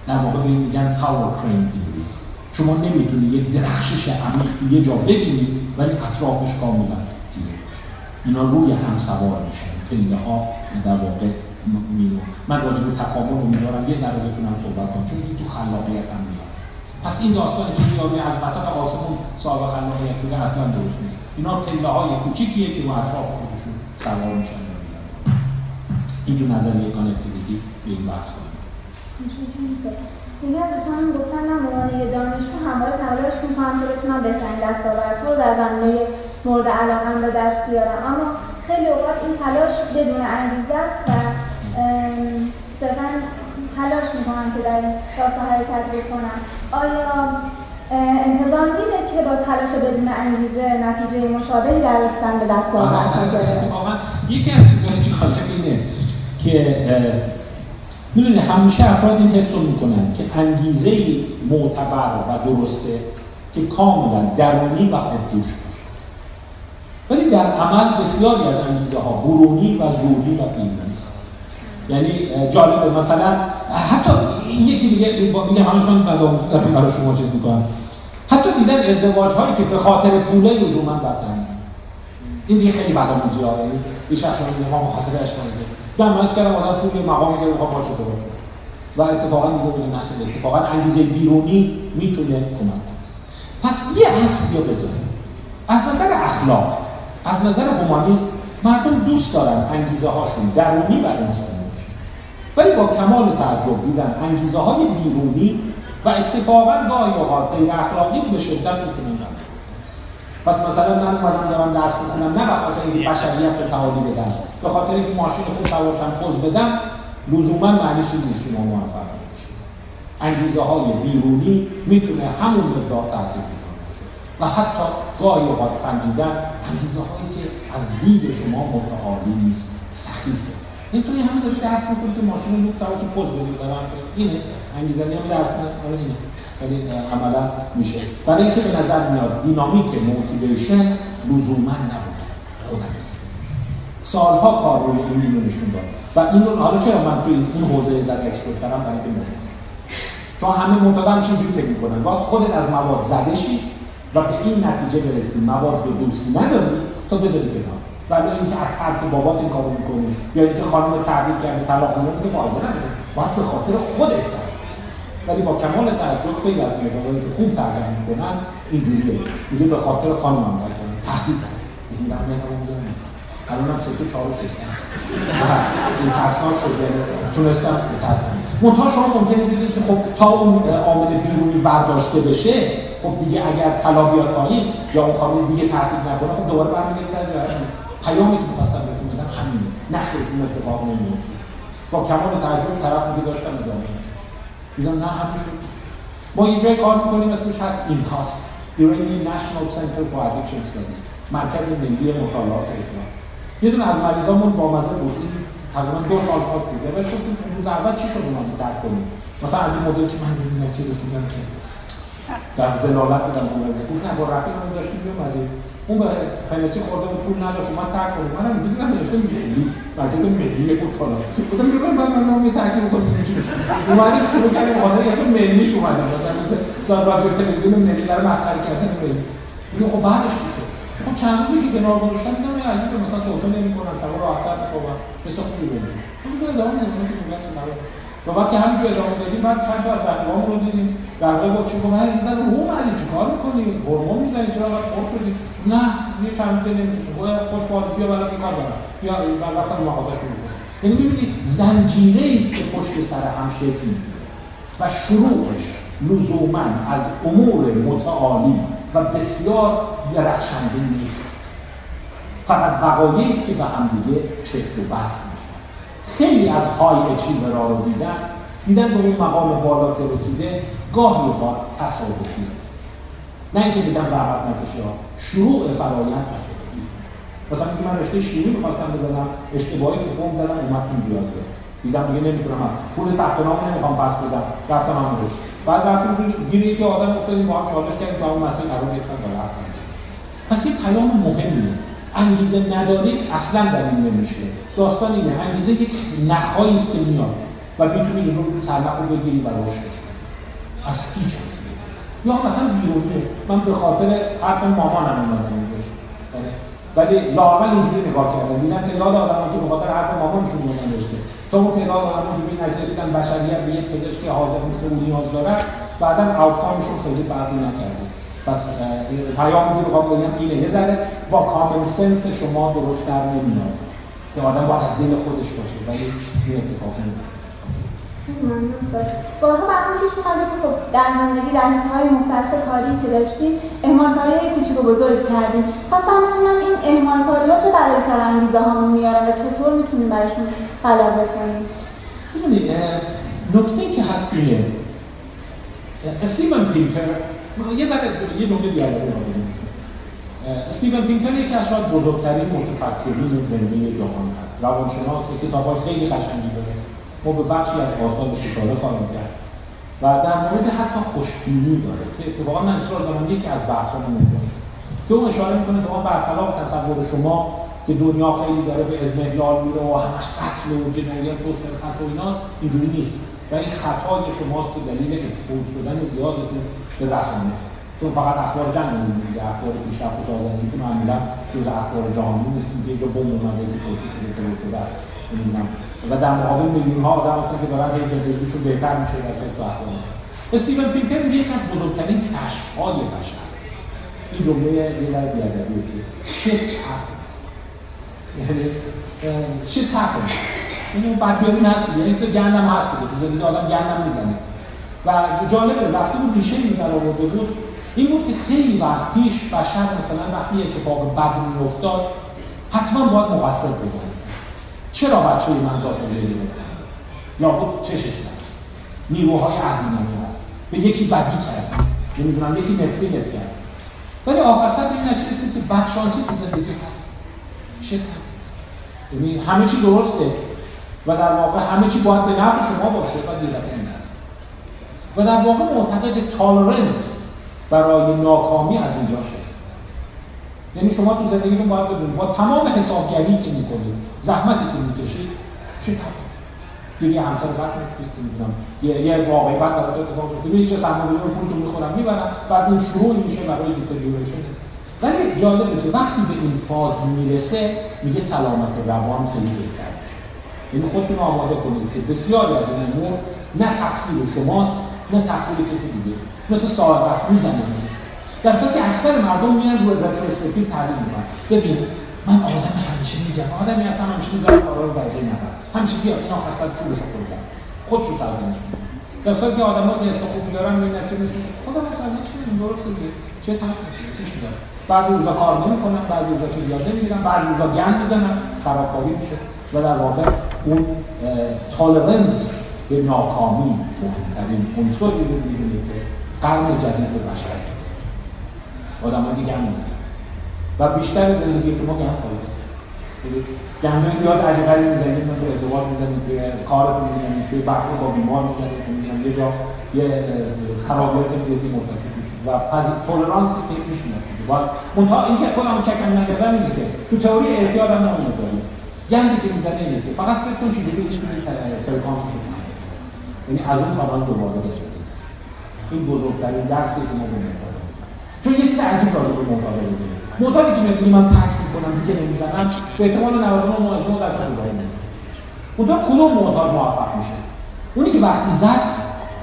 در واقع به میگن tower crane theories شما نمی‌تونی یک درخشش عمیق تو یه جا ببینید ولی اطرافش کاملا تیره باشه اینا روی هم سوار میشن. پله ها در واقع میرو من راجع به تکامل رو میدارم. یه ذره بتونم صحبت کنم چون این تو خلاقیت هم میاد. پس این داستانی که یاری از وسط آسمون صاحب خلاقیت بوده اصلا درست نیست. اینا پله های کوچیکیه که رو اطراف خودشون سوار میشن. اینجور نظریه کانکتیویتی به این بحث دیگه از دوستان گفتن من به عنوان یه دانشجو همواره تلاش می‌کنم که بتونم بهترین دستاوردها رو در زمینه مورد علاقه به دست بیارم اما خیلی اوقات این تلاش بدون انگیزه است و صرفا تلاش می‌کنم که در این شاسه حرکت بکنم آیا انتظام میده که با تلاش بدون انگیزه نتیجه مشابهی در رسیدن به دستاوردها اتفاقا یکی از چیزهای جالب اینه که می‌دونی همیشه افراد این حس رو می‌کنن که انگیزه معتبر و درسته که کاملا درونی و خودجوش باشه. ولی در عمل بسیاری از انگیزه ها برونی و زوری و بیرونی یعنی جالبه. مثلا حتی یکی دیگه میگم همش من دارم برای شما چیز می‌کنم. حتی دیدن ازدواج هایی که به خاطر پوله لزوما بدن این دیگه خیلی بدآموزی یه شخص میگه ما خاطر عشق من کردم آدم پول مقام بخواد باشه تو و اتفاقا دیگه بوده نشده اتفاقا انگیزه بیرونی می‌تونه کمک پس یه اصل بیا بذاریم. از نظر اخلاق از نظر هومانیسم مردم دوست دارن انگیزه هاشون درونی و انسانی ولی با کمال تعجب دیدن انگیزه های بیرونی و اتفاقا گاهی اوقات غیر اخلاقی به شدت می‌تونه پس مثلا من اومدم دارم درس می‌کنم نه به خاطر اینکه بشریت رو تعالی بدم به خاطر اینکه ماشین خوب سوارشم خوز بدم لزوما معنیش این نیست شما موفق انگیزه های بیرونی می‌تونه همون مقدار تاثیر باشه و حتی گاهی اوقات سنجیدن انگیزه هایی که از دید شما متعالی نیست سخیفه. این توی همین داری درس می‌کنی که ماشین رو سوار پوز بدی دارم اینه انگیزه هم درس آره اینه. ولی عملا میشه. برای اینکه به نظر میاد دینامیک موتیویشن لزوما نبود خودم. سالها کار روی این رو نشون داد. و این رو حالا چرا من توی این حوزه زد اکسپورت کردم؟ برای اینکه مهم چون همه میشه اینجوری فکر می‌کنن. باید خودت از مواد زده شی و به این نتیجه برسی. مواد رو دوستی نداری تا بذاری کنار. ولی اینکه از ترس بابات این کارو می‌کنی یا اینکه خانم تغییر کرده طلاق کنه که فایده نداره. باید به خاطر خودت ولی با کمال تعجب خیلی از مقدارهایی که خوب ترجمه می‌کنن اینجوریه. میگه به خاطر خانمم ترجمه تهدید کرد این در الان هم سه چهار این ترسناک شده تونستم ترجمه منتها شما ممکنه بگید که خب تا اون عامل بیرونی برداشته بشه خب دیگه اگر طلا بیاد پایین یا اون خانم دیگه تهدید نکنه خب دوباره برمیگرده سر جای پیامی که می‌خواستم بهتون بدم همینه. نشه اون اتفاق نمیفته با کمال تعجب طرف میگه داشتم ادامه میگم نه همین شد ما یه جای کار می‌کنیم اسمش هست اینکاس Iranian National Center for Addiction Studies. مرکز ملی مطالعات اطلاع یه دونه از مریضامون با مزه بود. این تقریبا دو سال پاک بوده. و شد روز اول چی شد اونا درک کنیم؟ مثلا از این مدل که من به این نتیجه رسیدم که. در زلالت بودم اون رو گفت نه با رفیق هم داشتیم اومدیم اون به فنسی خورده بود پول نداشت من ترک کنیم منم دیدم نوشته ملی. مرکز ملی بود حالا گفتم ببر من من من ترک می‌کنم اومدیم شروع کردیم حالا یه ملیش اومدیم. مثلا مثل سال بعد تلویزیون ملی در مسخره کردن ملی. میگه خب بعدش خب چند روزی که کنار گذاشتم دیدم یه عجیبه مثلا سوشال نمی‌کنم شب راحت‌تر می‌خوابم. مثل خوبی بود خب ادامه نمی‌دونم که ملت و بعد که همینجور ادامه دادیم بعد چند تا از رفیقامون رو دیدیم. در واقع با چی گفت هی زن رو اومدی چی کار می‌کنی؟ هورمون می‌زنی؟ چرا باید خوش شدی؟ نه یه چند نمیشه باید خوش باید بیا برای کار دارم بیا من رفتم مغازه شروع کنم یعنی زنجیره است که پشت سر هم شکل و شروعش لزوما از امور متعالی و بسیار درخشنده نیست. فقط وقایعی است که به هم دیگه چفت و بست خیلی از های اچیورا رو دیدن دیدن به اون مقام بالا که رسیده گاهی اوقات تصادفی است نه اینکه دیدم زحمت نکشه ها. شروع فرایند تصادفی. مثلا اینکه من رشته شیمی می‌خواستم بزنم اشتباهی که فرم دادم اومد تو بیاد دیدم دیگه نمی‌تونم. پول ثبت نام نمی‌خوام پس بدم. رفتم همون رشته بعد رفتیم گیر یکی آدم افتادیم با هم چالش کردیم تا اون مسیر قرار گرفتن تا رفتن پس این پیام مهمیه انگیزه ندارید اصلا در این نمیشه. داستان اینه. انگیزه یک نخایی است که میاد و می‌تونی این رو سرنخ رو بگیری و رشدش از هیچ یا مثلا بیرونیه من به خاطر حرف مامانم نمیداشت آره. ولی لاقل اینجوری نگاه کردم. دیدم تعداد آدم که به خاطر حرف مامانشون رو نوشته تا اون تعداد آدم که به نجرسیدن بشریت به یک پزشک حاضر مثل او نیاز دارد بعدا آوتکامشون خیلی فرقی نکرده. پس پیامی که بخوام بگم اینه. یه ذره با کامن سنس شما درست در نمیاد. که آدم باید از دل خودش باشه ولی این اتفاق نمیفته بارها برنامه پیش اومده که خب در زندگی در های مختلف کاری که داشتیم اهمالکاری کوچیک و بزرگ کردیم. خواستم بدونم این اهمالکاری ها چه برای سرانگیزه ها میارن و چطور می‌تونیم برایشون غلبه کنیم؟ ببینید نکته که هست اینه. استیون پینکر یه ذره یه جمله بیادبی استیون پینکر یکی از شاید بزرگترین متفکرین زندگی جهان هست. روانشناس کتاب‌های خیلی قشنگی داره. ما به بخشی از آثارش اشاره خواهیم کرد. و در مورد حتی خوشبینی داره که اتفاقا من اصرار دارم یکی از بحثامون باشه. که اون اشاره می‌کنه که ما برخلاف تصور شما که دنیا خیلی داره به ازمهلال میره و همش قتل و جنایت و سرقت و ایناست اینجوری نیست. و این خطای شماست که دلیل اکسپوز شدن زیادتون به رسانه چون فقط اخبار جنگ میگه اخبار پیشرفت و سازندگی که معمولا جز اخبار جهانی نیست که یه جا بمب اومده که کشته شده شده نمی‌دونم. و در مقابل میلیون ها آدم هستن که دارن هی زندگیشون بهتر میشه در فکر احوال استیون پینکر میگه یک از بزرگترین کشف های بشر. این جمله یه در بیادبیه که shit happens یعنی shit happens این اون بدبیاری هست یعنی تو گندم هست. که تو زندگی آدم گندم می‌زنه. و جالبه رفته بود ریشه این در آورده بود این بود که خیلی وقت پیش بشر مثلا وقتی اتفاق بد میافتاد حتما باید مقصر بگه چرا بچه من ذات العلی لابد چشش است نیروهای اهدینانی هست. به یکی بدی کرد. نمی‌دونم یکی نفرینت کرد. ولی آخر سر این نتیجه که بدشانسی تو زندگی هست. شد یعنی همه چی درسته. و در واقع همه چی باید به نفع شما باشه و دیگه این است. و در واقع معتقد تالرنس برای ناکامی از اینجا شد. یعنی شما تو زندگیتون باید بدونید با تمام حسابگری که می‌کنید زحمتی که می‌کشید چه دیگه همسر بعد میگم یه یه واقعی بعد برای اتفاق میفته میگه چه سرمایه‌گذار پولتون می‌خورن می‌برن بعد اون شروع میشه برای دیتریوریشن ولی جالبه که وقتی به این فاز می‌رسه میگه سلامت روان خیلی بهتر میشه. یعنی خودتون آماده کنید که بسیاری از این امور نه تقصیر شماست نه تقصیر کسی دیگه مثل صاحب است می‌زنه در که اکثر مردم میان روی رتروسپکتیو تعلیم می‌کنن. ببین من آدم همیشه میگم آدمی هستم همیشه می‌ذارم رو درجه نبر همیشه بیا این آخر سر چوبش رو خوردم خودشو سرزنش در صورتی که آدم‌ها که حس خوبی دارن می‌بینن چه میشه؟ خودم سرزنش میگم درست دیگه. چه طرف پیش میدارم. بعضی روزا کار نمی‌کنم بعضی روزا چیز یاد نمی‌گیرم بعضی روزا گند می‌زنم خرابکاری میشه. و در واقع اون تالرنس به ناکامی مهمترین عنصری رو می‌بینه که قرن جدید به بشر. آدم ها دیگه و بیشتر زندگی شما گند خواهید گندهای زیاد عجیبی می‌زنید من تو ازدواج می‌زنید توی کارتون می‌زنید توی بحث با بیمار می‌زنید یه جا یه خرابیات جدی مرتکب و تولرانسی که پیش میاد. و منتها اینکه خودم ککم نگردم اینه که تو تئوری اعتیاد هم نمونه داریم گندی که می‌زنه اینه که فقط فکر کن چجوری این فرکانس رو یعنی از اون تابان دوباره داشته این بزرگترین درسی که ما به چون یه چیز عجیب راجع به معتاد داریم معتادی که میگه من ترک می‌کنم دیگه نمی‌زنم. به احتمال 99 ماه درصد دوباره می‌زنم اونجا کدوم معتاد موفق میشه؟ اونی که وقتی زد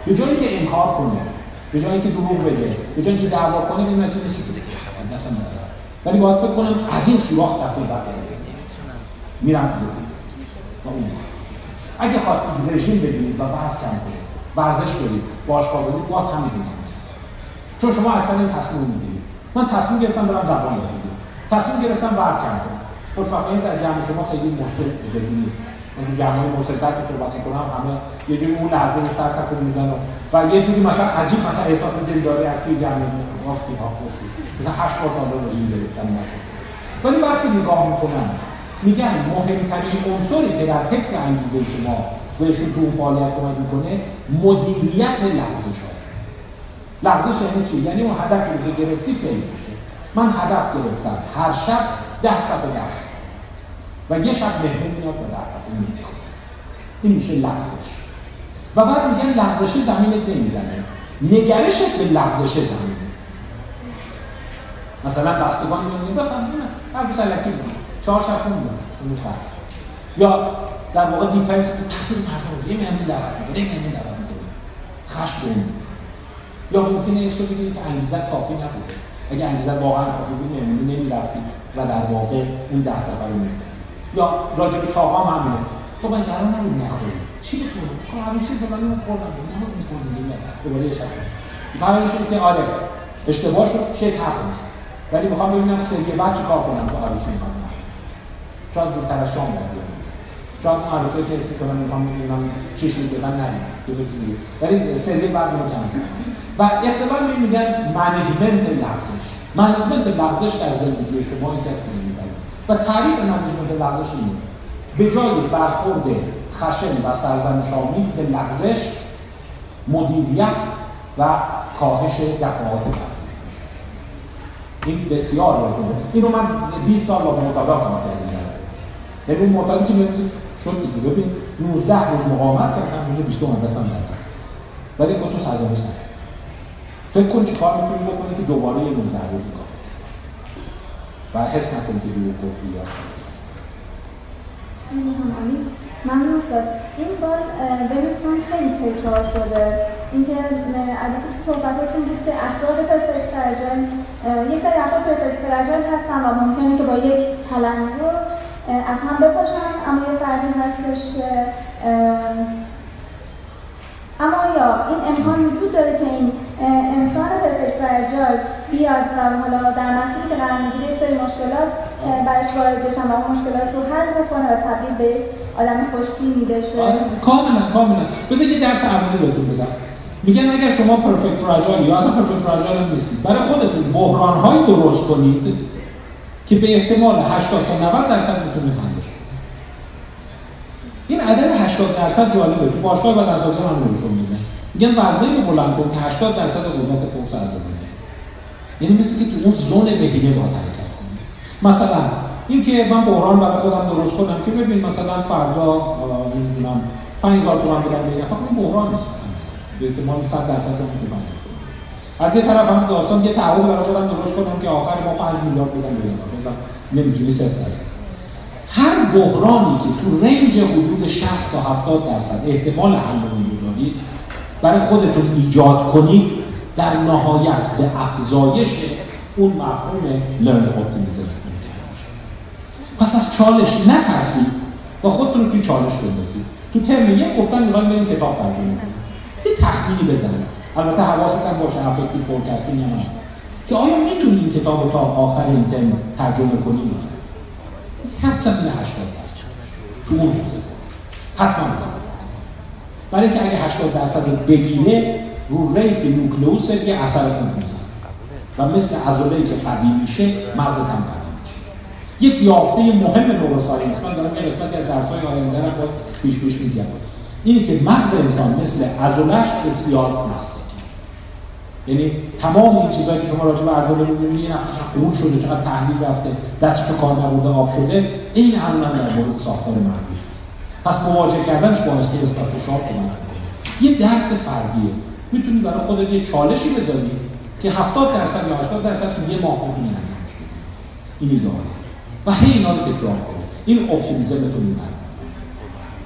به جایی که انکار کنه به جایی که دروغ بگه به جایی که دعوا کنه این مسئله چیزی که دستم نداره. ولی باید فکر کنم از این سوراخ دفعه بعد میرم. اگه خواستید رژیم بگیرید و وزن کم کنید ورزش برید باشگاه برید باز هم می‌دونید. چون شما اصلا این تصمیم می‌گیرید. من تصمیم گرفتم برم زبان یاد بگیرم تصمیم گرفتم وزن کم کنم خوشبختانه در جمع شما خیلی مشکل جدی نیست. تو جمعه مسلطر که صحبت می‌کنم همه یه جوری اون لحظه سر تکون میدن و, و یه جوری مثلا عجیب مثلا احساس دلداری از توی جمعه راستی ها خوشی مثلا هشت بار تا رژیم گرفتن نشد. ولی وقتی نگاه می‌کنم میگن مهمترین عنصری که در حفظ انگیزه شما بهشون تو اون فعالیت کمک می‌کنه مدیریت لحظه شد لحظش یعنی چی؟ یعنی اون هدف رو که گرفتی فیل میشه. من هدف گرفتم. هر شب ده صفحه درس و یه شب مهمون میاد و در صفحه می‌کنه این میشه لحظش و بعد میگن لحظشی زمینت نمی‌زنه. نگرشت به لحظش زمین مثلا بستگان میگن بفهم هر روز علکی بود چهار شب خوندم اون یا در واقع دیفنس که تصیر مردم یه مهمون دعوت می‌کنه یه مهمون دعوت می‌کنه خشم یا ممکنه این رو بگیرید که انگیزت کافی نبوده اگه انگیزت واقعا کافی بود مهمونی نمی‌رفتید و در واقع اون ده سفر رو یا راجع به چاقا هم همینه تو باید قرار نبود نخوری چی بتونه خب عروسی فلانی رو خوردم نبود می‌کنی دوباره یه شب قرار شد که آره اشتباه شد شیت هپنز ولی می‌خوام ببینم سری بعد چی کار کنم تو می‌کنم شاید زودتر از شام بیام. شاید عروسی که اسم کنم می‌خوام ببینم شیش لیتر بدن نریم دو دیگه ولی سری بعد رو کم شد. و اصطلاح میگن منیجمنت لغزش. management لغزش در زندگی شما این کسی و تعریف management لغزش اینه. به جای برخورد خشن و سرزنش آمیز به لغزش مدیریت و کاهش دفعات این بسیار مهمه. اینو من 20 سال با معتادا کار کردم. یعنی معتادی که میگه شد دیگه. ببین 19 روز مقاومت کردم روز 20 مدرسه هم درست ولی خود تو سرزنش نکرد. فکر کن چیکار می‌تونی بکنی که دوباره یه 19 روز کار و حس نکن که بیرون گفتی یا ممنون استاد این سال بنویسم خیلی تکرار شده. اینکه البته تو صحبتاتون بود که افراد پرفکت فرجال یک سری افراد پرفکت فرجال هستن و ممکنه که با یک تلنگر از هم بپاشن اما یه فردی هستش که اما یا این امکان وجود داره که این انسان پرفکت فرجال بیاد و حالا در مسیری که قرار می‌گیره یک سری مشکلات برش وارد بشن و اون مشکلات رو حل بکنه و تبدیل به آدم خوشبینی بشه. کاملا کاملا. بذار یه درس اولی بهتون بدم. میگن اگر شما پرفکت فراجایل یا اصلا پرفکت فراجایل نیستید برای خودتون بحران درست کنید. که به احتمال 80 تا 90 درصد می‌تونه حلش این عدد 80 درصد جالبه. تو باشگاه بعد اساسی هم نمیشون میگن میگن وزنه رو بلند کن که 80 درصد قدرت فوق سر یعنی مثل که اون زون بهینه با حرکت مثلا اینکه من بحران برای خودم درست کنم که ببین مثلا فردا نمی‌دونم 5000 تومان بدم بگم. فقط این بحران نیست. به احتمال 100 درصد رو می‌تونم از یه طرف هم داستان یه تعهد برای خودم درست کنم که آخر ما 5 میلیارد بدم مثلا نمی‌تونی صفر درصد. هر بحرانی که تو رنج حدود 60 تا 70 درصد احتمال حل رو دارید برای خودتون ایجاد کنید در نهایت به افزایش اون مفهوم learned optimism پس از چالش نترسید و خودتون رو توی چالش بندازید تو ترم یک گفتن می‌خوایم بریم کتاب ترجمه کنیم. یه تخمینی بزنید البته حواست هم باشه affective forecasting هم هست که آیا می‌تونی این کتاب تا آخر این ترم ترجمه کنی؟ یا نه حدسا این 80 درصد. تو اون حتما برای اینکه اگه 80 درصد رو بگیره رو ریف نوکلئوس یه اثر خوب می‌زنه و مثل عضله که قوی میشه مغز هم قوی میشه. یک یافته مهم نوروساینس من دارم یه قسمتی از درس‌های آینده رو باز پیش پیش میگم. اینه که مغز انسان مثل عضله‌اش بسیار پلاستیک یعنی تمام این چیزهایی که شما راجع به عضله می‌بینید یه نفرش خون شده چقدر تحلیل رفته دستش کار نبوده آب شده این همون هم در مورد ساختار مغزش هست. پس مواجه کردنش با استرس فشار کمک یه درس فردیه. می‌تونی برای خودت یه چالشی بذاری که 70 درصد یا 80 درصد یه ماه بتونی انجامش بدی. این ایدئاله و هی اینا رو تکرار کنی. این اپتیمیزم تو می‌بره.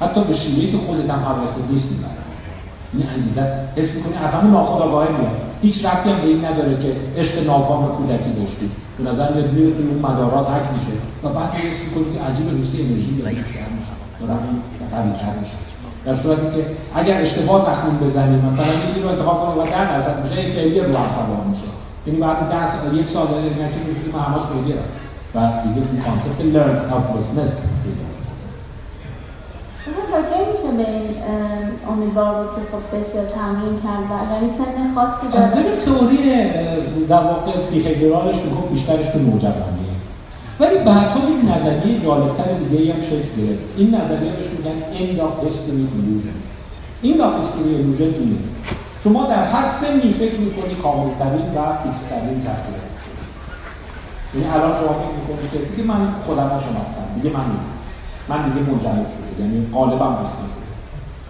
حتی به شیوهی که خودت هم حواست نیست می‌بره. این انگیزه حس می‌کنی از همون ناخودآگاه میاد هیچ ربطی هم به این نداره که عشق نافام کودکی داشتی به نظر میاد میره تو اون مدارات حک میشه و بعد حس می‌کنی که عجیبه نیست که انرژی میشه دارم قوی‌تر میشه. در صورتی که اگر اشتباه تخمین بزنیم مثلا یه چیزی رو انتخاب کنیم و 10 درصد میشه این فعلی رو هم سوار میشه. یعنی بعد 10 یک سال دیگه نتیجه میشه؟ که همش فعلی و دیگه این کانسپت لرن helplessness تا کی میشه به این امیدوار بود که خب بشه تمرین کرد و یعنی سن خاصی داره. ببین تئوری در واقع بیهیویرالش می‌گفت بیشترش تو نوجوانی ولی بعدها یک نظریه جالبتر دیگه هم شکل گرفت. این نظریه بهش میگن end of history illusion. end of history illusion اینه. شما در هر سنی فکر می‌کنی کاملترین و فیکسترین کسی یعنی الان شما فکر می‌کنید که دیگه من خودم شناختم. دیگه من من دیگه منجمد شده. یعنی قالبم ریخته شده.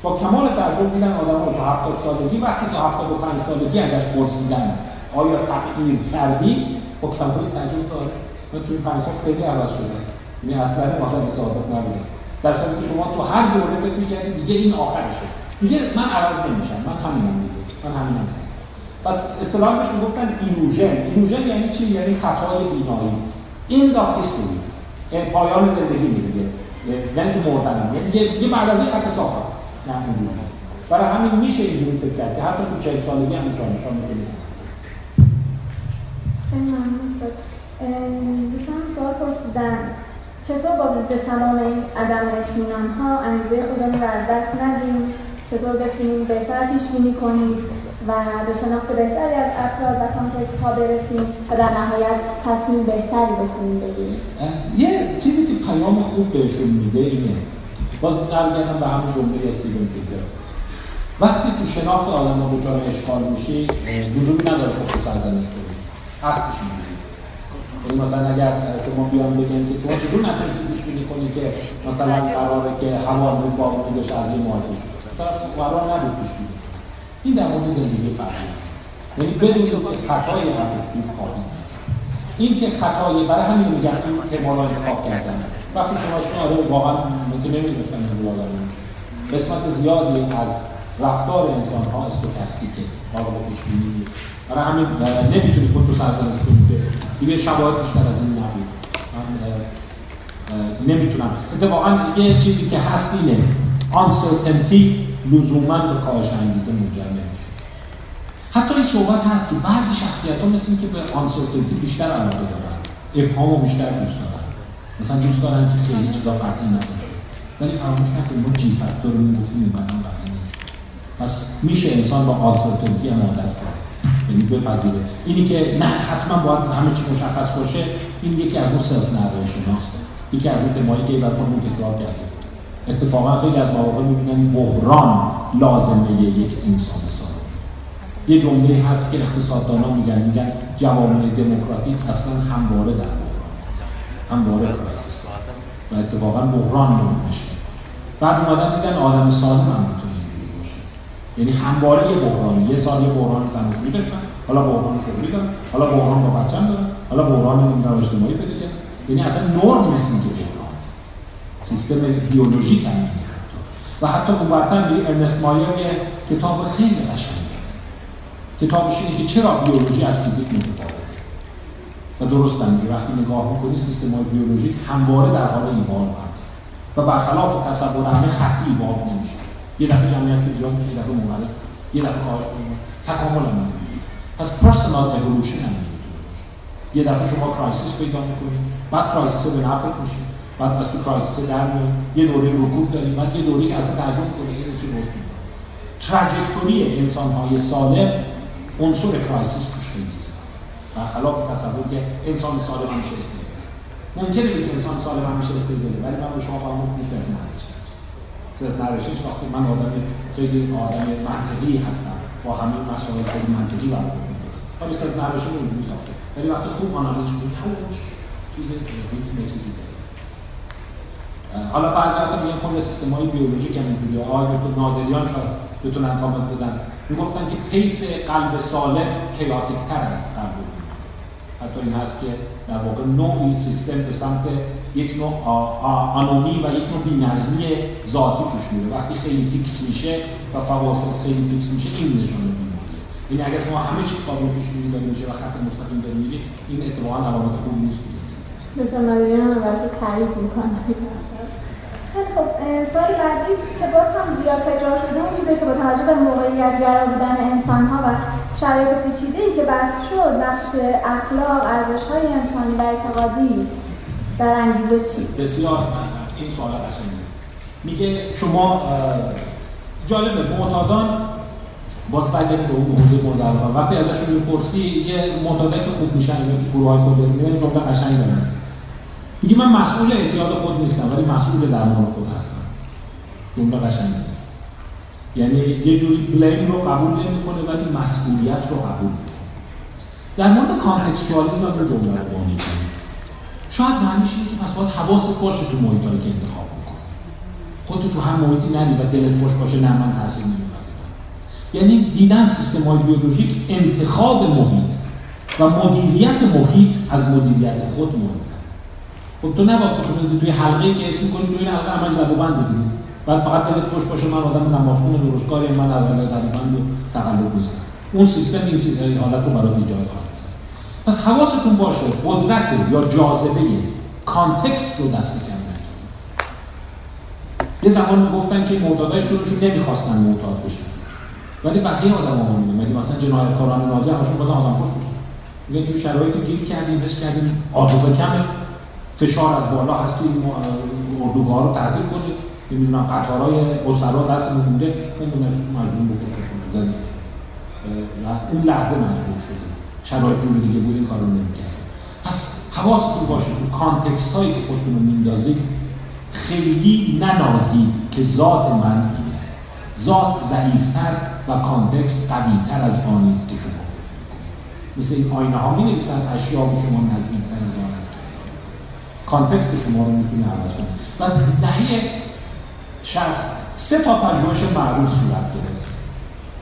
با کمال تعجب میدن آدم ها تو هفتاد سالگی وقتی تو هفتاد و پنج سالگی ازش پرسیدن آیا تغییر کردی؟ با کمال تعجب داره. من توی پنج سال خیلی عوض شده یعنی اصلا مثلا سابق نبوده. در صورتی که شما تو هر دوره فکر می‌کردی دیگه این آخرشه. دیگه من عوض نمیشم. من همینم دیگه من همینم هستم پس اصطلاح بهش می‌گفتن ایلوژن ایلوژن یعنی چی؟ یعنی خطای بینایی. این داف هیستوری پایان زندگی دیگه یعنی که مردنم یعنی یه بعد از این خط صافه نه اونجوری برای همین میشه اینجوری فکر کرد که حتی تو 40 سالگی هم چالشان می‌تونید خیلی ممنون دوستان سوال پرسیدن. چطور با وجود تمام این عدم اطمینان ها انگیزه خودمون رو از دست ندیم؟ چطور بتونیم بهتر پیش بینی کنیم و به شناخت بهتری از افراد و کانتکست ها برسیم و در نهایت تصمیم بهتری بتونیم بگیریم؟ یه چیزی که پیام خوب بهشون میده اینه. باز برگردم به همون جمله استیون پیتر وقتی تو شناخت آدم ها دچار اشکال میشی لزومی نداره خود سرزنش کنی. اصلش میگه یعنی مثلا اگر شما بیان بگن که شما چجور نتونستید پیش بینی کنی که مثلا قراره که هوا رو باقی داشته از یه ماه پس قرار نبود پیش بینی این در مورد زندگی فردی یعنی بدون که خطای افکتیو خواهی این که خطای برای همین میگن این احتمال انتخاب کردن. وقتی شما آره واقعا ممکن نمی‌دونستن این رو قسمت زیادی از رفتار انسان ها استوکاستیکه قابل پیش بینی نیست. برای همین نمی‌تونی خود رو سرزنش کنی که دیگه شواهد بیشتر از این نبید من نمی‌تونم. اتفاقا یه چیزی که هست اینه. uncertainty لزوما به کاهش انگیزه منجر نمیشه. حتی این صحبت هست که بعضی شخصیت ها مثل که به uncertainty بیشتر علاقه دارن ابهام بیشتر دوست دارن. مثلا دوست دارن که خیلی چیزا قطعی نباشه ولی فراموش نکنید ما جی فاکتور رو می‌گفتیم این برنامه نیست. پس میشه انسان با آنسرتنتی هم عادت کنه یعنی بپذیره. اینی که نه حتما باید همه چی مشخص باشه این یکی از اون سلف نریشناست یکی از اون تمایی که بر اون تکرار کرده. اتفاقا خیلی از مواقع می‌بینن بحران لازمه یک انسان سالم یه جمله هست که اقتصاددانا میگن میگن جوامع دموکراتیک اصلا همواره در بحران همواره کرایسیس و اتفاقا بحران نمیشه بعد اومدن میگن آدم سالم هم می‌تونه اینجوری باشه. یعنی همواره یه بحرانی یه سال یه بحران تنشویی داشتن حالا بحران شغلی دارن حالا بحران با بچه‌م دارن حالا بحران نمی‌دونم اجتماعی پیدا یعنی اصلا نرم نیست که بحران. سیستم بیولوژیک هم و حتی اونورتر میگه ارنست مایر یه کتاب خیلی قشنگه. کتابش اینه که چرا بیولوژی از فیزیک متفاوته؟ و درست میگه وقتی نگاه می‌کنی سیستم های بیولوژیک همواره در حال ایوالو و برخلاف تصور همه خطی ایوالو نمیشه. یه دفعه جمعیت شد زیاد میشه یه دفعه منقرض یه دفعه کاهش می‌کنه. تکامل هم پس پرسونال اِوولوشن هم یه دفعه شما کرایسیس پیدا می‌کنید بعد کرایسیس به نفعت میشه بعد از تو کرایسیس در یه دوره رکود داریم بعد یه دوره از تعجب کنه این چه رشد می‌کنه تراجکتوری انسان های سالم عنصر کرایسیس برخلاف تصور که انسان سالم همیشه استیبل ممکنه که انسان سالم همیشه استیبل ولی من به شما فرمود نیست نرشته صرف نرشته وقتی من آدم خیلی آدم منطقی هستم با همین مسائل خیلی منطقی برخورد می‌کنم ولی self narrative اینجوری ساخته. ولی وقتی خوب آنالیز کنید همون چیز ریتم چیزی داره حالا بعضی وقتا میگن کل سیستم های بیولوژیک هم اینجوری آقای دکتر نادریان شاید بتونن کامنت بدن؟ می‌گفتن که pace قلب سالم chaotic تر از قلب حتی این هست که در واقع نوعی سیستم به سمت یک نوع آنومی و یک نوع بینظمی ذاتی توش میره وقتی خیلی fix میشه و فواصل خیلی fix میشه این نشانه بیماریه این اگر شما همه چی قابل پیش بینی داری میشه و خط مستقیم داری میری این اتفاقا علامت خوبی نیست دکتر نادریان تایید می‌کنه خب سوال بعدی که باز هم زیاد تکرار شده اون که با توجه به موقعیت گرا بودن انسان ها و شرایط پیچیده ای که بحث شد بخش اخلاق ارزش های انسانی و اعتقادی در انگیزه چی؟ بسیار این سوال قشنگه میگه شما جالبه معتادان باز بعد به اون موضوع مورد وقتی ازشون می‌پرسی یه معتادایی که خوب میشن یا که گروه های خود میرن جمله قشنگ دارن میگه من مسئول اعتیاد خود نیستم ولی مسئول درمان خود هستم. جمله قشنگه یعنی یه جوری بلیم رو قبول نمی‌کنه ولی مسئولیت رو قبول در مورد کانتکستوالیسم هم جمله رو با شاید معنیش اینه که پس باید حواست باشه تو محیطایی که انتخاب بکنی خودت تو هر محیطی نری و دلت خوش باشه نه من تاثیر یعنی دیدن سیستم های بیولوژیک انتخاب محیط و مدیریت محیط از مدیریت خود مهمه خب تو نباید خودت توی حلقه که اسم کنی توی این حلقه عمل زد و بعد فقط دلت خوش باشه من آدم نمازخون درستکاری من از اول بند و تقلب نیستم. اون سیستم این سیستم حالت رو برات ایجاد خواهد پس حواستون باشه قدرت یا جاذبه کانتکست رو دست کم یه زمان گفتن که معتادای شروعشون نمی‌خواستن معتاد بشن. ولی بقیه آدم ها میگن مگه مثلا جنایتکاران نازی همشون بازم آدم خوش میشن؟ میگن توی شرایطی گیر کردیم حس کردیم عاطفه کمه. فشار از بالا هست که این اردوگاه رو تعطیل کنید نمی‌دونم قطارهای اسرا دست مونده نمی‌دونم مجبور بکنه و اون لحظه مجبور شده شرایط جور دیگه بود این کار رو نمی‌کرد پس حواستون باشه تو context هایی که خودتون رو میندازید خیلی نندازید که ذات من اینه. ذات ضعیفتر و context قویتر از آنی است که شما مثل این آینه ها می نویسن اشیا به شما نزدیکتر از آن است context شما رو می‌تونه عوض کنه. و دهه 60 سه تا پژوهش معروف صورت گرفت.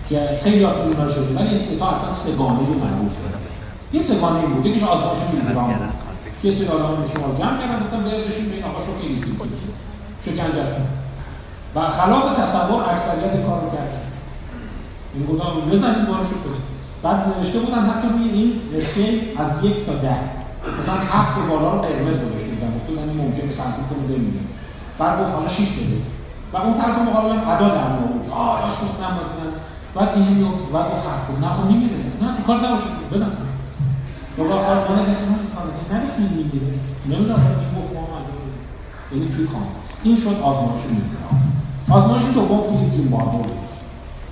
که خیلی آتون اینا شده ولی این سه تا اصلا سگانه معروف داره. این سگانه این بود یکیش آزمایش میلیگرام یه سری آدم رو شما جمع کردن گفتن به این آقا شوک ایلیتیم شکنجش و خلاف تصور اکثریت کار رو کرد. این گفتن بزنید بارو شو کنید بعد نوشته بودن حتی روی این رشته از یک تا ده. مثلا هفت بالا رو قرمز گذاشته بودن. گفته زنی ممکنه سنتون کنه بمیره بعد گفت حالا شیش بده. و اون طرف مقابل هم ادا در بود آه یا سوخت هم بکنن بعد این هم بعد گفت هفت نه خب میمیره نه تو کار نباشه. بدن و با کار کنه نه کار نه میمیره نمی‌دونم این گفت ما یعنی توی کانتکست این شد آزمایش میلیگرام آزمایش دوم زیمبابوه بود.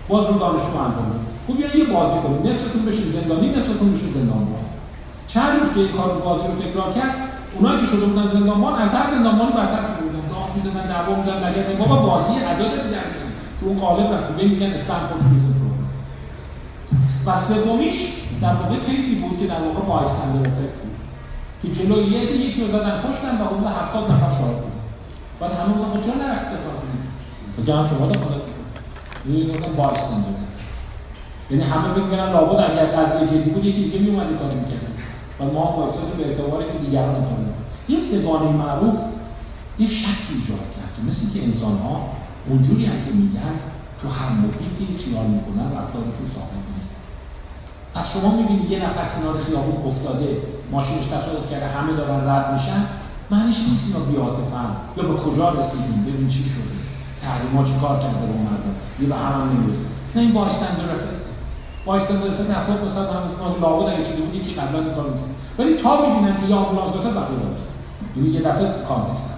باز رو دانشجو انجام بدید خب بیاین یه بازی کنید نصفتون بشین زندانی نصفتون بشین زندانبان. چند روز که این کار بازی رو تکرار کرد اونایی که شده بودن زندانبان از هر زندانبانی برتر شده داد می‌زدن دعوا بودن نگه بابا بازی ادا در تو اون قالب رفت به میگن استنفورد پریزن پروگرام و سومیش در واقع کیسی بود که در واقع بایستندر افکت بود که جلوی یه یکی رو زدن پشتن و اون 70 نفر شاهد بود بعد همه خب چرا نرفت اتفاق فکر کنم شما دخالت این گفتن بایستندر یعنی همه فکر می‌کنن لابد اگر قضیه جدی بود یکی دیگه میومد کار می‌کرد. و ما وایسادیم به اعتباری که دیگران کار این سگانه معروف یه شکی ایجاد کرد. که مثل که انسان ها اونجوری هم که میگن تو هر محیطی خیال می‌کنن رفتارشون ثابت نیست. پس شما می‌بینید یه نفر کنار خیابون افتاده ماشینش تصادف کرده همه دارن رد میشن معنیش نیست اینا بیاتفن یا به کجا رسیدیم؟ ببین چی شده. تحریما چی کار کرده به مردم؟ یه به هم نمی‌رسه نه این بایستندر افکت بایستندر افکت افراد مثلا هم لابد اگه چیزی بود یکی قبلا این کار می‌کنه ولی تا می‌بینن که یه آمبولانس وسط بقیه یعنی یه دفعه کانتکست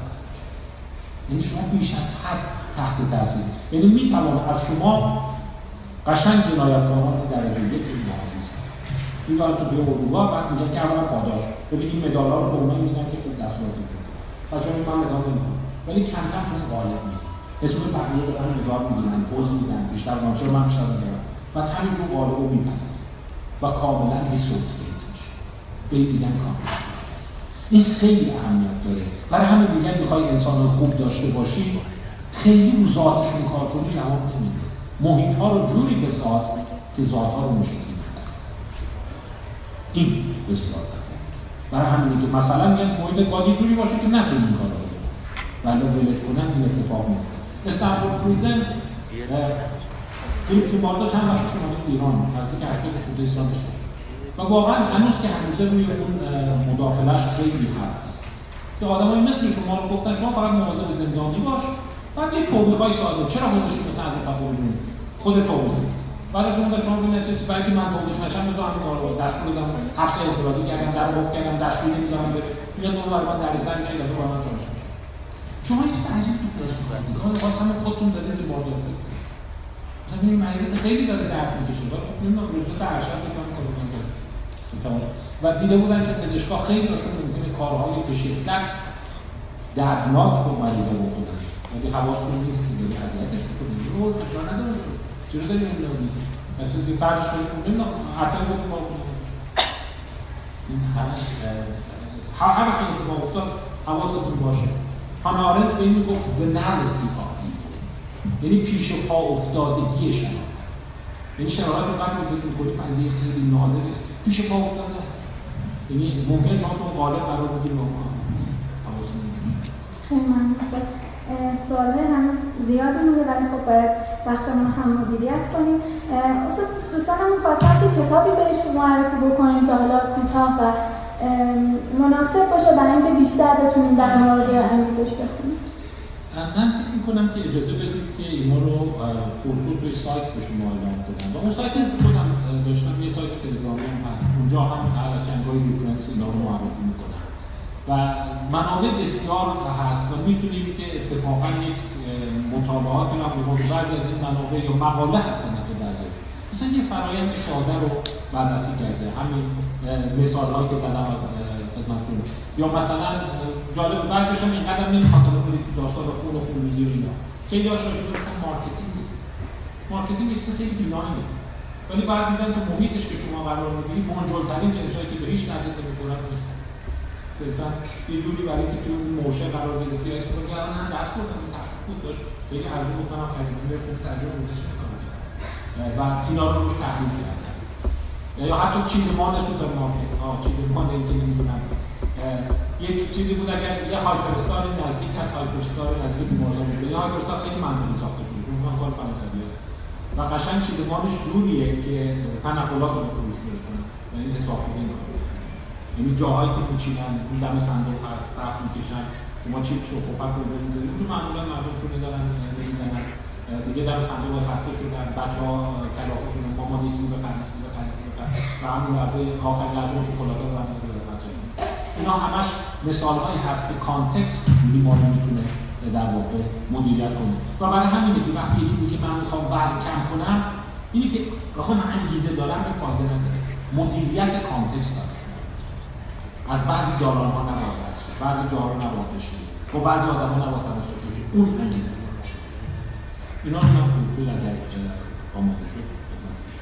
یعنی شما بیش از حد تحت تاثیر. یعنی می‌توان از شما قشنگ جنایتکاران درجه یک محافظ این تو به اروپا بعد میگن که اولا پاداش. ببین این مدال ها رو به اونایی میدن که خوب دستورات میدن پس من مدال نمی‌خوام ولی کم کم تو غالب میگه اسم بقیه دارن مدال می‌گیرن پوز میدن بیشتر من چرا من بیشتر می‌گیرم؟ بعد همینجور غالب رو میپسن و کاملا دیسوسییت میشه به این دیدن کاملا. این خیلی اهمیت داره. برای همین میگن می‌خوای انسان خوب داشته باشی خیلی رو ذاتشون کار کنی جواب نمیده. محیط ها رو جوری بساز که ذات ها رو مشکل بدن این بسیار برای همینه که مثلا میگن محیط باید جوری باشه که نتونی این کار رو ولی ولت کنن این اتفاق میفته استنفورد پریزن فیلیپ تیماردو چند وقت شما ایران. نزدیک 80 خوزستان داشته و واقعا هنوز که هنوزه روی اون مداخلش خیلی حرف است که آدمای مثل شما رو گفتن شما فقط مواظب زندانی باش بعد یه توبیخای ساده. چرا خودش مثل از تفاوت خود توبیخ بعد از اون شما ببینید چه برای که من توبیخ نشم بذار همین کارو دستور بدم حبس انفرادی کردم در قفل کردم دستور نمی‌ذارم بره. میاد اون برای من در سر میشه دفعه من چالش شما هیچ عجیب تو پیش می‌کنید کار باز همه خودتون داره زیبارده مثلا این مریض خیلی داره درد می‌کشه. ولی نمی‌دونم روزا در ارشد فکر کنم و دیده بودن که پزشکا خیلی هاشون ممکنه کارهای به شدت دردناک با مریضا بکنن. ولی حواسشون نیست که داری اذیتش می‌کنی رو فشار نداره چرا داری نمی‌دونی مثلا که کنی که نمی‌دونم حتی گفت ما این همش هر وقت اتفاق افتاد حواستون باشه. هانا آرنت به این می‌گفت بنالتی ها یعنی پیش پا افتادگی شرایط یعنی شرایط رو قبل فکر می‌کنی پنده خیلی نادر پیش پا افتاده است یعنی ممکن شما تو قالب قرار بگیرید اون کار خیلی ممنون. سوال هنوز زیادی مونده ولی خب باید وقتمون هم مدیریت کنیم. استاد دوستانم خواستم که کتابی بهشون معرفی بکنیم که حالا کوتاه و مناسب باشه برای اینکه بیشتر بتونیم در مورد انگیزش بخونیم. من فکر می‌کنم که اجازه بدید که اینا رو پرکود روی سایت به شما اعلام کنم. و اون سایت خودم داشتم یه سایت تلگرامی هم هست. اونجا هم هر از چندگاه ریفرنس اینا رو معرفی می‌کنم و منابع بسیار هست و می‌تونیم که اتفاقا یک مطالعات رو هم بعضی از این منابع یا مقاله هستن حتی بعضی مثلا یه فرایند ساده رو بررسی کرده. همین مثال هایی که زدم خدمتتون. یا مثلا جالب بعضیش هم اینقدر نمی‌خواد. برید داستان خون و خونریزی و اینا خیلی هاش راجع به مارکتینگ. مارکتینگ خیلی بیلاینه ولی بعد میگن تو محیطش که شما قرار می‌گیری منجلترین جنسایی که به هیچ نرسه می‌خورن نیست. صرفا یه جوری برای که تو اون موشه قرار گرفتی اسم رو که من دست بردم این تحقیق بود داشت. خیلی ارزو بکنم خیلی خوب. ترجمه بودش و اینا رو روش تحلیل کردن یا حتی چیدمان سوپرمارکت ها چیدمان که نمی‌دونم. یک چیزی بود اگر یه هایپرستار نزدیک هست هایپرستار نزدیک بیمارستان بود یا هایپرستار خیلی منطقی ساخته شده. چون کار و قشنگ چیدمانش جوریه که تنقلات رو فروش برسونه و این حساب شده یعنی جاهایی که میچینن اون دم صندوق هست صف می‌کشن شما چیپس و پفک رو بمیزنید اون معمولا مردم چونه دارن نمی‌زنن دیگه در صندوق خسته شدن بچه ها کلافشون مامان یه چیزی بخرید و همون لحظه آخر لحظه شکلات رو بچه اینا همش مثال هایی هست که کانتکست بیماری می‌تونه در واقع مدیریت کنه و برای همینه که وقتی یکی میگه من می‌خوام وزن کم کنم اینی که من انگیزه دارم این فایده نداره. مدیریت کانتکست داره. از بعضی داران ها نباید بعضی جاها نباید بشه با بعضی آدم ها نباید تماسک بشه اون انگیزه اینا رو من خوب اگر آماده شد.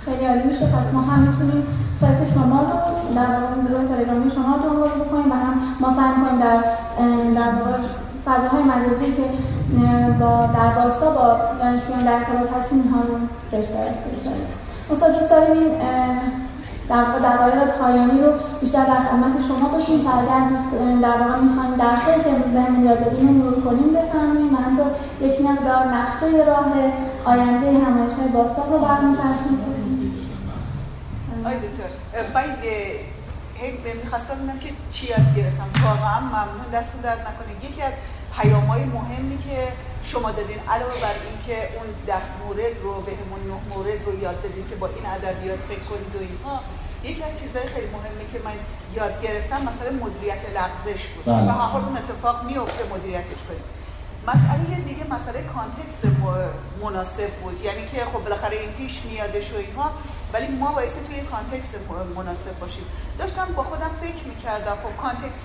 خیلی عالی میشه. پس ما هم می‌تونیم سایت شما رو در واقع تلگرامی شما دنبال بکنیم و هم ما سعی کنیم در در فضاهای مجازی که با در واسطه با دانشجویان در ارتباط هستیم اینها رو به استاد دوست داریم این در واقع پایانی رو بیشتر در خدمت شما باشیم تا اگر دوست در واقع می‌خوایم درسایی که امروز بهمون یاد دادیم رو کنیم بفهمیم و همینطور یک مقدار نقشه راه آینده همایش های باستان رو برمی‌فرسیم آی دکتر باید هی می‌خواستم ببینم که چی یاد گرفتم. واقعا ممنون. دست درد نکنه. یکی از پیام های مهمی که شما دادین علاوه بر اینکه اون ده مورد رو بهمون نه مورد رو یاد دادین که با این ادبیات فکر کنید و اینها یکی از چیزهای خیلی مهمی که من یاد گرفتم مثلا مدیریت لغزش بود. بله. و هر اون اتفاق میفته مدیریتش کنیم. مسئله دیگه مسئله context مناسب بود. یعنی که خب بالاخره این پیش میادش و اینها. ولی ما باعث توی context مناسب باشیم. داشتم با خودم فکر می‌کردم خب context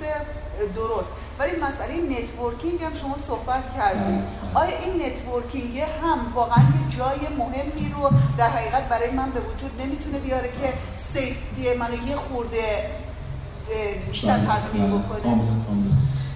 درست. ولی مسئله networking هم شما صحبت کردیم آیا این networking هم واقعا یه جای مهمی رو در حقیقت برای من به وجود نمی‌تونه بیاره که safety منو یه خورده بیشتر تضمین بکنه؟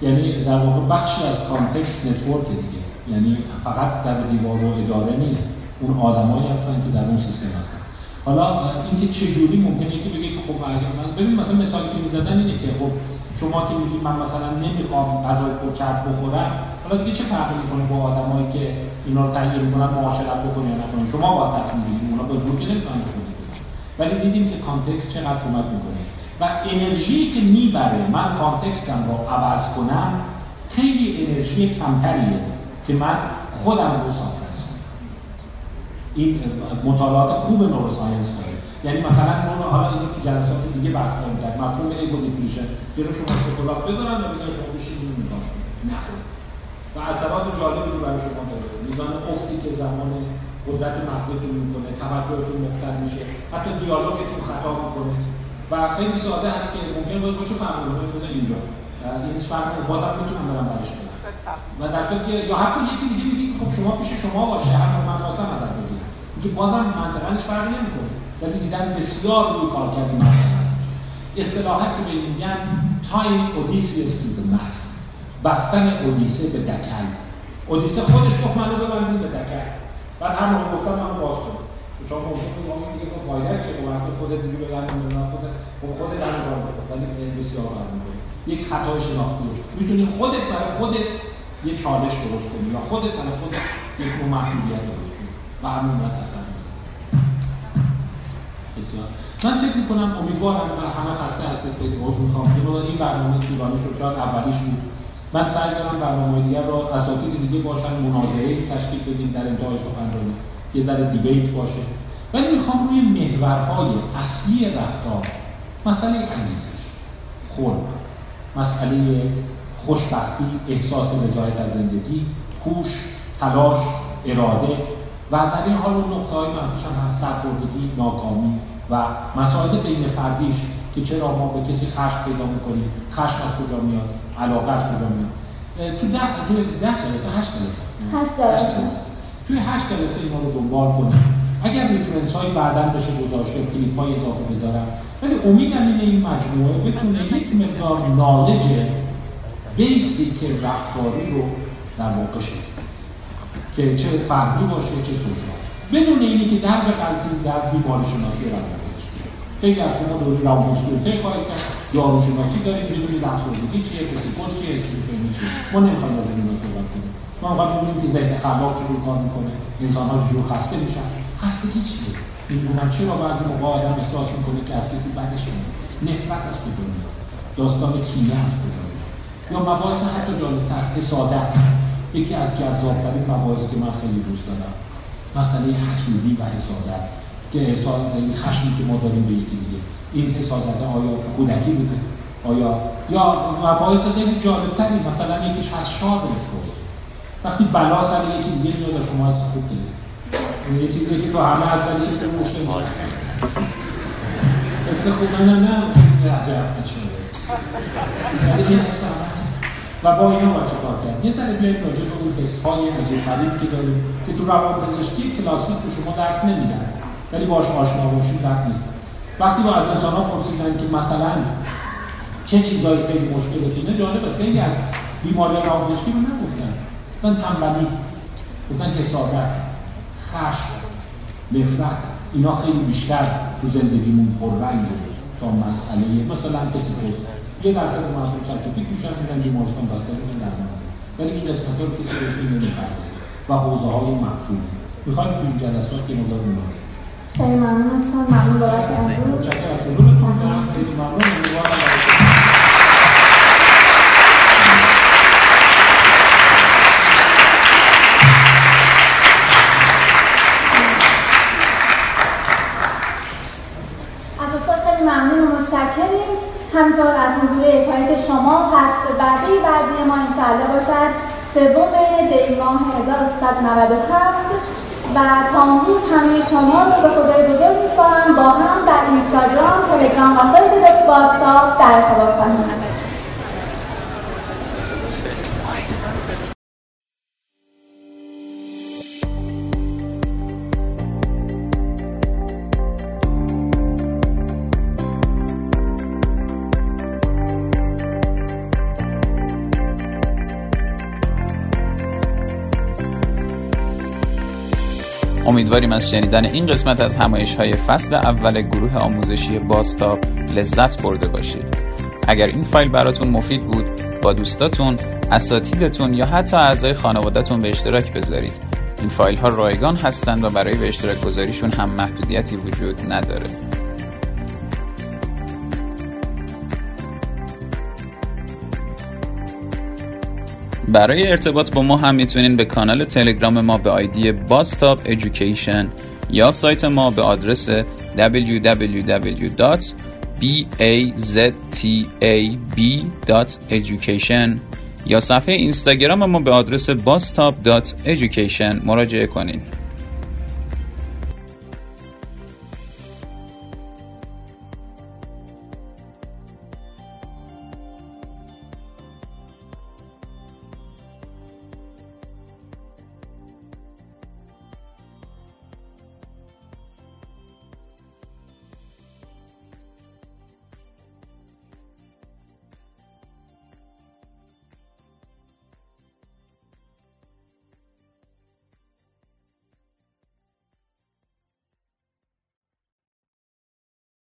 یعنی در واقع بخشی از context network دیگه. یعنی فقط در دیوار و اداره نیست. اون آدمایی هستن که در اون سیستم هستن. حالا اینکه چه جوری ممکنه که بگه خب اگر من ببین مثلا مثالی که می‌زدن اینه که خب شما که میگی من مثلا نمی‌خوام غذای پرچرب بخورم حالا دیگه چه فرقی می‌کنه با آدمایی که اینا رو تهیه می‌کنن معاشرت بکنن یا نکنن شما باید تصمیم بگیرید اونا به زور که ولی دیدیم که context چقدر کمک می‌کنه. و انرژی که می‌بره من context م رو عوض کنم خیلی انرژی کمتریه که من خودم رو ساکرس این مطالعات خوب neuroscience داره. یعنی مثلا ما حالا این جلسات دیگه بحث کنیم کرد مفهوم ایگو دیپریشن جلو شما شکلات بذارن و بگن شما بشید اینو نگاه نخورید و اثرات جالبی برای شما داره. میزان افتی که زمان قدرت مغزتون می‌کنه توجهتون مختل میشه حتی دیالوگتون خطا می‌کنه. و خیلی ساده هست که ممکن بود چه فهمون بود اینجا. این هیچ فرقی بازم می‌تونم برم برش کنم و در که یا حتی یکی دیگه میگه خب شما پیش شما باشه هر من خواستم ازت اینکه بازم منطقا فرقی نمی‌کنه ولی دیدن بسیار روی کار کردی مثلا اصطلاحات که بهش میگن تایم اودیسیوس تو mass بستن اودیسه به دکل اودیسه خودش گفت منو ببندید به دکل بعد هم گفتم منو باز کن شما ممکنه با این دیگه فایده چه با وقتی خودت میگی بگم من خودت خب خودت هم کار ولی بسیار کار می‌کنی یک خطای شناختی می‌تونی خودت برای خودت یه چالش درست کنی یا خودت برای خودت یک محدودیت درست کنی و همون بسیار. من فکر می‌کنم امیدوارم و همه خسته هستید که عضو می‌خوام. که این برنامه طولانی شد شاید اولیش بود. من سعی کردم برنامه دیگر را اساتید دیگه باشن مناظره تشکیل بدیم در انتهای سخنرانی یه ذره دیبیت باشه. ولی می‌خوام روی محورهای اصلی رفتار مسئله انگیزش خلق مسئله خوشبختی احساس رضایت از زندگی کوش تلاش اراده و در این حال اون نقطه های منفیش هم هست سرخوردگی ناکامی. و مسائل بین فردیش که چرا ما به کسی خشم پیدا می‌کنیم خشم از کجا میاد علاقه از کجا میاد. تو ده تو ده جلسه هشت جلسه هشت جلسه. توی هشت جلسه اینا رو دنبال کنیم. اگر reference های بعدا بشه گذاشته کلیپ های اضافه بذارم. ولی امیدم اینه این مجموعه بتونه یک مقدار نالج بیسیک رفتاری رو در واقع که چه فردی باشه چه سوشال بدون اینی که در به قلطی در بیماری شناسی روانپزشکی خیلی از شما دوری روانپزشکی خواهید کرد داروشناسی دارید بدونید افسردگی چیه پسیکوز چیه اسکیزوفرنی چیه ما نمی‌خوایم از این صحبت کنیم ما می‌خوایم ببینیم که ذهن خلاق چجور کار می‌کنه انسان ها چجور خسته میشن خستگی چیه می‌دونم چرا بعضی موقع آدم احساس می‌کنه که از کسی بدش میاد نفرت از کجا میاد داستان کینه از کجا میاد یا مباحث حتی جالبتر حسادت یکی از جذابترین مباحثی که من خیلی دوست دارم مسئله حسودی و حسادت که یعنی خشمی که ما داریم به دیگه این حسادت آیا کودکی بوده؟ آیا یا مباحث خیلی جالبتری مثلا یکیش هست شاد وقتی بلا سر یکی دیگه میاد از شما خوب دیگه. یه چیزی که تو همه از ولی که مشکل مثل خوب نه نه. عجب ولی و با اینا باید کار کرد یه ذره بیایید راجع به اون حسهای عجیب غریب که داریم که تو روان پزشکی کلاسیک به شما درس نمیدن. ولی باش آشنا باشید بد نیست. وقتی با از انسان ها پرسیدن که مثلا چه چیزهایی خیلی مشکلتونه جالبه. خیلی از بیماری روان پزشکی رو نگفتن. گفتن تنبلی گفتن حسادت خشم نفرت اینا خیلی بیشتر تو زندگیمون پررنگه تا مسئله مثلا کسی که یه درصد مردم چکتیک میشن میرن بیمارستان بستری درمان ولی این قسمت ها کسی بهشون نمیپرده و حوزه های مقفول. می‌خوایم تو این جلسات که مقدار خیلی ممنون هستم. ممنون بابت امروز متشکرم از حضور یکایک شما پس بعدی بعدی ما انشاءالله باشد. سوم دی ماه 1397 و تا اون روز همه شما رو به خدای بزرگ میسپارم با هم در اینستاگرام تلگرام و سایت واتساپ در ارتباط خواهیم امیدواریم از شنیدن این قسمت از همایش های فصل اول گروه آموزشی باستاب لذت برده باشید. اگر این فایل براتون مفید بود با دوستاتون، اساتیدتون یا حتی اعضای خانوادهتون به اشتراک بذارید. این فایل ها رایگان هستند و برای به اشتراک گذاریشون هم محدودیتی وجود نداره. برای ارتباط با ما هم می‌تونین به کانال تلگرام ما به آیدی باستاب ایژوکیشن یا سایت ما به آدرس www.baztab.education یا صفحه اینستاگرام ما به آدرس bastop.education مراجعه کنین.